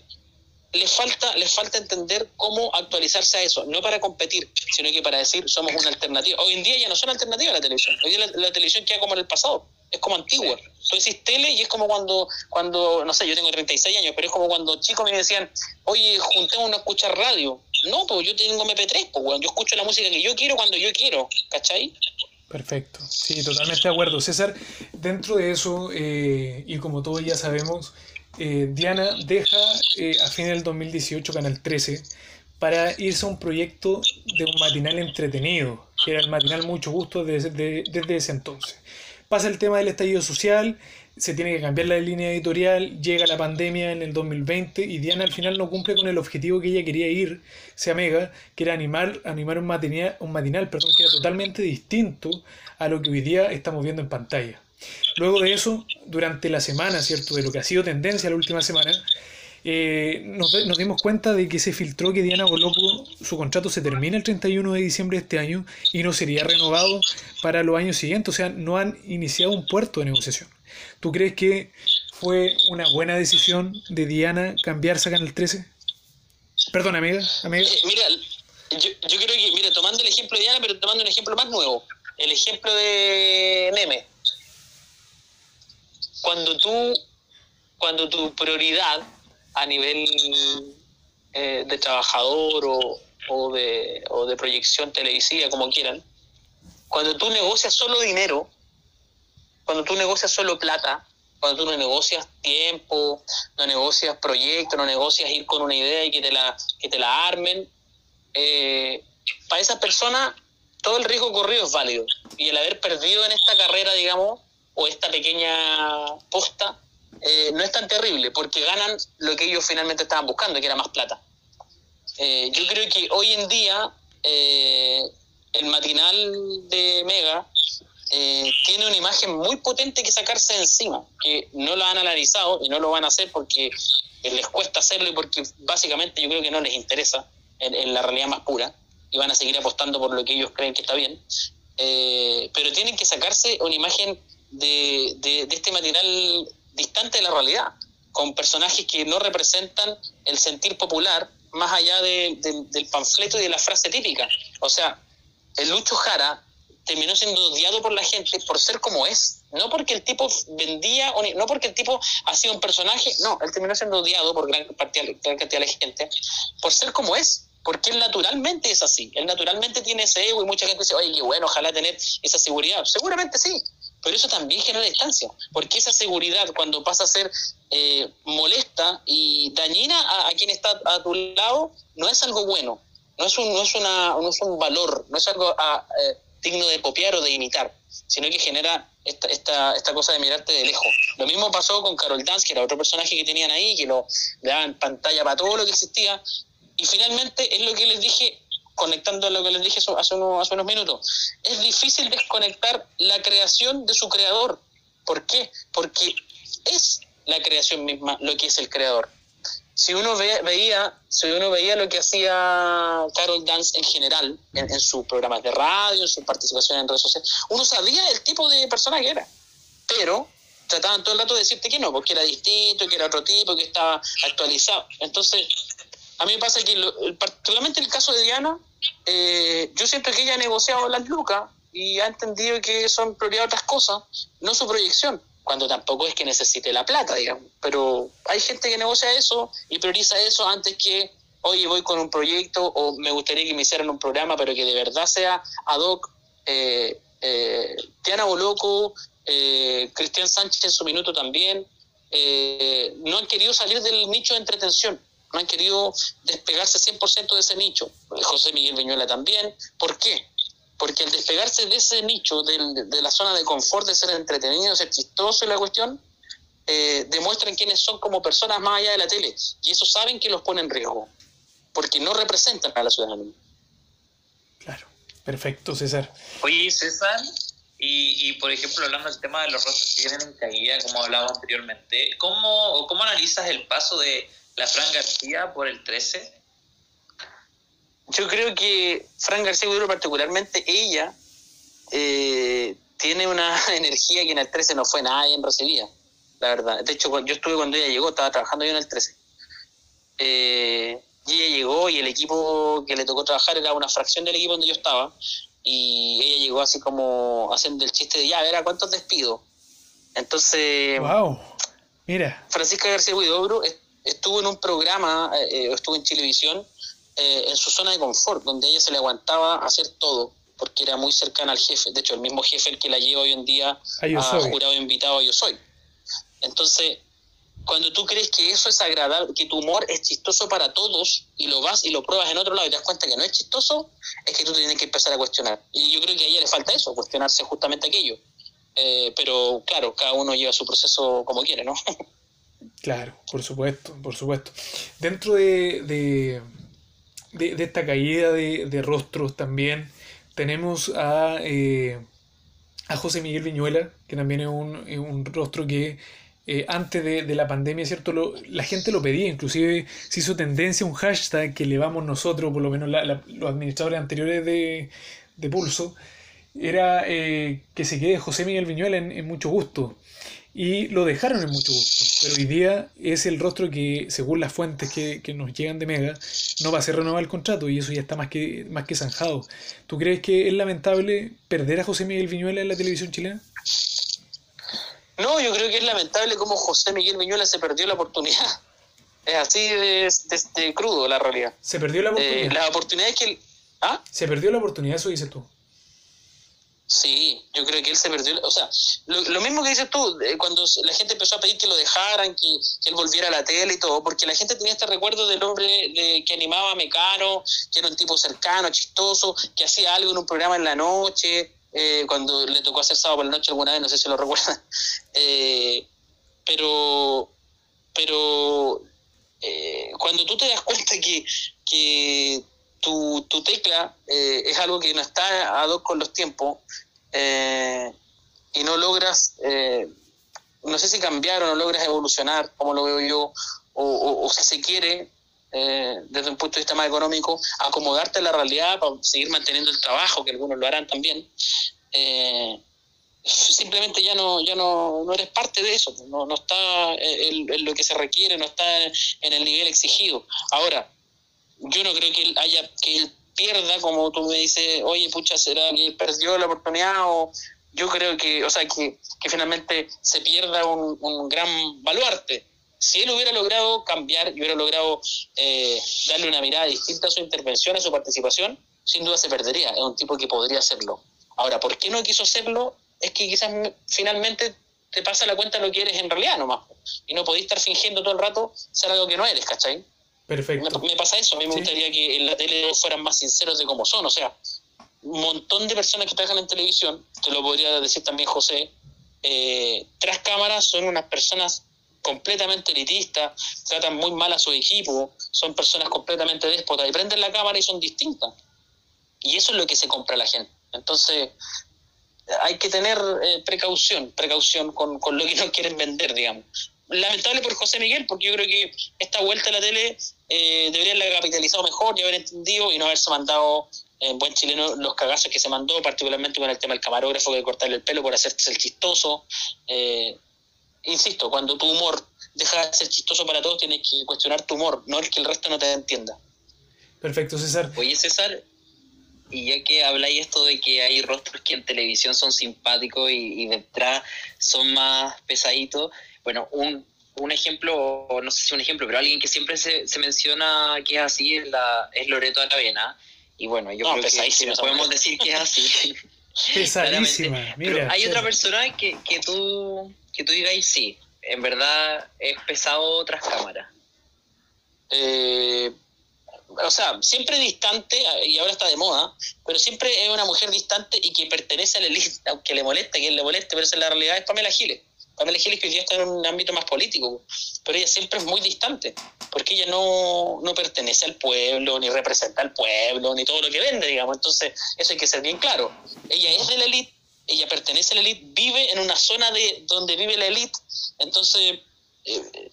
les falta, les falta entender cómo actualizarse a eso, no para competir, sino que para decir somos una alternativa. Hoy en día ya no son alternativas la televisión, hoy día la, televisión queda como en el pasado, es como antigua. Tú decís tele y es como cuando, cuando, no sé, yo tengo 36 años, pero es como cuando chicos me decían, oye, juntémonos a escuchar radio. No, pues yo tengo MP3, pues yo escucho la música que yo quiero cuando yo quiero, ¿cachai? Perfecto, sí, totalmente de acuerdo. César, dentro de eso, eh, y como todos ya sabemos, eh, Diana deja eh, a fin del 2018 Canal 13 para irse a un proyecto de un matinal entretenido, que era el matinal Mucho Gusto desde, desde ese entonces. Pasa el tema del estallido social, se tiene que cambiar la línea editorial, llega la pandemia en el 2020 y Diana al final no cumple con el objetivo que ella quería ir, sea mega, que era animar, animar un matinal, un matinal perdón, que era totalmente distinto a lo que hoy día estamos viendo en pantalla. Luego de eso, durante la semana, ¿cierto? De lo que ha sido tendencia la última semana, eh, nos, dimos cuenta de que se filtró que Diana Boloco, su contrato se termina el 31 de diciembre de este año y no sería renovado para los años siguientes. O sea, no han iniciado un puerto de negociación. ¿Tú crees que fue una buena decisión de Diana cambiarse a Canal 13? Perdón, amiga. amiga. Eh, mira, yo, yo, creo que, mira, tomando el ejemplo de Diana, pero tomando un ejemplo más nuevo, el ejemplo de Meme cuando tú, cuando tu prioridad a nivel eh, de trabajador o, o, de, o de proyección televisiva, como quieran, cuando tú negocias solo dinero, cuando tú negocias solo plata, cuando tú no negocias tiempo, no negocias proyectos, no negocias ir con una idea y que te la, que te la armen, eh, para esas personas todo el riesgo corrido es válido. Y el haber perdido en esta carrera, digamos, o esta pequeña posta eh, no es tan terrible porque ganan lo que ellos finalmente estaban buscando, que era más plata. Eh, yo creo que hoy en día eh, el matinal de Mega tiene una imagen muy potente que sacarse de encima, que no lo han analizado y no lo van a hacer porque les cuesta hacerlo y porque básicamente yo creo que no les interesa en, la realidad más pura y van a seguir apostando por lo que ellos creen que está bien. pero tienen que sacarse una imagen de, de, este material distante de la realidad, con personajes que no representan el sentir popular más allá de- de- del panfleto y de la frase típica. O sea, el Lucho Jara terminó siendo odiado por la gente por ser como es. No porque el tipo vendía, no porque el tipo hacía un personaje, no, él terminó siendo odiado por gran cantidad, gran cantidad de gente por ser como es. Porque él naturalmente es así. Él naturalmente tiene ese ego y mucha gente dice, oye, qué bueno, ojalá tener esa seguridad. Seguramente sí, pero eso también genera distancia. Porque esa seguridad, cuando pasa a ser eh, molesta y dañina a, a quien está a tu lado, no es algo bueno. No es un, no es una, no es un valor, no es algo ah, eh, digno de copiar o de imitar, sino que genera esta, esta, esta cosa de mirarte de lejos. Lo mismo pasó con Carol Dance, que era otro personaje que tenían ahí, que lo daban pantalla para todo lo que existía. Y finalmente es lo que les dije, conectando lo que les dije hace unos, minutos, es difícil desconectar la creación de su creador. ¿Por qué? Porque es la creación misma lo que es el creador. Si uno ve- veía, si uno veía lo que hacía Carol Dance en general, en, en sus programas de radio, en su participación en redes sociales, uno sabía el tipo de persona que era. Pero trataban todo el rato de decirte que no, porque era distinto, que era otro tipo, que estaba actualizado. Entonces, a mí me pasa que, lo- particularmente el caso de Diana, eh, yo siento que ella ha negociado las lucas y ha entendido que son prioridad otras cosas, no su proyección, cuando tampoco es que necesite la plata, digamos. Pero hay gente que negocia eso y prioriza eso antes que, oye, voy con un proyecto o me gustaría que me hicieran un programa, pero que de verdad sea ad hoc. Eh, eh, Diana Boloco, eh, Cristian Sánchez en su minuto también, eh, no han querido salir del nicho de entretención, no han querido despegarse 100% de ese nicho. José Miguel Viñuela también. ¿Por qué? Porque al despegarse de ese nicho, de la zona de confort, de ser entretenido, ser chistoso y la cuestión, eh, demuestran quiénes son como personas más allá de la tele. Y eso saben que los pone en riesgo, porque no representan a la ciudadanía. Claro. Perfecto, César. Oye, César, y, y por ejemplo, hablando del tema de los rostros que vienen en caída, como hablábamos anteriormente, ¿cómo, ¿cómo analizas el paso de la Fran García por el 13? Yo creo que Fran García Gudero, particularmente ella, eh, tiene una energía que en el 13 no fue nada bien recibida, la verdad. De hecho, yo estuve cuando ella llegó, estaba trabajando yo en el 13. Eh, y ella llegó y el equipo que le tocó trabajar era una fracción del equipo donde yo estaba. Y ella llegó así como haciendo el chiste de, ya, a ver, ¿a cuántos despido? Entonces... Wow. Mira. Francisca García Huidobro est- estuvo en un programa, eh, eh, estuvo en televisión, eh, en su zona de confort, donde ella se le aguantaba hacer todo, porque era muy cercana al jefe. De hecho, el mismo jefe el que la lleva hoy en día A jurado invitado a Yo Soy. Entonces, cuando tú crees que eso es agradable, que tu humor es chistoso para todos, y lo vas y lo pruebas en otro lado y te das cuenta que no es chistoso, es que tú tienes que empezar a cuestionar. Y yo creo que a ella le falta eso, cuestionarse justamente aquello. Eh, pero claro, cada uno lleva su proceso como quiere, ¿no? Claro, por supuesto, por supuesto. Dentro de, de, de- esta caída de, rostros también tenemos a, eh, a José Miguel Viñuela, que también es un, un rostro que eh, antes de, de la pandemia, ¿cierto? La gente lo pedía, inclusive se hizo tendencia un hashtag que elevamos nosotros, por lo menos los administradores anteriores de, de Pulso, era eh, que se quede José Miguel Viñuela en mucho gusto. Y lo dejaron en mucho gusto. Pero hoy día es el rostro que, según las fuentes que, que nos llegan de Mega, no va a ser renovado el contrato y eso ya está más que, más que zanjado. ¿Tú crees que es lamentable perder a José Miguel Viñuela en la televisión chilena? No, yo creo que es lamentable cómo José Miguel Viñuela se perdió la oportunidad. Es así de, de- de crudo la realidad. Se perdió la oportunidad. Eh, las oportunidades que... ¿Ah? Se perdió la oportunidad, eso dices tú. Sí, yo creo que él se perdió. O sea, lo, lo mismo que dices tú, eh, cuando la gente empezó a pedir que lo dejaran, que, que él volviera a la tele y todo, porque la gente tenía este recuerdo del hombre de, que animaba a Mecano, que era un tipo cercano, chistoso, que hacía algo en un programa en la noche, eh, cuando le tocó hacer sábado por la noche alguna vez, no sé si lo recuerdan. Eh, pero, pero eh, cuando tú te das cuenta que, que tu, tu tecla eh, es algo que no está ad hoc con los tiempos eh, y no logras, eh, no sé si cambiar o no logras evolucionar, como lo veo yo, o, o- si se quiere, eh, desde un punto de vista más económico, acomodarte a la realidad para seguir manteniendo el trabajo, que algunos lo harán también. Simplemente ya no ya no, no eres parte de eso, no, no está en, lo que se requiere, no está en el nivel exigido. Ahora, yo no creo que él haya que él pierda, como tú me dices, oye, pucha, será que perdió la oportunidad o yo creo que, o sea, que, que finalmente se pierda un, un gran baluarte si él hubiera logrado cambiar y hubiera logrado eh, darle una mirada distinta a su intervención, a su participación, sin duda se perdería. Es un tipo que podría hacerlo. Ahora, ¿por qué no quiso hacerlo? Es que quizás finalmente te pasa la cuenta lo que eres en realidad nomás. Y no podés estar fingiendo todo el rato ser algo que no eres, ¿cachai? Perfecto. Me, pasa eso. A mí me gustaría que en la tele fueran más sinceros de cómo son. O sea, un montón de personas que trabajan en televisión, te lo podría decir también José, eh, tras cámaras son unas personas completamente elitistas, tratan muy mal a su equipo, son personas completamente déspotas y prenden la cámara y son distintas. Y eso es lo que se compra a la gente. Entonces, hay que tener eh, precaución, precaución con, con, lo que nos quieren vender, digamos. Lamentable por José Miguel, porque yo creo que esta vuelta a la tele eh, debería haberla capitalizado mejor y haber entendido y no haberse mandado en buen chileno los cagazos que se mandó, particularmente con el tema del camarógrafo que cortarle el pelo por hacerse el chistoso. Eh, insisto, cuando tu humor deja de ser chistoso para todos, tienes que cuestionar tu humor, no el que el resto no te entienda. Perfecto, César. Oye, César, y ya que habláis esto de que hay rostros que en televisión son simpáticos y, detrás son más pesaditos, bueno, un, un ejemplo, no sé si un ejemplo, pero alguien que siempre se, se menciona que es así es, la, es Loreto Aravena. Y bueno, yo creo que podemos decir que es así. Pesadísima, mira. hay otra persona que, que tú que tú digas, sí, en verdad es pesado tras cámara? Eh, o sea, siempre distante, y ahora está de moda, pero siempre es una mujer distante y que pertenece a la elite, aunque le moleste, que le moleste, pero esa es la realidad, es Pamela Giles. Pamela Giles que hoy día está en un ámbito más político, pero ella siempre es muy distante, porque ella no, no pertenece al pueblo, ni representa al pueblo, ni todo lo que vende, digamos. Entonces, eso hay que ser bien claro. Ella es de la élite, ella pertenece a la élite, vive en una zona de donde vive la élite, entonces eh,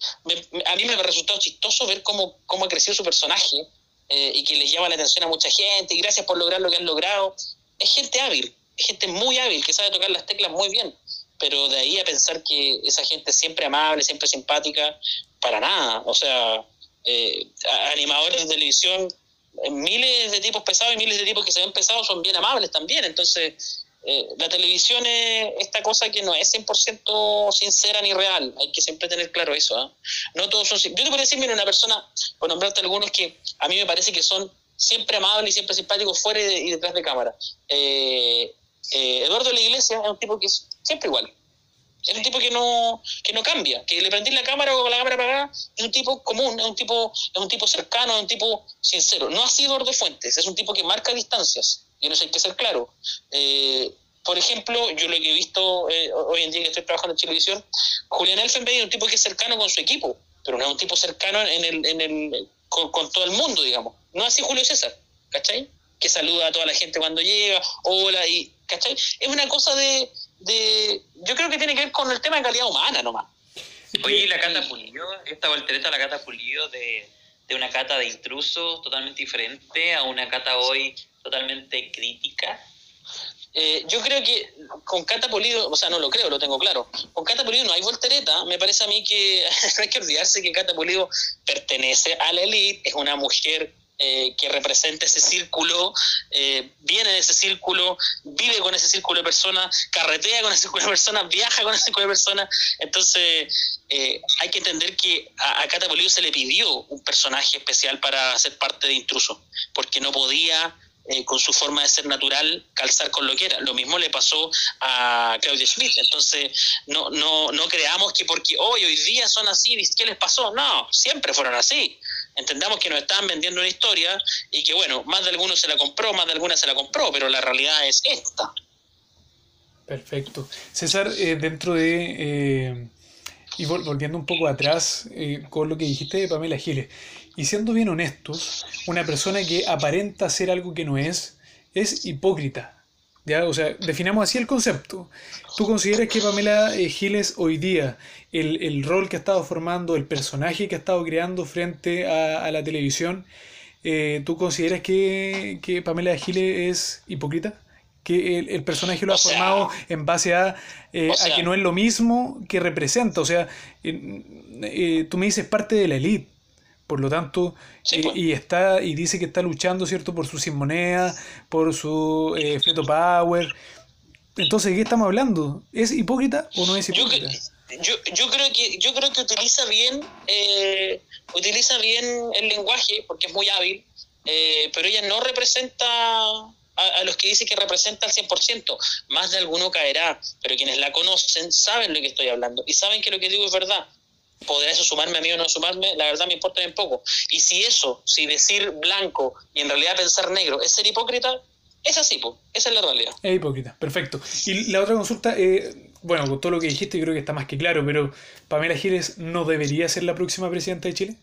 a mí me ha resultado chistoso ver cómo, cómo ha crecido su personaje eh, y que le llama la atención a mucha gente y gracias por lograr lo que han logrado. Es gente hábil, es gente muy hábil, que sabe tocar las teclas muy bien, pero de ahí a pensar que esa gente siempre amable, siempre simpática, para nada. O sea, eh, animadores de televisión, miles de tipos pesados y miles de tipos que se ven pesados son bien amables también, entonces eh, la televisión es esta cosa que no es 100% sincera ni real, hay que siempre tener claro eso. ¿ah? No todos son. Yo te podría decir, mira, una persona, por nombrarte algunos que a mí me parece que son siempre amables y siempre simpáticos fuera y detrás de cámara. Eh, eh, Eduardo de la Iglesia es un tipo que es siempre igual. Es un tipo que no, que no cambia, que le prendí la cámara o con la cámara apagada, es un tipo común, es un tipo, es un tipo cercano, es un tipo sincero. No así Eduardo Fuentes, es un tipo que marca distancias y en eso hay que ser claro. Eh, por ejemplo, yo lo que he visto eh, hoy en día que estoy trabajando en televisión, Julián Elfenbein es un tipo que es cercano con su equipo, pero no es un tipo cercano en el, en el, con, todo el mundo, digamos. No así Julio César, ¿cachai? Que saluda a toda la gente cuando llega, hola, y, ¿cachai? Es una cosa de, de, yo creo que tiene que ver con el tema de calidad humana nomás. Oye, la cata pulido, esta voltereta la cata pulido de, de una cata de intrusos totalmente diferente a una cata hoy totalmente crítica? Eh, yo creo que con Cata Polido, o sea, no lo creo, lo tengo claro. Con Cata Polido no hay voltereta. Me parece a mí que no hay que olvidarse que Cata Polido pertenece a la elite, es una mujer eh, que representa ese círculo, eh, viene de ese círculo, vive con ese círculo de personas, carretea con ese círculo de personas, viaja con ese círculo de personas. Entonces, hay que entender que a, a Cata Polido se le pidió un personaje especial para ser parte de Intruso, porque no podía eh, con su forma de ser natural, calzar con lo que era. Lo mismo le pasó a Claudia Schmidt. Entonces, no, no, no creamos que porque hoy, hoy día son así, ¿qué les pasó? No, siempre fueron así. Entendamos que nos estaban vendiendo una historia y que, bueno, más de algunos se la compró, más de algunas se la compró, pero la realidad es esta. Perfecto. César, eh, dentro de... Eh, y volviendo un poco atrás con lo que dijiste de Pamela Giles, y siendo bien honestos, una persona que aparenta ser algo que no es, es hipócrita. ¿ya? O sea, definamos así el concepto. ¿Tú consideras que Pamela eh, Giles hoy día, el, el, rol que ha estado formando, el personaje que ha estado creando frente a, a la televisión, eh, ¿tú consideras que, que, Pamela Giles es hipócrita? Que el, el personaje lo ha sea, formado en base a, eh, a que no es lo mismo que representa. O sea, tú me dices parte de la élite. Por lo tanto, sí, pues. y está y dice que está luchando, ¿cierto?, por su sin moneda, por su eh, feto power. Entonces, ¿de qué estamos hablando? ¿Es hipócrita o no es hipócrita? Yo, yo, yo creo que yo creo que utiliza bien eh, utiliza bien el lenguaje porque es muy hábil, eh, pero ella no representa a, los que dice que representa al 100%. Más de alguno caerá, pero quienes la conocen saben lo que estoy hablando y saben que lo que digo es verdad. ¿Podrá eso sumarme a mí o no sumarme? La verdad me importa bien poco. Y si eso, si decir blanco y en realidad pensar negro es ser hipócrita, es así, po. esa es la realidad. Es hipócrita, perfecto. Y la otra consulta, eh, bueno, con todo lo que dijiste creo que está más que claro, pero ¿Pamela Giles no debería ser la próxima presidenta de Chile?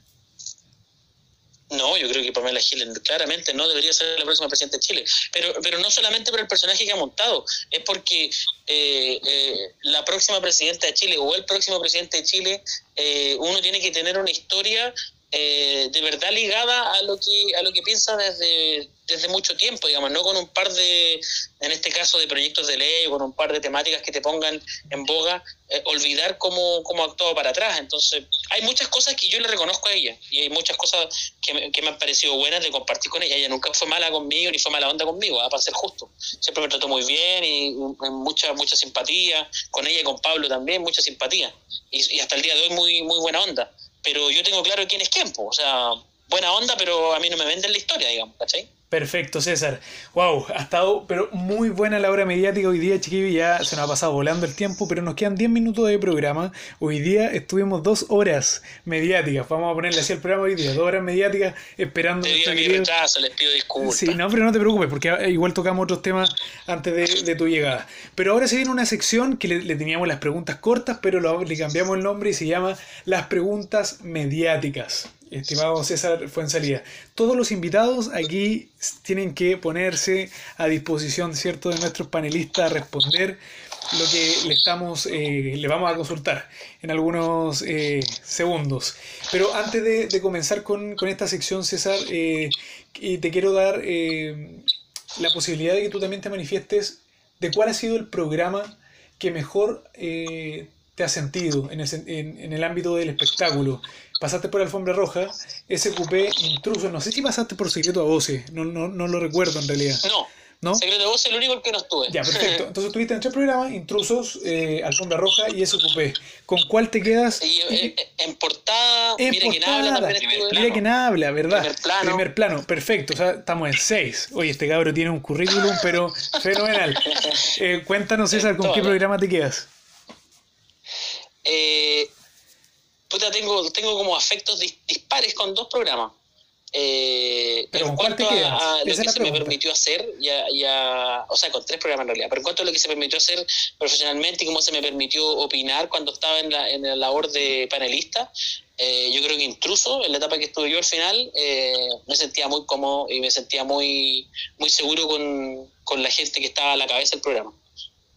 No, yo creo que Pamela Giles claramente no debería ser la próxima presidenta de Chile. Pero, pero no solamente por el personaje que ha montado, es porque eh, eh, la próxima presidenta de Chile o el próximo presidente de Chile, eh, uno tiene que tener una historia eh, de verdad ligada a lo que a lo que piensa desde, desde mucho tiempo, digamos, no con un par de, en este caso, de proyectos de ley, con un par de temáticas que te pongan en boga, eh, olvidar cómo, cómo actuado para atrás. Entonces, hay muchas cosas que yo le reconozco a ella y hay muchas cosas que me, que me han parecido buenas de compartir con ella. Ella nunca fue mala conmigo ni fue mala onda conmigo, ¿eh? para ser justo. Siempre me trató muy bien y, y mucha, mucha simpatía. Con ella y con Pablo también, mucha simpatía. Y, y hasta el día de hoy muy, muy buena onda pero yo tengo claro quién es quién, o sea, buena onda, pero a mí no me venden la historia, digamos, ¿cachai? Perfecto, César. Wow, ha estado pero muy buena la hora mediática hoy día, chiquillos. Ya se nos ha pasado volando el tiempo, pero nos quedan 10 minutos de programa. Hoy día estuvimos dos horas mediáticas. Vamos a ponerle así el programa hoy día, dos horas mediáticas esperando. Te mi retraso, les pido disculpas. Sí, no, pero no te preocupes, porque igual tocamos otros temas antes de, de tu llegada. Pero ahora se viene una sección que le, le teníamos las preguntas cortas, pero lo, le cambiamos el nombre y se llama Las preguntas mediáticas estimado César Fuensalida. Todos los invitados aquí tienen que ponerse a disposición, ¿cierto?, de nuestros panelistas a responder lo que le estamos, eh, le vamos a consultar en algunos eh, segundos. Pero antes de, comenzar con, esta sección, César, eh, te quiero dar eh, la posibilidad de que tú también te manifiestes de cuál ha sido el programa que mejor eh, te ha sentido en en, en el ámbito del espectáculo pasaste por Alfombra Roja, SQP Intruso, no sé si pasaste por Secreto a Voces, no, no, no lo recuerdo en realidad. No. ¿No? Secreto a Voces es el único que no estuve. Ya, perfecto. Entonces estuviste en tres programas, Intrusos, eh, Alfombra Roja y SQP. ¿Con cuál te quedas? Y, eh, en portada, en mira quién habla también. Mira quién habla, ¿verdad? Primer plano. Primer plano, perfecto. O sea, estamos en seis. Oye, este cabro tiene un currículum, pero fenomenal. Eh, cuéntanos, César, ¿con qué programa te quedas? Eh, puta, tengo, tengo como afectos dispares con dos programas. Eh, pero en cuanto a, a, lo que se me permitió hacer, ya, ya, o sea, con tres programas en realidad, pero en cuanto a lo que se permitió hacer profesionalmente y cómo se me permitió opinar cuando estaba en la, en la labor de panelista, eh, yo creo que intruso, en la etapa que estuve yo al final, eh, me sentía muy cómodo y me sentía muy, muy seguro con, con la gente que estaba a la cabeza del programa.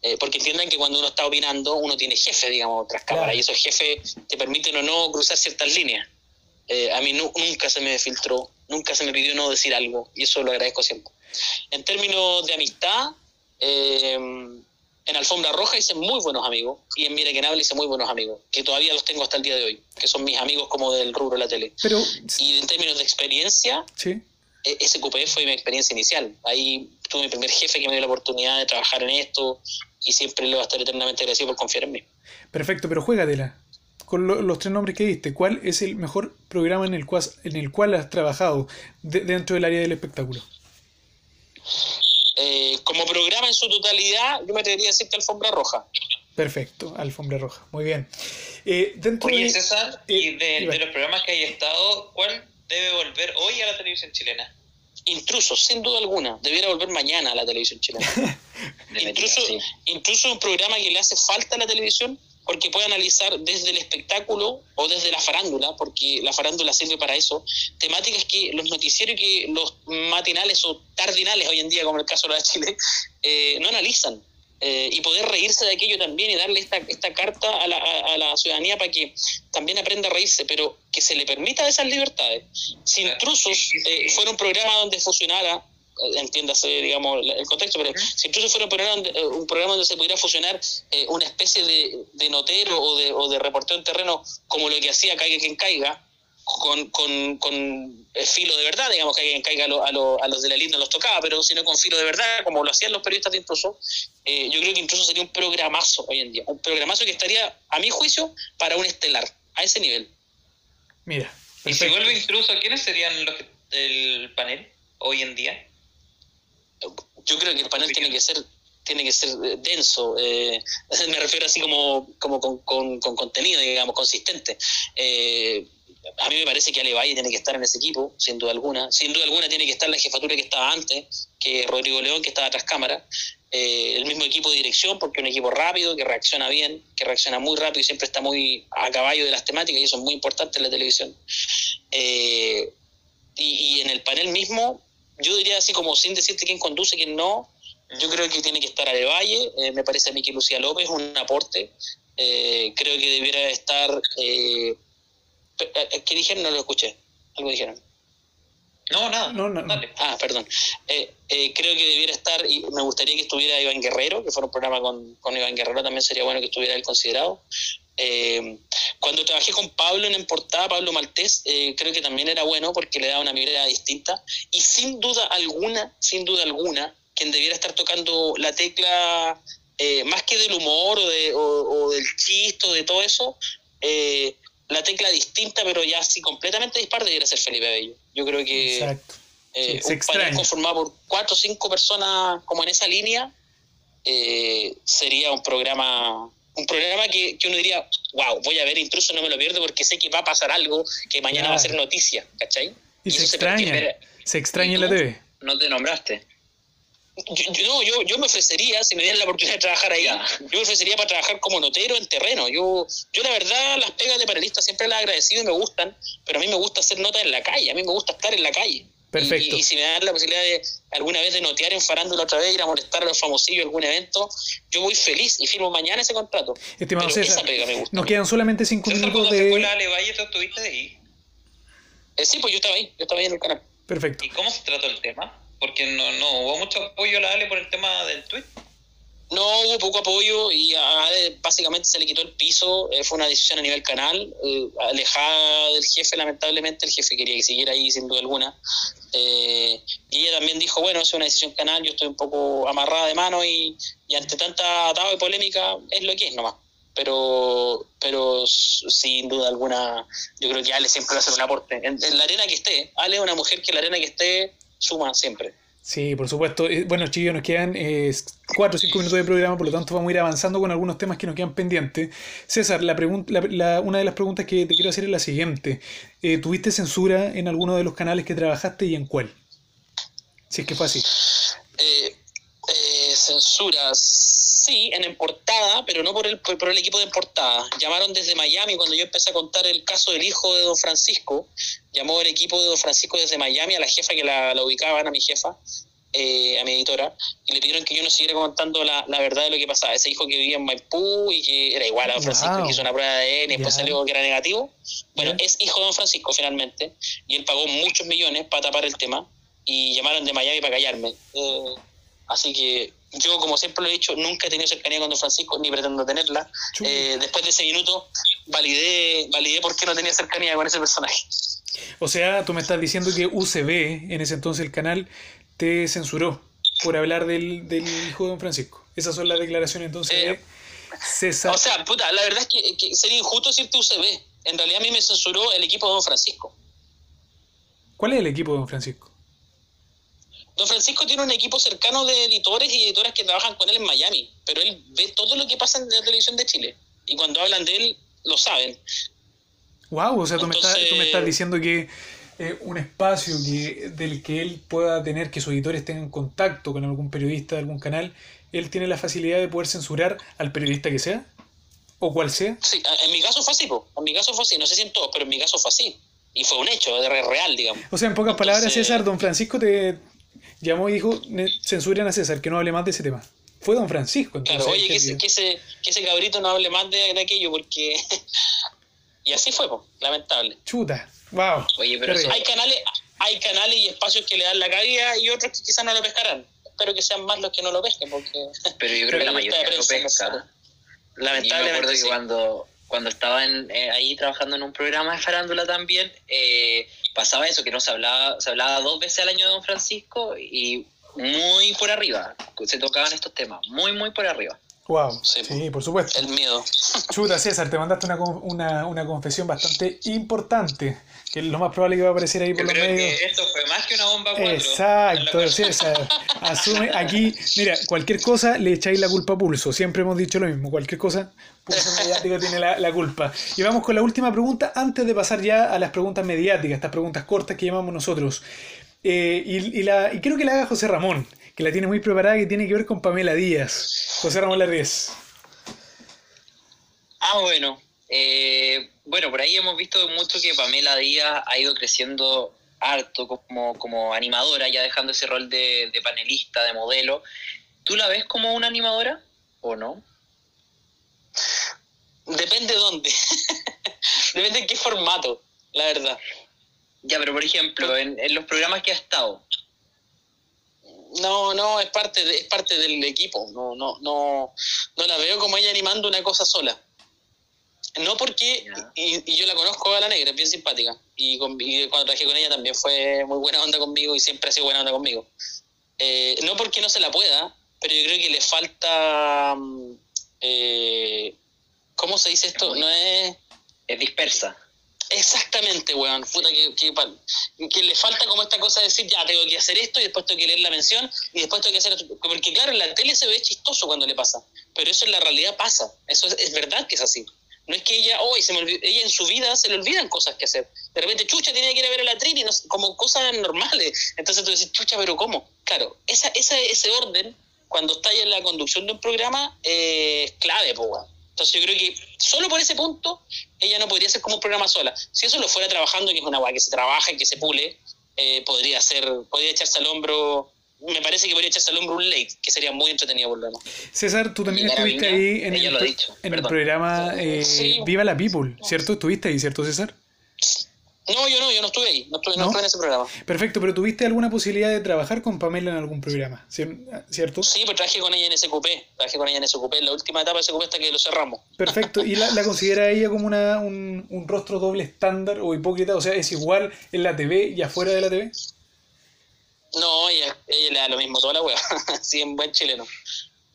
Eh, porque entiendan que cuando uno está opinando, uno tiene jefe, digamos, tras cámara, claro. y esos jefes te permiten o no cruzar ciertas líneas. Eh, a mí no, nunca se me filtró, nunca se me pidió no decir algo, y eso lo agradezco siempre. En términos de amistad, eh, en Alfombra Roja hice muy buenos amigos, y en Mira que habla hice muy buenos amigos, que todavía los tengo hasta el día de hoy, que son mis amigos como del rubro de la tele. Pero, y en términos de experiencia, ¿sí? SQP fue mi experiencia inicial. Ahí tuve mi primer jefe que me dio la oportunidad de trabajar en esto, y siempre le voy a estar eternamente agradecido por confiar en mí. Perfecto, pero juégatela. Con lo, los tres nombres que diste, ¿cuál es el mejor programa en el cual, en el cual has trabajado de, dentro del área del espectáculo? Eh, como programa en su totalidad, yo me atrevería a decirte Alfombra Roja. Perfecto, Alfombra Roja, muy bien. Eh, dentro Oye, de, César, eh, y de, de, los programas que hay estado, ¿cuál debe volver hoy a la televisión chilena? Intrusos, sin duda alguna. Debiera volver mañana a la televisión chilena. incluso, sí. incluso un programa que le hace falta a la televisión, porque puede analizar desde el espectáculo o desde la farándula, porque la farándula sirve para eso, temáticas que los noticieros y que los matinales o tardinales hoy en día, como el caso de la Chile, eh, no analizan. Eh, y poder reírse de aquello también y darle esta, esta carta a la, a, a la ciudadanía para que también aprenda a reírse, pero que se le permita esas libertades. Si Intrusos eh, fuera un programa donde funcionara, entiéndase, digamos, el contexto, pero si Intrusos fuera un programa donde, un programa donde se pudiera fusionar eh, una especie de, de notero o de, o de reportero en terreno, como lo que hacía Caiga quien caiga, con, con, con filo de verdad, digamos que quien caiga a, lo- a, lo- a los de la línea no los tocaba, pero sino con filo de verdad, como lo hacían los periodistas de Intrusos, eh, yo creo que Intrusos sería un programazo hoy en día, un programazo que estaría, a mi juicio, para un estelar, a ese nivel. Mira. Y si vuelve intruso, ¿quiénes serían los que- el panel hoy en día? yo creo que el panel tiene que ser tiene que ser eh, denso eh, me refiero así como como con, con- con contenido digamos consistente Eh, a mí me parece que Ale Valle tiene que estar en ese equipo sin duda alguna. Sin duda alguna tiene que estar la jefatura que estaba antes que Rodrigo León que estaba tras cámara. Eh, el mismo equipo de dirección porque es un equipo rápido que reacciona bien que reacciona muy rápido y siempre está muy a caballo de las temáticas y eso es muy importante en la televisión. Eh, y, y en el panel mismo, yo diría así como sin decirte quién conduce, quién no, yo creo que tiene que estar Ale Valle, eh, me parece a mí que Lucía López un aporte, creo que debiera estar... ¿Qué dijeron? No lo escuché, algo dijeron. No, nada. No, no, no. Ah, perdón. Eh, eh, creo que debiera estar, y me gustaría que estuviera Iván Guerrero, que fuera un programa con, con Iván Guerrero, también sería bueno que estuviera él considerado. Eh, cuando trabajé con Pablo en Portada, Pablo Maltés, eh, creo que también era bueno porque le daba una mirada distinta. Y sin duda alguna, sin duda alguna, quien debiera estar tocando la tecla, eh, más que del humor o, de, o, o del chiste o de todo eso, eh, la tecla distinta, pero ya así completamente dispar, debiera ser Felipe Bello. Yo creo que Exacto. eh, Sí, se un panel extraña. conformado por cuatro o cinco personas como en esa línea eh, sería un programa un programa que, que uno diría wow voy a ver intruso no me lo pierdo porque sé que va a pasar algo que mañana va a ser noticia ¿cachai? Y se extraña. perdió. Se extraña en la ¿Y tú? TV. No te nombraste. Yo, yo- no, yo, yo me ofrecería, si me dieran la oportunidad de trabajar ahí, yo me ofrecería para trabajar como notero en terreno. Yo, yo la verdad, las pegas de panelista siempre las he agradecido y me gustan, pero a mí me gusta hacer notas en la calle, a mí me gusta estar en la calle. Perfecto. Y, y si me dan la posibilidad de alguna vez de notear en farándula otra vez, ir a molestar a los famosillos en algún evento, yo voy feliz y firmo mañana ese contrato. Estimado Pero César, esa pega me gusta. nos quedan solamente cinco César, minutos se fue la de... Ale Valle, tú estuviste ahí. Eh, sí, pues yo estaba ahí, yo estaba ahí en el canal. Perfecto. ¿Y cómo se trató el tema? Porque no, no hubo mucho apoyo a la Ale por el tema del tweet. No hubo poco apoyo y a Ale básicamente se le quitó el piso. eh, fue una decisión a nivel canal, eh, alejada del jefe, lamentablemente. El jefe quería que siguiera ahí, sin duda alguna. Eh, y ella también dijo: Bueno, es una decisión canal, yo estoy un poco amarrada de mano y, y ante tanta atado y polémica es lo que es nomás. Pero, pero sin duda alguna, yo creo que Ale siempre va a hacer un aporte. En, en la arena que esté, Ale es una mujer que en la arena que esté suma siempre. Sí, por supuesto. Eh, Bueno, chiquillos, nos quedan eh, cuatro o cinco minutos de programa, por lo tanto vamos a ir avanzando con algunos temas que nos quedan pendientes. César, la pregunta, la- la- una de las preguntas que te quiero hacer es la siguiente. Eh, ¿Tuviste censura en alguno de los canales que trabajaste y en cuál? Si es que fue así. Eh, eh, censuras, sí, en, portada, pero no por el, por, el equipo de portada. Llamaron desde Miami cuando yo empecé a contar el caso del hijo de don Francisco. Llamó el equipo de don Francisco desde Miami a la jefa que la, la ubicaban, a mi jefa, eh, a mi editora, y le pidieron que yo no siguiera contando la, la verdad de lo que pasaba. Ese hijo que vivía en Maipú y que era igual a don Francisco, Wow. que hizo una prueba de ADN y después salió que era negativo. Bueno, es hijo de don Francisco finalmente, y él pagó muchos millones para tapar el tema, y llamaron de Miami para callarme. Eh, así que yo, como siempre lo he dicho, nunca he tenido cercanía con don Francisco, ni pretendo tenerla. Eh, después de ese minuto, validé, validé por qué no tenía cercanía con ese personaje. O sea, tú me estás diciendo que UCB, en ese entonces el canal, te censuró por hablar del, del hijo de don Francisco. Esas son las declaraciones entonces Eh, de César. O sea, puta, la verdad es que, que sería injusto decirte UCB. En realidad a mí me censuró el equipo de don Francisco. ¿Cuál es el equipo de don Francisco? Don Francisco tiene un equipo cercano de editores y editoras que trabajan con él en Miami, pero él ve todo lo que pasa en la televisión de Chile. Y cuando hablan de él, lo saben. Wow, o sea, tú, me estás, Entonces- tú me estás diciendo que eh, un espacio que, del que él pueda tener, que sus editores tengan contacto con algún periodista de algún canal, él tiene la facilidad de poder censurar al periodista que sea. O cual sea. Sí, en mi caso fue así, po. en mi caso fue así, no sé si en todos, pero en mi caso fue así. Y fue un hecho, real, digamos. O sea, en pocas palabras, César, don Francisco te llamó y dijo, "Ne- censuren a César, que no hable más de ese tema. Fue don Francisco, entonces. Claro, oye, que ¿qué ese, que, ese, que ese cabrito no hable más de, de aquello, porque... y así fue, po, lamentable. Chuta, wow. Oye, pero eso- Hay canales, hay canales y espacios que le dan la cabida y otros que quizás no lo pescarán. Espero que sean más los que no lo pesquen, porque Pero yo creo que la mayoría lo pesca. Yo me lamentablemente acuerdo que sí. cuando, cuando estaba en, eh, ahí trabajando en un programa de farándula también, eh, pasaba eso, que no se hablaba, se hablaba dos veces al año de Don Francisco y muy por arriba, se tocaban estos temas, muy, muy por arriba. Wow. Sí. Sí, por supuesto. el miedo. Chuta, César, te mandaste una, con- una, una confesión bastante importante, que lo más probable que va a aparecer ahí por los creo medios. esto fue más que una bomba 4. Exacto, César. Asume aquí, mira, cualquier cosa le echáis la culpa a Pulso. Siempre hemos dicho lo mismo. Cualquier cosa, Pulso Mediático tiene la, la culpa. Y vamos con la última pregunta antes de pasar ya a las preguntas mediáticas, estas preguntas cortas que llamamos nosotros. Eh, y, y la, y quiero que la haga José Ramón, que la tiene muy preparada, que tiene que ver con Pamela Díaz. José Ramón Larriés. Ah, bueno. Eh, bueno, por ahí hemos visto mucho que Pamela Díaz ha ido creciendo harto como, como animadora, ya dejando ese rol de, de panelista, de modelo. ¿Tú la ves como una animadora o no? Depende dónde. Depende en qué formato, la verdad. Ya, pero por ejemplo, en, en los programas que ha estado, No, no, es parte, de- es parte del equipo. No, no, no, no la veo como ella animando una cosa sola. No porque, y, y yo la conozco a la negra, es bien simpática. Y, con- y cuando trabajé con ella también fue muy buena onda conmigo y siempre ha sido buena onda conmigo. Eh, no porque no se la pueda, pero yo creo que le falta. mm, eh, ¿Cómo se dice esto? No es. es dispersa. Exactamente, weón. Puta que, que, que le falta como esta cosa de decir, ya tengo que hacer esto y después tengo que leer la mención y después tengo que hacer esto. Porque claro, en la tele se ve chistoso cuando le pasa, pero eso en la realidad pasa. Eso es, es verdad que es así. No es que ella, hoy se me ella en su vida se le olvidan cosas que hacer. De repente, chucha, tenía que ir a ver a la Trini, no como cosas normales. Entonces tú dices, chucha, pero ¿cómo? Claro, esa, esa, ese orden, cuando está en la conducción de un programa, eh, es clave, weón. Entonces yo creo que solo por ese punto ella no podría ser como un programa sola. Si eso lo fuera trabajando, que es una weá que se trabaja y que se pule, eh, podría ser, podría echarse al hombro, me parece que podría echarse al hombro un late, que sería muy entretenido por lo demás. César, tú también estuviste ahí en, el, dicho, en programa eh, Sí. Viva la People, ¿cierto? Estuviste ahí, ¿cierto, César? No, yo no, yo no estuve ahí, no estuve, no ¿No? estuve en ese programa. Perfecto, pero ¿tuviste alguna posibilidad de trabajar con Pamela en algún programa? ¿cier- ¿Cierto? Sí, pues trabajé con ella en SQP, trabajé con ella en SQP, en la última etapa de SQP hasta que lo cerramos. Perfecto. ¿Y la, la considera ella como una, un, un rostro doble estándar o hipócrita? O sea, ¿es igual en la TV y afuera de la TV? No, ella, ella le da lo mismo toda la wea, así en buen chileno.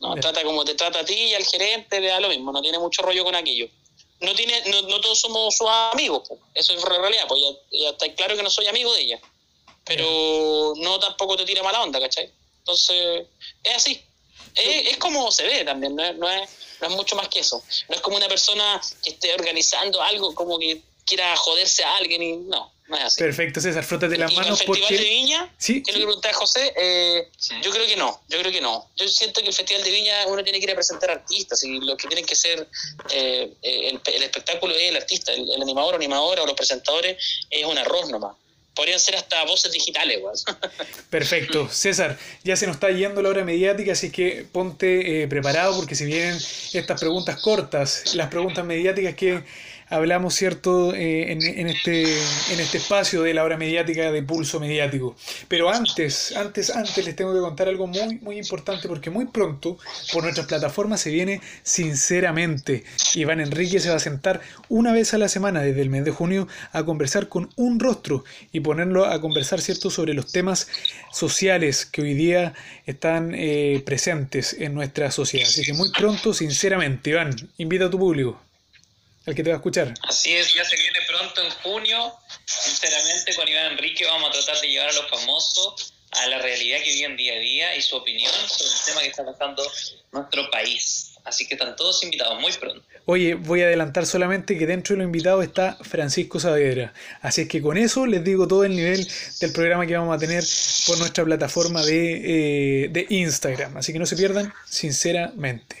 No, trata como te trata a ti y al gerente, le da lo mismo, no tiene mucho rollo con aquello. No tiene, no, no todos somos sus amigos, po. eso es realidad, pues ya, ya está claro que no soy amigo de ella. Pero no tampoco te tira mala onda, ¿cachai? Entonces, es así. Es, es como se ve también, no es, no, es, no es mucho más que eso. No es como una persona que esté organizando algo, como que quiera joderse a alguien y no, no es así. Perfecto, César, frótate las y con el manos Festival de. Viña, Sí, que es lo que preguntaba José, eh, Sí. yo creo que no, yo creo que no. Yo siento que el Festival de Viña uno tiene que ir a presentar artistas y los que tienen que ser eh, eh, el, el espectáculo es el artista, el, el animador o animadora o los presentadores es un arroz nomás. Podrían ser hasta voces digitales, weón. Perfecto. César, ya se nos está yendo la hora mediática, así que ponte eh, preparado porque si vienen estas preguntas cortas, las preguntas mediáticas que hablamos, ¿cierto?, Eh, en, este, en este espacio de la hora mediática de pulso mediático. Pero antes, antes, antes les tengo que contar algo muy, muy importante porque muy pronto por nuestras plataformas se viene Sinceramente. Iván Enrique se va a sentar una vez a la semana desde el mes de junio a conversar con un rostro y ponerlo a conversar, ¿cierto?, sobre los temas sociales que hoy día están eh, presentes en nuestra sociedad. Así que muy pronto, sinceramente, Iván, invita a tu público, al que te va a escuchar. Así es, ya se viene pronto en junio. Sinceramente, con Iván Enrique vamos a tratar de llevar a los famosos a la realidad que viven día a día y su opinión sobre el tema que está pasando nuestro país. Así que están todos invitados muy pronto. Oye, voy a adelantar solamente que dentro de los invitados está Francisco Saavedra. Así es que con eso les digo todo el nivel del programa que vamos a tener por nuestra plataforma de, eh, de Instagram. Así que no se pierdan, sinceramente.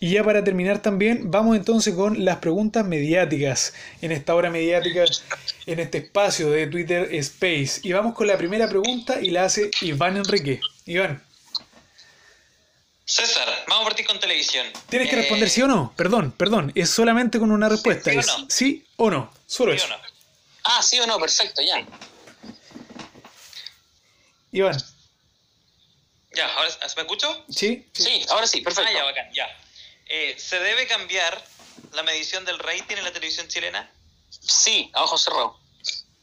Y ya para terminar también, vamos entonces con las preguntas mediáticas en esta hora mediática, en este espacio de Twitter Space. Y vamos con la primera pregunta y la hace Iván Enrique. Iván, César, vamos a partir con televisión. tienes que Eh, responder sí o no. Perdón, perdón. Es solamente con una respuesta. sí o es no. sí o no. Solo ¿sí eso. o no? Ah, sí o no, perfecto, ya. Iván, Ya, ahora ¿me escucho? ¿sí? Sí, ahora sí, perfecto. Ah, ya, bacán, ya. Eh, ¿Se debe cambiar la medición del rating en la televisión chilena? Sí, a ojos cerrados.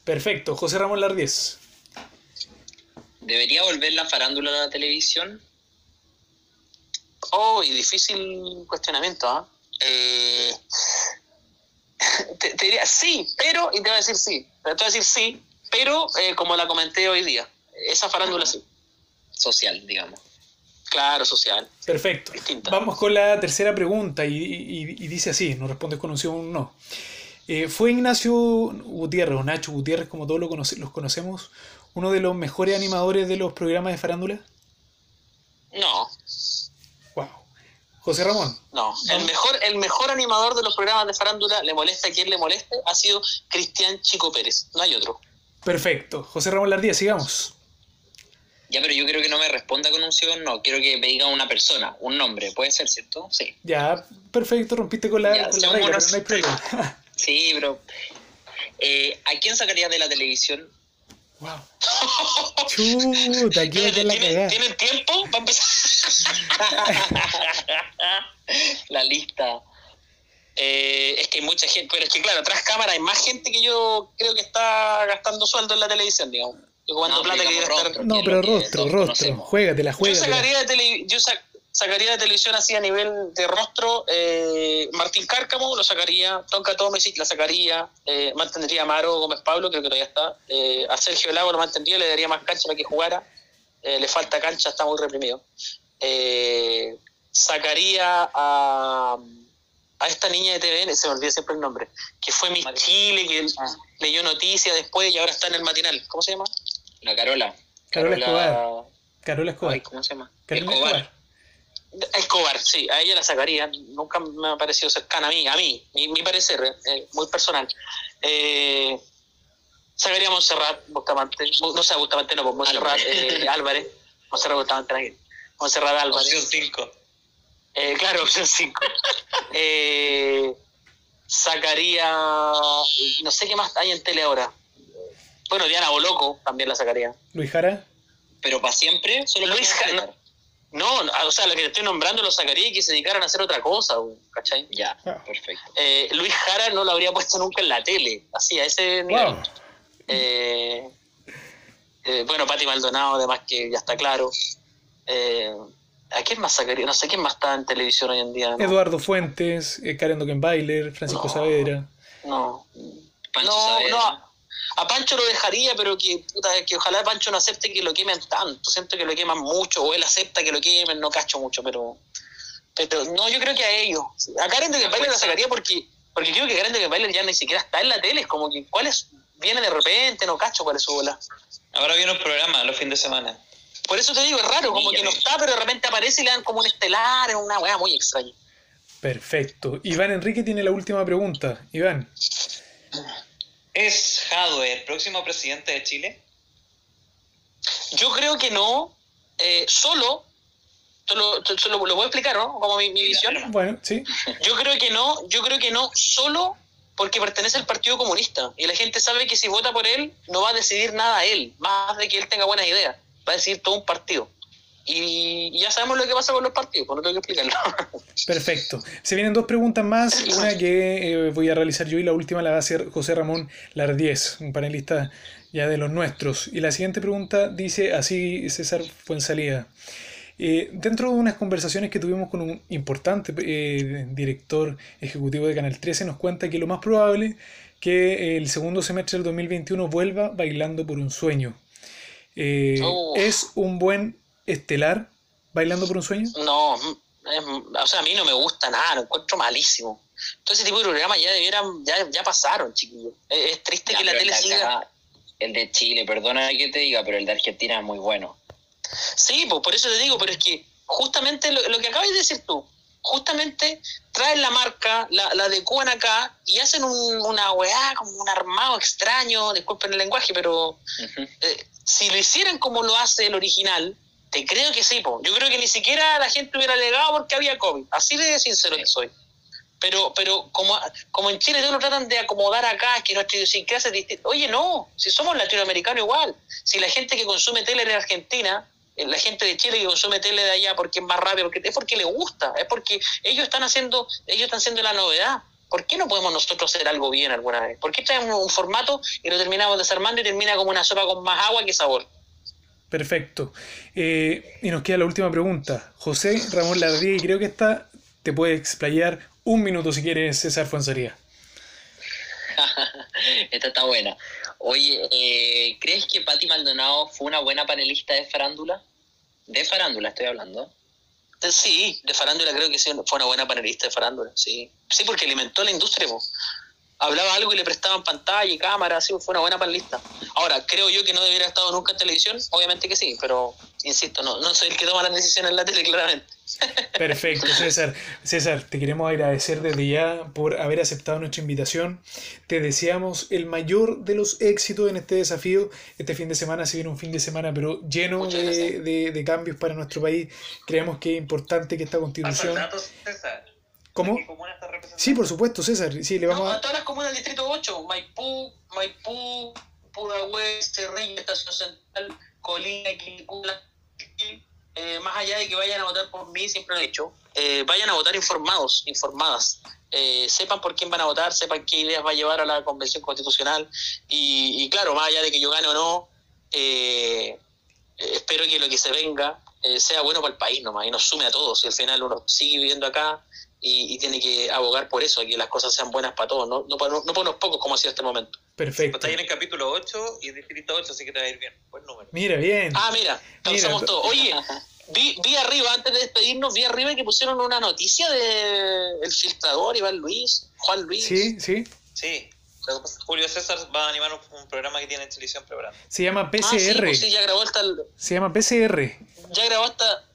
Perfecto. José Ramón Lardíez. ¿Debería volver la farándula a la televisión? Oh, y difícil cuestionamiento, ¿ah? Eh, te, te diría sí, pero, y te voy a decir sí. Te voy a decir sí, pero eh, como la comenté hoy día, esa farándula sí. Social, digamos. Claro, social. Perfecto. Distinta. Vamos con la tercera pregunta y, y- y dice así, no respondes con un sí o un no. Eh, ¿Fue Ignacio Gutiérrez o Nacho Gutiérrez, como todos lo conoce- los conocemos, uno de los mejores animadores de los programas de farándula? No. José Ramón. no. El mejor, el mejor animador de los programas de farándula, le molesta a quien le moleste, ha sido Cristian Chico Pérez. No hay otro. Perfecto. José Ramón Lardía, sigamos. Ya, pero yo creo que no me responda con un sí o no. Quiero que me diga una persona, un nombre. ¿Puede ser, cierto? Sí. Ya, perfecto, rompiste con la, Ya, con la regla, pero unos- no hay problema. Sí, pero... eh, ¿A quién sacarías de la televisión? Wow. Chuta, aquí va a la ¿Tienen, cagada. ¿Tienen tiempo para empezar? la lista. Eh, es que hay mucha gente, pero es que claro, tras cámara hay más gente que yo creo que está gastando sueldo en la televisión, digamos. Yo cuando No, plata pero que digamos estar... rostro. No, pero rostro, rostro. conocemos. Juégatela, Yo juégatela. sacaría de, tele- yo sa- sacaría de televisión así a nivel de rostro eh, Martín Cárcamo, lo sacaría, Tonka Tomesic la sacaría, eh, mantendría a Maro Gómez Pablo, creo que todavía está, eh, a Sergio Lago lo mantendría, le daría más cancha para que jugara, eh, le falta cancha, está muy reprimido. Eh, sacaría a, a esta niña de TVN, se me olvida siempre el nombre, que fue Miss. Chile, que leyó noticias después y ahora está en el matinal. ¿Cómo se llama? La Carola. Carola Escobar. Carola Escobar. Ay, ¿Cómo se llama? Carolina Escobar. Escobar. Escobar, sí, a ella la sacaría. Nunca me ha parecido cercana a mí, a mí, mi, mi parecer, eh, eh, muy personal. Eh, sacaría a Montserrat Bustamante, no sé, Bustamante no, pues Montserrat eh, Álvarez. Montserrat Bustamante, aquí. Montserrat Álvarez. Opción 5. Eh, claro, opción 5. eh, sacaría. No sé qué más hay en tele ahora. Bueno, Diana Boloco también la sacaría. Luis Jara. Pero para siempre, solo Luis para Ja- siempre. No, o sea, lo que te estoy nombrando lo sacaría y que se dedicaran a hacer otra cosa, ¿cachai? Ya, Ah. perfecto. Eh, Luis Jara no lo habría puesto nunca en la tele, así, a ese nivel. Wow. Eh, eh, bueno, Pati Maldonado, además que ya está claro. Eh, ¿A quién más sacaría? No sé quién más está en televisión hoy en día. ¿no? Eduardo Fuentes, eh, Karen Dockenbailer, Francisco No. Saavedra. No, Pancho no, Saavedra. no. A Pancho lo dejaría, pero que, puta, que ojalá Pancho no acepte que lo quemen tanto. Siento que lo queman mucho, o él acepta que lo quemen, no cacho mucho, pero. Pero no, yo creo que a ellos. A Karen de Bailer la sacaría porque, porque creo que Karen de Bailer ya ni siquiera está en la tele. Es como que, ¿cuál es? Viene de repente, no cacho cuál es su bola. Ahora viene un programa los fines de semana. Por eso te digo, es raro, como que no está, pero de repente aparece y le dan como un estelar, es una weá muy extraña. Perfecto. Iván Enrique tiene la última pregunta. Iván. ¿Es Jadwe el próximo presidente de Chile? Yo creo que no, eh, solo, te lo, te- te lo, lo puedo explicar, ¿no? Como mi, mi visión. Bueno, sí. Yo creo que no, yo creo que no, solo porque pertenece al Partido Comunista. Y la gente sabe que si vota por él, no va a decidir nada a él, más de que él tenga buenas ideas. Va a decidir todo un partido. Y, y ya sabemos lo que pasa con los partidos, pues no tengo que explicarlo. Perfecto. Se vienen dos preguntas más, una que eh, voy a realizar yo y la última la va a hacer José Ramón Lardíez, un panelista ya de los nuestros. Y la siguiente pregunta dice así César Fuensalida. Eh, dentro de unas conversaciones que tuvimos con un importante eh, director ejecutivo de Canal 13 nos cuenta que lo más probable que el segundo semestre del 2021 vuelva bailando por un sueño. Eh, Oh. ¿Es un buen estelar bailando por un sueño? No, es- o sea, a mí no me gusta nada, lo encuentro malísimo. Todo ese tipo de programas ya debieran, ya, ya pasaron, chiquillos. Es, es triste que la tele siga. acá, El de Chile, perdona que te diga, pero el de Argentina es muy bueno. Sí, pues por eso te digo, pero es que justamente lo, lo que acabas de decir tú, justamente traen la marca, la, la adecuan acá y hacen un- una weá, como un armado extraño, disculpen el lenguaje, pero eh, si lo hicieran como lo hace el original, te creo que sí, po. yo creo que ni siquiera la gente hubiera alegado porque había COVID, así de sincero que soy. Pero, pero como, como en Chile todos lo tratan de acomodar acá, que nuestra idiosincrasia es distinta. Oye, no, si somos latinoamericanos igual. Si la gente que consume tele en Argentina, eh, la gente de Chile que consume tele de allá porque es más rápido, porque, es porque le gusta, es porque ellos están haciendo, ellos están haciendo la novedad. ¿Por qué no podemos nosotros hacer algo bien alguna vez? ¿Por qué traemos un formato y lo terminamos desarmando y termina como una sopa con más agua que sabor? Perfecto. Eh, y nos queda la última pregunta. José Ramón Lardía, y creo que esta te puede explayar un minuto si quieres, César Fuenzaría. Esta está buena. Oye, eh, ¿crees que Patti Maldonado fue una buena panelista de farándula? De farándula estoy hablando. Eh, Sí, de farándula creo que sí, fue una buena panelista de farándula, sí. Sí, porque alimentó la industria, po. Hablaba algo y le prestaban pantalla y cámara, sí, fue una buena panelista. Ahora, creo yo que no debería haber estado nunca en televisión, obviamente que sí, pero insisto, no, no soy el que toma las decisiones en la tele, claramente. Perfecto, César. César, te queremos agradecer desde ya por haber aceptado nuestra invitación. Te deseamos el mayor de los éxitos en este desafío. Este fin de semana se viene un fin de semana, pero lleno de, de- de cambios para nuestro país. Creemos que es importante que esta constitución... dato, César. ¿Cómo? ¿Qué comuna está representando? Sí, por supuesto, César. Sí, le No, vamos a a... todas las comunas del Distrito 8, Maipú, Maipú, Pudahuel, Cerrillo, Estación Central, Colina, Quilicura, eh, más allá de que vayan a votar por mí, siempre lo he dicho, eh, vayan a votar informados, informadas. Eh, sepan por quién van a votar, sepan qué ideas va a llevar a la Convención Constitucional y, y claro, más allá de que yo gane o no, eh, espero que lo que se venga sea bueno para el país nomás y nos sume a todos y al final uno sigue viviendo acá y, y tiene que abogar por eso, que las cosas sean buenas para todos, no, no, para, no para unos pocos como ha sido hasta el momento. Perfecto. Está ahí en el capítulo 8 y el distrito 8, así que te va a ir bien. Buen número. Mira, bien. Ah, mira, calzamos Mira, todo. Oye, vi, vi arriba, antes de despedirnos, vi arriba que pusieron una noticia de el filtrador Iván Luis, Juan Luis. Sí, sí. Sí. Julio César va a animar un, un programa que tiene en televisión preparando. Se llama Ah, sí, PCR. pues sí, ya grabó hasta el- Se llama PCR. ya grabó hasta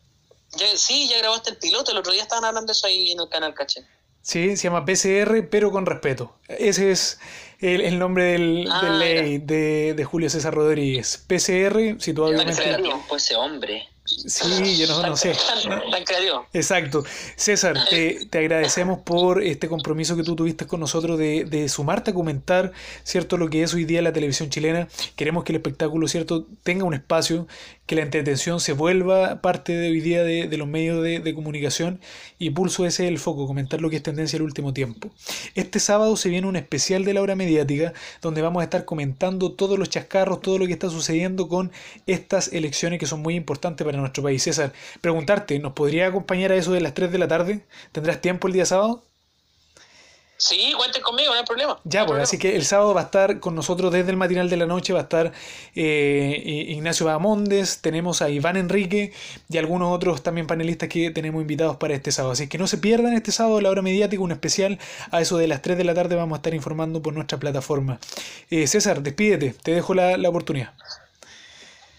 ya, sí, ya grabó hasta el piloto, el otro día estaban hablando de eso ahí en el canal Caché. Sí, se llama PCR, pero con respeto. Ese es el, el nombre del, Ah, del ley de, de Julio César Rodríguez. PCR, situado ¿Cuánto obviamente... tiempo ese hombre? Sí, yo no, no sé. Tan, tan creativo. Exacto. César, te, te agradecemos por este compromiso que tú tuviste con nosotros de, de sumarte a comentar, ¿cierto?, lo que es hoy día la televisión chilena. Queremos que el espectáculo, ¿cierto?, tenga un espacio, que la entretención se vuelva parte de hoy día de, los medios de, comunicación y Pulso ese es el foco, comentar lo que es tendencia el último tiempo. Este sábado se viene un especial de la hora mediática donde vamos a estar comentando todos los chascarros, todo lo que está sucediendo con estas elecciones que son muy importantes para nuestro país. César, preguntarte, ¿nos podría acompañar a eso de las 3 de la tarde? ¿Tendrás tiempo el día sábado? Sí, cuenten conmigo, no hay problema. Ya, No pues, así que el sábado va a estar con nosotros desde el matinal de la noche, va a estar eh, Ignacio Bahamondes, tenemos a Iván Enrique y algunos otros también panelistas que tenemos invitados para este sábado. Así que no se pierdan este sábado la hora mediática, un especial a eso de las 3 de la tarde vamos a estar informando por nuestra plataforma. Eh, César, despídete, te dejo la, la oportunidad.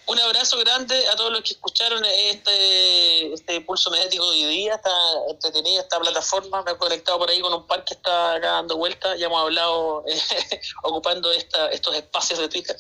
Un abrazo grande a todos los que escucharon este, este pulso mediático de hoy día. Está entretenida esta plataforma. Me he conectado por ahí con un par que está acá dando vueltas. Ya hemos hablado eh, ocupando esta, estos espacios de Twitter.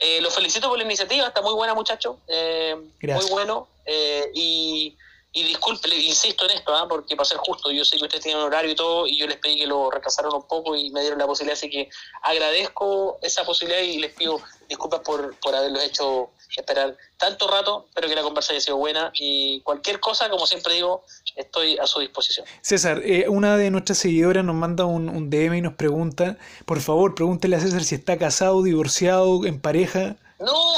Eh, los felicito por la iniciativa. Está muy buena, muchachos. Eh, muy bueno. Eh, y, y disculpe, insisto en esto, ¿ah? porque para ser justo, yo sé que ustedes tienen horario y todo, y yo les pedí que lo retrasaron un poco y me dieron la posibilidad. Así que agradezco esa posibilidad y les pido disculpas por, por haberlos hecho esperar tanto rato, espero que la conversa haya sido buena y cualquier cosa, como siempre digo, estoy a su disposición. César, eh, una de nuestras seguidoras nos manda un, un DM y nos pregunta, por favor, pregúntele a César si está casado, divorciado, en pareja. No,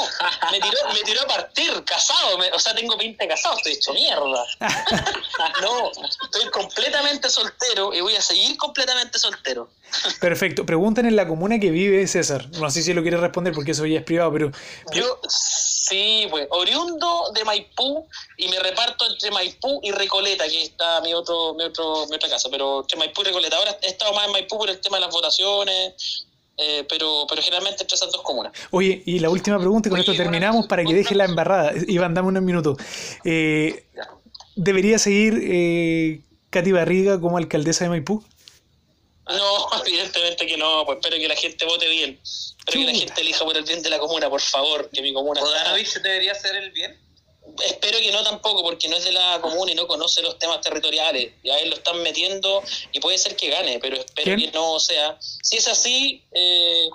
me tiró, me tiró a partir, casado, me- o sea, tengo pinta de casado, estoy hecho mierda. No, estoy completamente soltero y voy a seguir completamente soltero. Perfecto. Preguntan en la comuna que vive César. No sé si lo quiere responder porque eso ya es privado, pero Yo, sí, pues, oriundo de Maipú y me reparto entre Maipú y Recoleta, que está mi otro, mi otro, mi otra casa, pero entre Maipú y Recoleta. Ahora he estado más en Maipú por el tema de las votaciones, eh, pero, pero generalmente entre esas dos comunas. Oye, y la última pregunta, y con Oye, esto terminamos bueno, para que deje la embarrada. Iván, dame unos minutos. Eh. ¿Debería seguir eh, Katy Barriga como alcaldesa de Maipú? No, evidentemente que no, pues espero que la gente vote bien. Espero que la gente elija por el bien de la comuna, por favor, que mi comuna debería hacer el bien. Espero que no tampoco, porque no es de la comuna y no conoce los temas territoriales. Ya él lo están metiendo y puede ser que gane, pero espero ¿Quién? que no sea. Si es así, eh,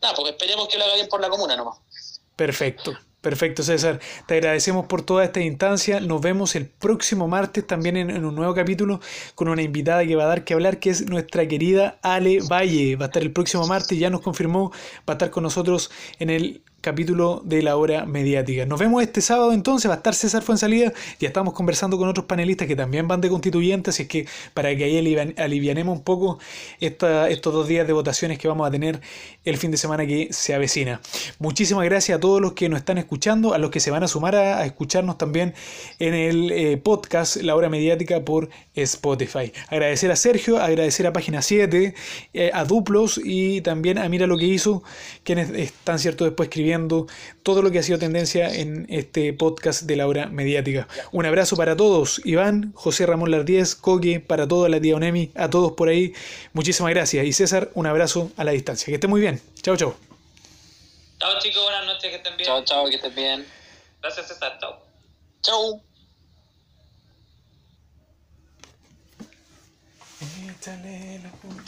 nada, pues esperemos que lo haga bien por la comuna nomás. Perfecto, perfecto César. Te agradecemos por toda esta instancia. Nos vemos el próximo martes también en, en un nuevo capítulo con una invitada que va a dar que hablar, que es nuestra querida Ale Valle. Va a estar el próximo martes, ya nos confirmó, va a estar con nosotros en el capítulo de la hora mediática. Nos vemos este sábado entonces, va a estar César Fuensalida, ya estamos conversando con otros panelistas que también van de constituyentes, así es que para que ahí alivian- alivianemos un poco esta- estos dos días de votaciones que vamos a tener el fin de semana que se avecina. Muchísimas gracias a todos los que nos están escuchando, a los que se van a sumar a, a escucharnos también en el eh, podcast La Hora Mediática por Spotify. Agradecer a Sergio, agradecer a Página 7, eh, a Duplos y también a Mira lo que hizo, quienes están cierto después escribiendo todo lo que ha sido tendencia en este podcast de La Hora Mediática. Un abrazo para todos, Iván, José Ramón Lardíez, Coque, para toda la tía Onemi, a todos por ahí. Muchísimas gracias. Y César, un abrazo a la distancia. Que esté muy bien. Chao, chao. Chao chicos, buenas noches, que estén bien. Chao, chao, que estés bien. Gracias César, chao. Chao. Échale la.